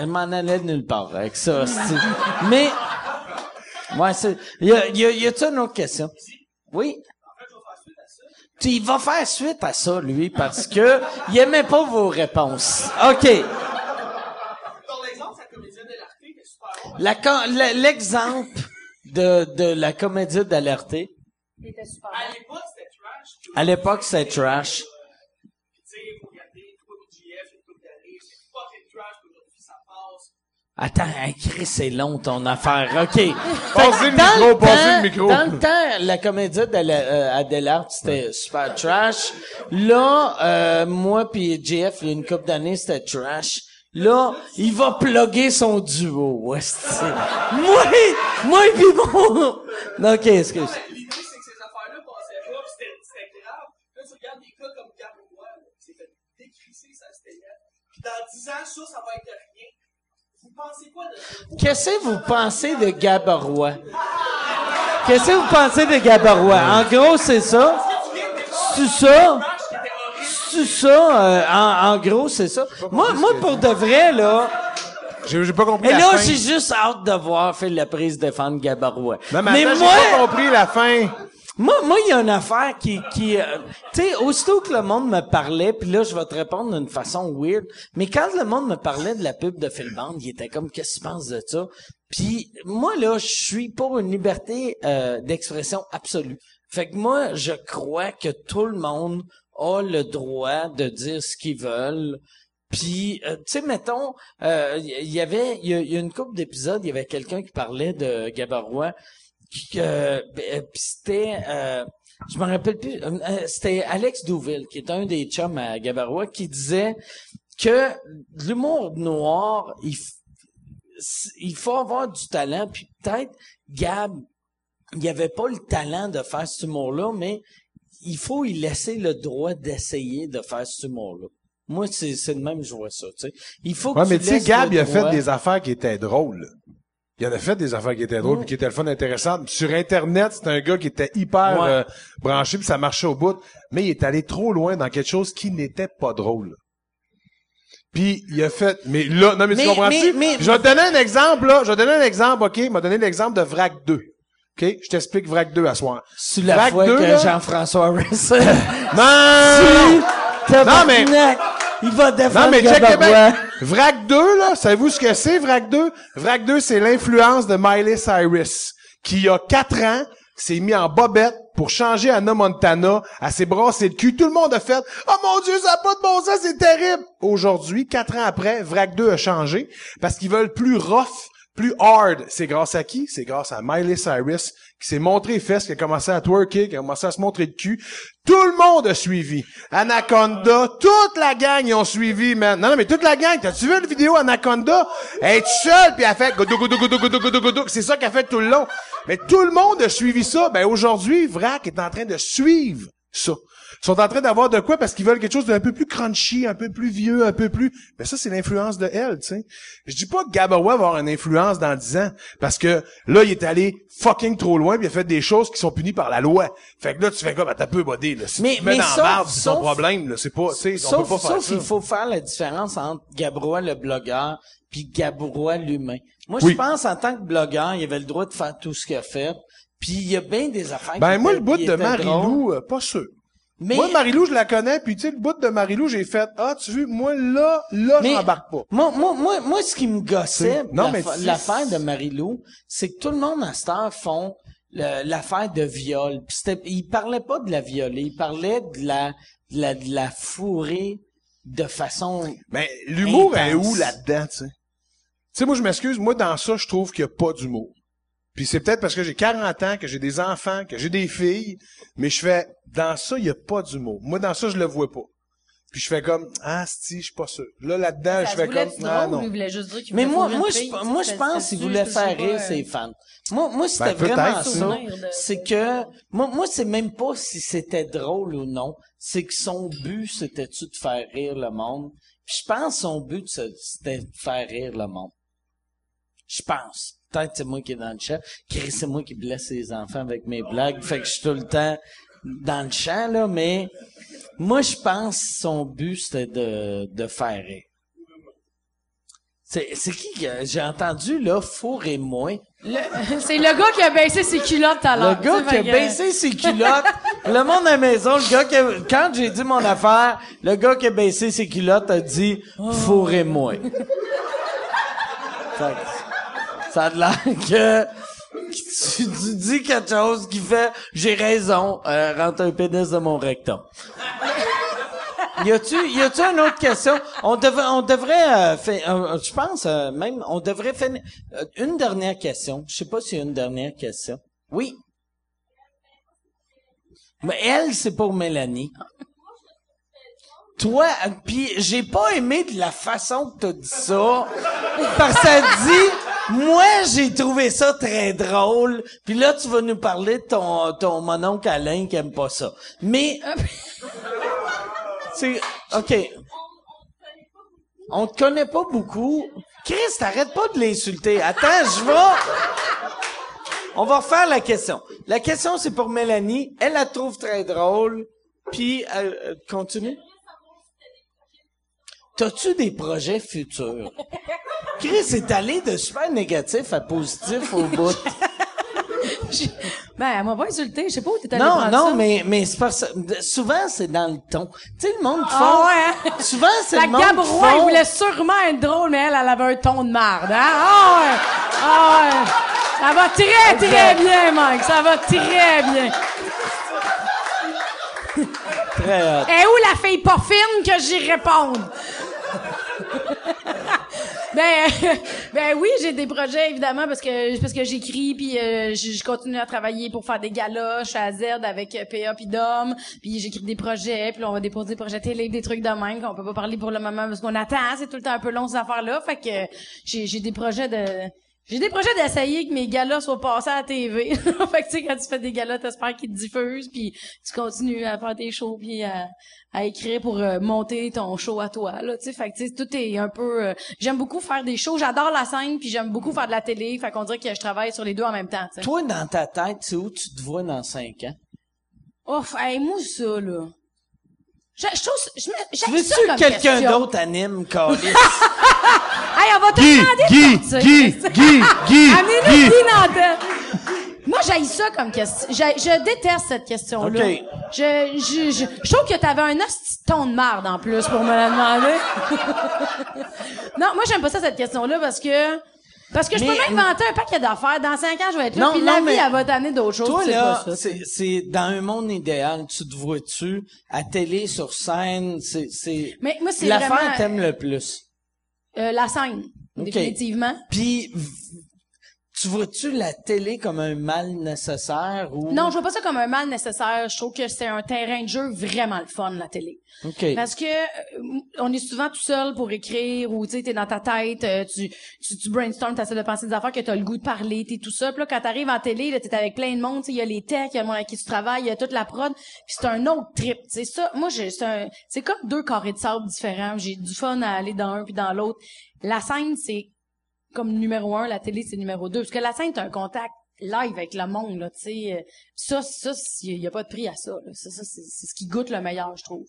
je m'en allais de nulle part avec ça. Mais, ouais, c'est, y a, y a, y a-tu une autre question? Oui? Il va faire suite à ça, lui, parce que il aimait pas vos réponses. OK. La, con- la- l'exemple de, de la comédie d'alerté. Il était super. À l'époque, c'était trash. Attends, hein, Chris, c'est long ton affaire. OK. Passez le dans micro, passez temps- le micro. Dans le temps, la comédie d'Adelaide, c'était super trash. Là, euh, moi puis JF, il y a une couple d'années, c'était trash. Là, il va plugger son duo. ouais, moi, moi puis mon... OK, excuse. L'idée, c'est que ces affaires-là passaient pas, pis c'était c'était grave. Là, tu regardes des cas comme Gabriel, c'est fait décrisser sa sténette. Puis dans 10 ans, ça, ça va être rien. Vous pensez quoi de ça? Qu'est-ce que vous pensez de Gabarois? Qu'est-ce que vous pensez de Gabarois? En gros, c'est ça. C'est ça. C'est ça. euh, en, en gros, c'est ça? Moi, moi, pour de vrai, là. J'ai j'ai pas compris Et la là, fin. j'ai juste hâte de voir Phil la prise défendre Gabarois. Non, mais, mais attends, moi, j'ai pas compris la fin. moi, moi, il y a une affaire qui, qui, euh, tu sais, aussitôt que le monde me parlait, puis là, je vais te répondre d'une façon weird, mais quand le monde me parlait de la pub de Phil Bond, il était comme, qu'est-ce que tu penses de ça? Puis moi, là, je suis pour une liberté euh, d'expression absolue. Fait que moi, je crois que tout le monde a le droit de dire ce qu'ils veulent. Puis, euh, tu sais, mettons, euh, il y, avait, il y, y a une couple d'épisodes, il y avait quelqu'un qui parlait de Gabarois, qui, euh, ben, puis c'était, euh, je me rappelle plus, euh, euh, c'était Alex Douville, qui est un des chums à Gabarois, qui disait que l'humour noir, il, il faut avoir du talent, puis peut-être Gab, il avait pas le talent de faire cet humour-là, mais il faut y laisser le droit d'essayer de faire cet humour-là. Moi, c'est, c'est de même que je vois ça, tu sais. Il faut que Ouais, tu mais tu sais, Gab, le il a fait des affaires qui étaient drôles. Il en a fait des affaires qui étaient drôles puis qui étaient le fun intéressantes. Sur Internet, c'est un gars qui était hyper Ouais. euh, branché puis ça marchait au bout. Mais il est allé trop loin dans quelque chose qui n'était pas drôle. Puis il a fait, mais là, non mais, Mais- tu comprends-tu? mais- mais- Je vais te donner un exemple là. Je vais te donner un exemple, ok? Il m'a donné l'exemple de Vrac 2. Ok? Je t'explique Vrac 2 à soir. La Vrac fois 2, que là- Jean-François Harrison. Non! Non, mais- Il va défendre Non, mais check. Vrac 2, là, savez-vous ce que c'est, Vrac 2? Vrac 2, c'est l'influence de Miley Cyrus, qui, il y a quatre ans, s'est mis en bobette pour changer Anna Montana, à s'est brassé le cul. Tout le monde a fait « Oh mon Dieu, ça n'a pas de bon sens, c'est terrible! » Aujourd'hui, quatre ans après, Vrac 2 a changé, parce qu'ils veulent plus rough, plus hard. C'est grâce à qui? C'est grâce à Miley Cyrus, qui s'est montré fesses, qui a commencé à twerker, qui a commencé à se montrer le cul. Tout le monde a suivi. Anaconda, toute la gang, ils ont suivi, man. Non, non, mais toute la gang, t'as-tu vu la vidéo Anaconda? Elle est seule, puis elle fait goudou, goudou, goudou, goudou, goudou, goudou. C'est ça qu'elle fait tout le long. Mais tout le monde a suivi ça. Ben, aujourd'hui, Vrac est en train de suivre ça. Ils sont en train d'avoir de quoi parce qu'ils veulent quelque chose d'un peu plus crunchy, un peu plus vieux, un peu plus... Mais ça, c'est l'influence de elle, tu sais. Je dis pas que Gabawa va avoir une influence dans 10 ans, parce que là, il est allé fucking trop loin, puis il a fait des choses qui sont punies par la loi. Fait que là, tu fais comme, t'as peu bodé, là. Si Mais- tu mets mais dans sauf- merde, c'est ton problème, là. C'est pas, tu sais, on peut pas faire sauf ça. il faut faire la différence entre Gabrois le blogueur puis Gabrois l'humain. Moi, Oui. je pense en tant que blogueur, il avait le droit de faire tout ce qu'il a fait. Puis il y a bien des affaires. Ben, qui moi, le bout de. Marilou, euh, pas sûr. Mais Moi, Marilou, je la connais, puis tu sais, le bout de Marilou, j'ai fait, ah, tu veux, moi, là, là, Mais- j'embarque pas. Moi, moi, moi, moi, ce qui me gossait, Non, mais l'affaire de Marilou, c'est que tout le monde à cette heure font l'affaire de viol. Puis c'était, il parlait pas de la violer, il parlait de la, de la, de la fourrer de façon. Mais l'humour est où là-dedans, tu sais? Tu sais, moi, je m'excuse, moi, dans ça, je trouve qu'il n'y a pas d'humour. Puis c'est peut-être parce que j'ai 40 ans, que j'ai des enfants, que j'ai des filles, mais je fais, dans ça, il n'y a pas d'humour. Moi, dans ça, je le vois pas. Puis je fais comme, ah, si, je suis pas sûr. Là, là-dedans, je fais comme, être ah, drôle ou il non. voulait juste dire qu'il Mais moi, moi, je, moi, je c'était- pense c'était qu'il voulait faire rire euh, ses fans. Moi, moi, c'était Ben, peut-être, vraiment ça. C'est que, moi, moi, c'est même pas si c'était drôle ou non. C'est que son but, c'était-tu de faire rire le monde? Puis je pense que son but, c'était de faire rire le monde. Je pense. Peut-être c'est moi qui est dans le. Chris, c'est moi qui blesse les enfants avec mes blagues. Fait que je suis tout le temps dans le champ, là, mais moi, je pense que son but, c'était de, de faire rire. C'est, c'est qui que j'ai entendu, là, four et moi? Le- C'est le gars qui a baissé ses culottes tout à Le l'heure. gars tu sais, qui a baissé ses culottes. le monde à la maison, le gars qui a- quand j'ai dit mon affaire, le gars qui a baissé ses culottes a dit, fourrez-moi. Fait que ça a l'air que tu, tu dis quelque chose qui fait, j'ai raison, euh, rentre un pénis de mon rectum. Y a-tu, y a-tu une autre question? On devrait, on devrait, euh, euh, je pense, euh, même, on devrait faire euh, une dernière question. Je sais pas a une dernière question. Oui. Mais elle, c'est pour Mélanie. Toi, puis j'ai pas aimé de la façon que t'as dit ça, parce que ça dit, moi j'ai trouvé ça très drôle, puis là tu vas nous parler de ton ton mononcle Alain qui aime pas ça. Mais c'est ok. On te connaît pas beaucoup. Chris, t'arrêtes pas de l'insulter. Attends, je vais. On va refaire la question. La question, c'est pour Mélanie. Elle la trouve très drôle. Puis, euh, euh, continue. T'as-tu des projets futurs? Chris est allé de super négatif à positif au bout. Ben, elle m'a pas insulté. Je sais pas où t'es allé Non, non, ça. mais, mais c'est parce souvent, c'est dans le ton. Tu sais, le monde font... Ah ouais, hein? Souvent, c'est La le monde Gabrois, il font... voulait sûrement être drôle, mais elle, elle avait un ton de marde, hein? Ah ouais! Ah ouais! Ça va très, très bien, Mike. Ça va très bien. Très hot. Et où la fille pas fine que j'y réponde? ben, euh, ben oui, j'ai des projets évidemment parce que parce que j'écris puis euh, je je continue à travailler pour faire des suis à Z avec euh, PA puis Dom, puis j'écris des projets, puis on va déposer des projets télé, des trucs de même qu'on peut pas parler pour le moment parce qu'on attend, c'est tout le temps un peu long ces affaires là, fait que j'ai j'ai des projets de j'ai des projets d'essayer que mes galas soient passés à la TV. fait que tu sais, quand tu fais des galas, t'espères qu'ils te diffusent, puis tu continues à faire tes shows, puis à, à écrire pour euh, monter ton show à toi. Là, tu sais, fait que tu sais, tout est un peu. euh, j'aime beaucoup faire des shows. J'adore la scène, puis j'aime beaucoup faire de la télé. Fait qu'on dirait que je travaille sur les deux en même temps. Toi, dans ta tête, c'est où tu te vois dans cinq ans? Ouf, hey, moi ça là. Je, je trouve, je me, j'aime ça veux-tu comme que quelqu'un d'autre anime, Carlis? Hey, on va te Guy, demander Guy, de sortir. Guy, Guy, Guy, Amenez-nous Guy. Guy Nantel. Moi, j'haïs ça comme question. J'ai- Je déteste cette question-là. OK. Je, je, je, je trouve que t'avais un ton de marde en plus pour me la demander. non, moi, j'aime pas ça, cette question-là, parce que... Parce que je peux Mais- m'inventer un paquet d'affaires. Dans cinq ans, je vais être là, Non, puis la vie, elle va t'amener d'autres choses. Toi, là, c'est, dans un monde idéal, tu te vois-tu à télé, sur scène, c'est, c'est Mais moi, c'est l'affaire t'aimes le plus. Euh, la scène, définitivement. Puis, tu vois-tu la télé comme un mal nécessaire ou... Non, je vois pas ça comme un mal nécessaire. Je trouve que c'est un terrain de jeu vraiment le fun, la télé. OK. Parce que euh, on est souvent tout seul pour écrire ou tu sais t'es dans ta tête, euh, tu tu, tu brainstorm, t'essaies de penser des affaires que t'as le goût de parler, t'es tout seul. Puis là quand t'arrives en télé, là t'es avec plein de monde, il y a les techs, il y a le monde avec qui tu travailles, il y a toute la prod, puis c'est un autre trip. C'est ça. Moi j'ai c'est un c'est comme deux carrés de sable différents. J'ai du fun à aller dans un puis dans l'autre. La scène c'est comme numéro un, la télé c'est numéro deux. Parce que la scène t'as un contact live avec le monde là, tu sais. Ça ça il y a pas de prix à ça. là. Ça ça c'est ce qui goûte le meilleur je trouve.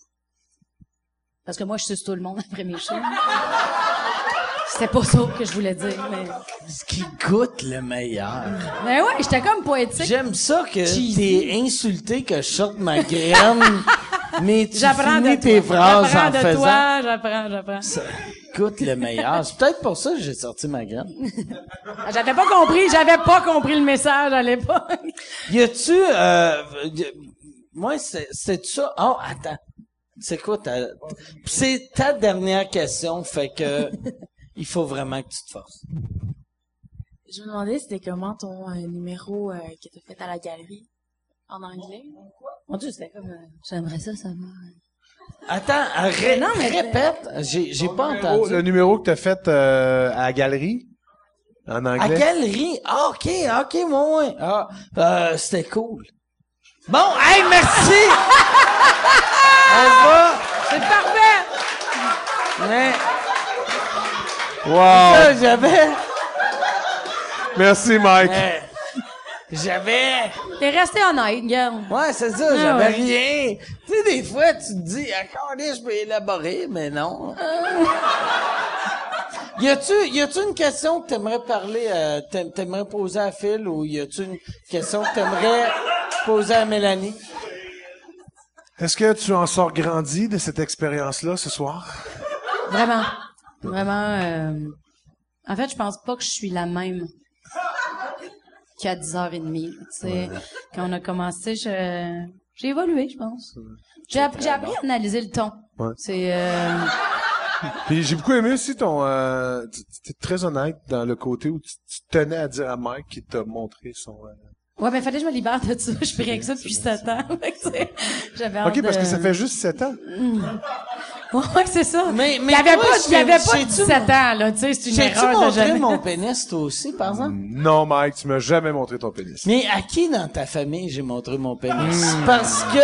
Parce que moi, je suce tout le monde après mes shows. C'était pas ça que je voulais dire, mais... Ce qui goûte le meilleur. Mais ouais, j'étais comme poétique. J'aime ça que t'es insulté que je sorte ma graine, mais tu J'apprends de finis tes toi. phrases J'apprends en de faisant... toi, j'apprends, j'apprends. Ça le meilleur. C'est peut-être pour ça que j'ai sorti ma graine. J'avais pas compris, j'avais pas compris le message à l'époque. Y a-tu, euh, y- moi, c'est, c'est ça. Oh, attends. C'est quoi ta, c'est ta dernière question, fait que, il faut vraiment que tu te forces. Je me demandais c'était comment ton euh, numéro euh, que t'as fait à la galerie? En anglais. Mon Dieu, c'était comme... euh, J'aimerais ça savoir. Attends, ré- non, mais- répète. J'ai, j'ai pas entendu. le numéro que t'as fait euh, à la galerie, en À anglais. galerie? Ah, ok, ok, moi, ouais. Ah, euh, c'était cool. Bon, hey, merci! On va, C'est parfait! mais, Wow! j'avais, Merci, Mike. J'avais, T'es resté honnête, regarde. Ouais, c'est ça, Ah j'avais ouais. rien. Tu sais, des fois, tu te dis, encore je peux élaborer, mais non. y a-tu, y a-tu une question que t'aimerais parler, euh, t'a- t'aimerais poser à Phil ou y a-tu une question que t'aimerais poser à Mélanie? Est-ce que tu en sors grandi de cette expérience-là ce soir? Vraiment. Vraiment, euh, En fait, je pense pas que je suis la même qu'à 10h30. là, Tu sais, quand on a commencé, je... j'ai évolué, je pense. J'ai app- j'ai appris à analyser le ton. Ouais. C'est... euh, Puis j'ai beaucoup aimé aussi ton... Euh, très honnête dans le côté où tu, tu tenais à dire à Mike qui t'a montré son... euh, Ouais, ben fallait que je me libère de ça. Je suis avec ça depuis 7 ans. Tu J'avais hâte OK, parce de- que ça fait juste sept ans. Ouais, c'est ça. Mais- mais il y avait toi, pas, il y avait pas c'est-tu 17 ans, là. Tu sais, c'est une J'ai-tu erreur de montré jamais. mon pénis, toi aussi, par exemple? Non, Mike, tu m'as jamais montré ton pénis. Mais à qui dans ta famille j'ai montré mon pénis? Hmm. Parce que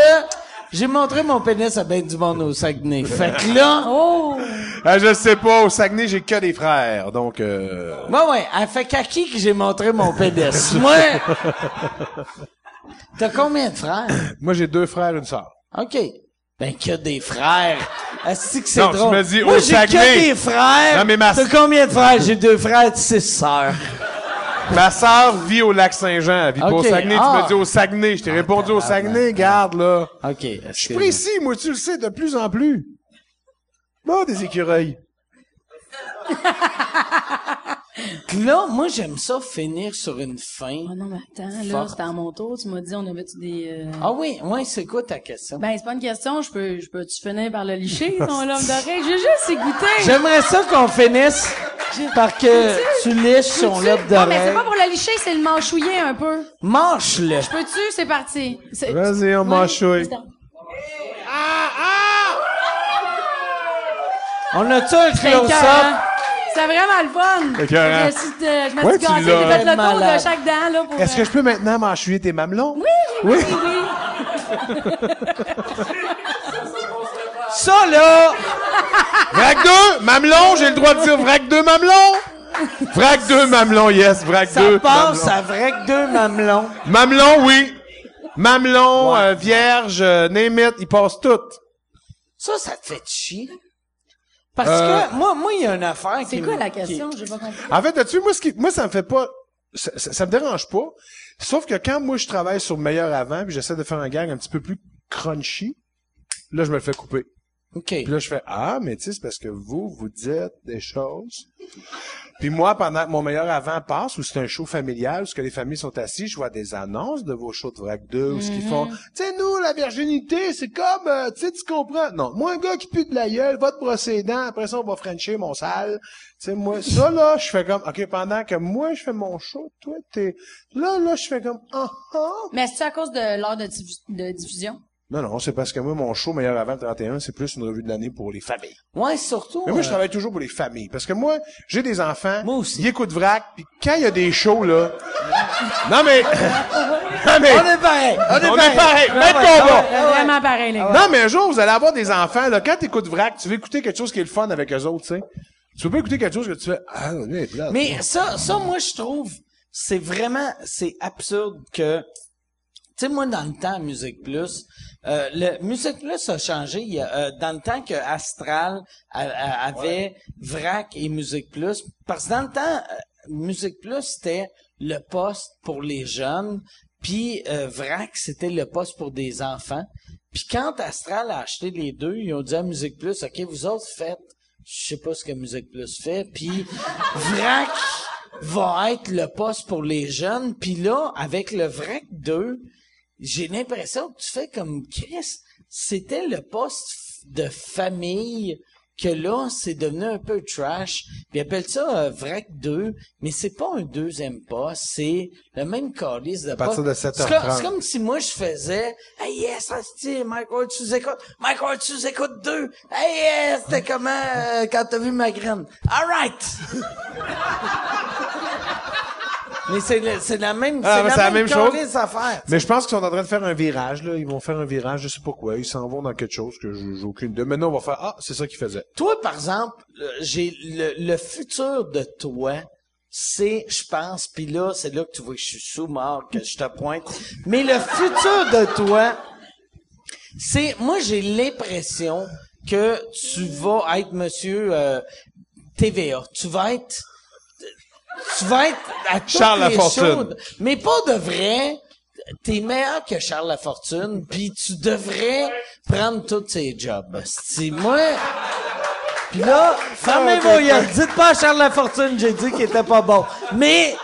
j'ai montré mon pénis à ben du monde au Saguenay. Fait que là... Oh! Ah, je sais pas, au Saguenay, j'ai que des frères, donc... Euh... Ouais, ouais. Fait qu'à qui que j'ai montré mon pénis? Moi! T'as combien de frères? Moi, j'ai deux frères, une sœur. OK. Ben, que des frères. Est-ce que c'est Non, tu drôle? m'as dit Moi, au j'ai Saguenay. que des frères. Non, mais ma- T'as combien de frères? J'ai deux frères, six sœurs. Ma sœur vit au lac Saint-Jean, elle vit pas au Saguenay. ah. Tu m'as dit au Saguenay, je t'ai répondu au Saguenay, garde, là. OK. Je suis précis, moi, tu le sais, de plus en plus. Bon, des écureuils. Là, moi, j'aime ça finir sur une fin. Oh non, mais attends, là, Forte. c'était à mon tour. Tu m'as dit, on avait-tu des... euh, Ah oui, oui, c'est quoi ta question? Ben, c'est pas une question. Je peux, je peux-tu finir par le licher, ton homme d'oreille? J'ai juste écouté. J'aimerais ça qu'on finisse par que tu liches son lobe Non, mais c'est d'oreille. pas pour le licher, c'est le manchouiller un peu. Mange-le. Peux-tu? C'est parti. C'est- Vas-y, on Ouais. mâchouille. C'est- On a-tu un close-up? C'est vraiment le fun. Je, suis- euh, je me Ouais, suis tu gâtée, l'as. j'ai fait le tour de chaque dent, là, pour... Est-ce que euh, je peux maintenant mâchouiller tes mamelons? Oui, oui, oui, oui. Ça, là, Vrac 2, mamelon, j'ai le droit de dire vrac 2, mamelon. Vrac 2, mamelon, yes, vrac 2. ça passe à vrai que deux mamelons. Mamelon, oui. Mamelon, euh, vierge, euh, name it, ils passent toutes. Ça, ça te fait chier. Parce Euh, que moi, moi, il y a une affaire qui C'est quoi me- la qui- question? J'ai pas compris. En fait, as-tu moi, ce qui, moi, ça me fait pas, ça, ça, ça me dérange pas. Sauf que quand moi, je travaille sur meilleur avant, puis j'essaie de faire un gag un petit peu plus crunchy, là, je me le fais couper. OK. Puis là, je fais, ah, mais tu sais, c'est parce que vous, vous dites des choses. Puis moi, pendant que mon meilleur avant passe, où c'est un show familial, où ce que les familles sont assises, je vois des annonces de vos shows de Vrac 2, où ce qu'ils font, tu sais, nous, la virginité, c'est comme, euh, tu sais, tu comprends. Non, moi, un gars qui pue de la gueule, va te brosser les dents, après ça, on va frencher mon sale. Tu sais, moi, ça, là, je fais comme, OK, pendant que moi, je fais mon show, toi, t'es, là, là, je fais comme, ah, ah. Mais c'est à cause de l'heure de, diffu- de diffusion? Non, non, c'est parce que moi, mon show meilleur avant le 31, c'est plus une revue de l'année pour les familles. Ouais, surtout. Mais moi, je euh, travaille toujours pour les familles. Parce que moi, j'ai des enfants. Moi aussi. Ils écoutent vrac, puis quand il y a des shows, là. non, mais. non, mais. On est pareil. On est On pareil. est pareil. Même combat. Vraiment pareil, les gars. Non, mais un jour, vous allez avoir des enfants, là. Quand t'écoutes vrac, tu veux écouter quelque chose qui est le fun avec eux autres, tu sais. Tu peux pas écouter quelque chose que tu fais, ah, on est plate. Mais ça, ça, moi, je trouve, c'est vraiment, c'est absurde que, tu sais, moi, dans le temps, Musique Plus, euh, le Musique Plus a changé. Il y a, euh, dans le temps que Astral a- a- avait Vrac et Musique Plus, parce que dans le temps, euh, Musique Plus, c'était le poste pour les jeunes, puis euh, Vrac, c'était le poste pour des enfants. Puis quand Astral a acheté les deux, ils ont dit à Musique Plus, OK, vous autres faites, je sais pas ce que Musique Plus fait, puis Vrac va être le poste pour les jeunes, puis là, avec le Vrac 2, j'ai l'impression que tu fais comme Chris, c'était le poste de famille que là, c'est devenu un peu trash. Puis ils appellent ça euh, Vrac 2, mais c'est pas un deuxième poste, c'est le même calice de partir poste. de C'est 7h30. comme- C'est comme si moi je faisais Hey yes, asti, Mike Ward sous écoute, Mike Ward sous écoute 2. Hey yes, c'était comment euh, quand t'as vu ma graine? Alright! Mais c'est c'est la même, Ah, c'est la, la même, chose. affaire. Mais je pense qu'ils sont en train de faire un virage, là. Ils vont faire un virage, je sais pas quoi. Ils s'en vont dans quelque chose que j'ai aucune idée. Maintenant, on va faire, ah, c'est ça qu'ils faisaient. Toi, par exemple, euh, j'ai le, le futur de toi, c'est, je pense, puis là, c'est là que tu vois que je suis sous-mort, que je te pointe. Mais le futur de toi, c'est, moi, j'ai l'impression que tu vas être monsieur euh, TVA. Tu vas être, tu vas être à toutes Charles les Lafortune. shows. Mais pas de vrai. T'es meilleur que Charles Lafortune, puis tu devrais prendre tous ses jobs. C'est moi. Puis là, fermez vos yeux. Dites pas à Charles Lafortune, j'ai dit qu'il était pas bon. Mais,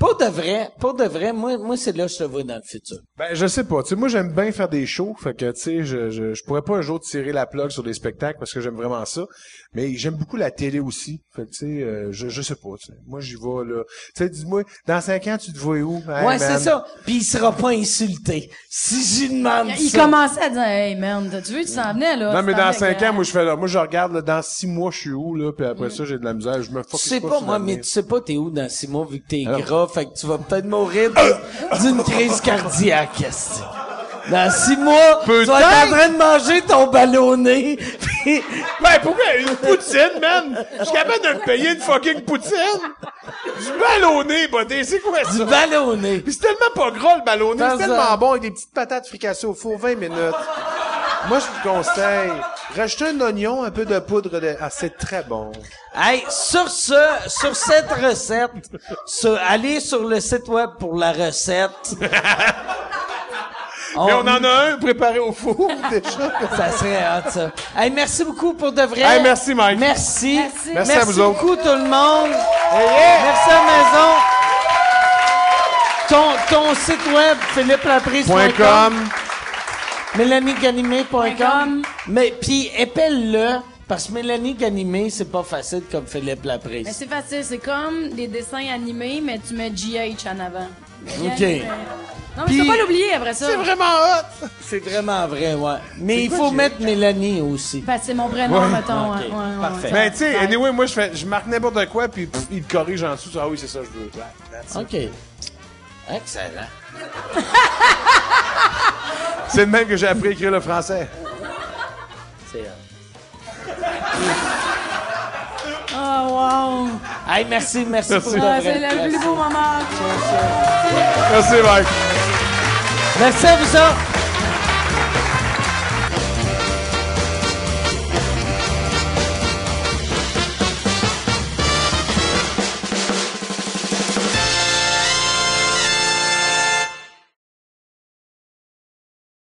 pour de vrai, pour de vrai, moi, moi c'est là que je te vois dans le futur. Ben, je sais pas. Tu sais, moi, j'aime bien faire des shows. Fait que, tu sais, je, je, je pourrais pas un jour tirer la plug sur des spectacles parce que j'aime vraiment ça. Mais j'aime beaucoup la télé aussi. Fait que, tu sais, euh, je, je sais pas, tu sais. Moi, j'y vais, là. Tu sais, dis-moi, dans cinq ans, tu te vois où? Hey, ouais, c'est ça. Puis il sera pas insulté. Si j'y demande Il ça. commençait à dire, hey, man, t'as-tu vu, tu s'en venais, là? Non, mais Tu dans cinq ans, moi, je fais là. Moi, je regarde, là, dans six mois, je suis où, là, puis après ça, j'ai de la misère. Je me Tu focus sais pas, moi, mais tu sais pas t'es où dans six mois vu que t'es gras, fait que tu vas peut-être mourir d'une crise cardiaque. Dans six mois, tu vas être en train de manger ton ballonné, puis Ben, pourquoi une poutine, man? Je suis capable de me payer une fucking poutine? Du ballonné, buddy, c'est quoi ça? du ballonné. C'est tellement pas gras, le ballonné. C'est tellement bon avec des petites patates fricassées au four, 20 minutes. Moi, je vous conseille. Rajoutez un oignon, un peu de poudre de... Ah, c'est très bon. Hey, sur ce, sur cette recette, sur- allez sur le site web pour la recette. Mais on en a un préparé au four, déjà. Ça serait hot, ça. Hey, merci beaucoup pour de vrai. Hey, merci, Mike. Merci. Merci. Merci à vous autres. beaucoup, tout le monde. Merci à maison. Ton, ton site web, philippelaprise.com. MélanieGanimé.com. Mais puis épelle-le parce que Mélanie Ganimé, c'est pas facile comme Philippe Laprise. Mais c'est facile, c'est comme des dessins animés, mais tu mets GH en avant. OK. Non, mais tu peux pas l'oublier après ça. C'est vraiment hot! C'est vraiment vrai, ouais. Mais il faut mettre Mélanie aussi. Que c'est mon prénom, mettons. Ok, ouais, ouais, ouais, parfait. ouais. Ben, tu sais, Ouais. anyway, moi, je fais, je marque n'importe quoi, puis pff, il te corrige en dessous. Ah oui, c'est ça, je veux. Ouais, it. OK. Excellent. C'est de même que j'ai appris à écrire le français. C'est Oh, wow. Hey, merci, merci, Merci. pour ta Ah, c'est le plus beau moment. Merci, Mike. Merci à vous autres.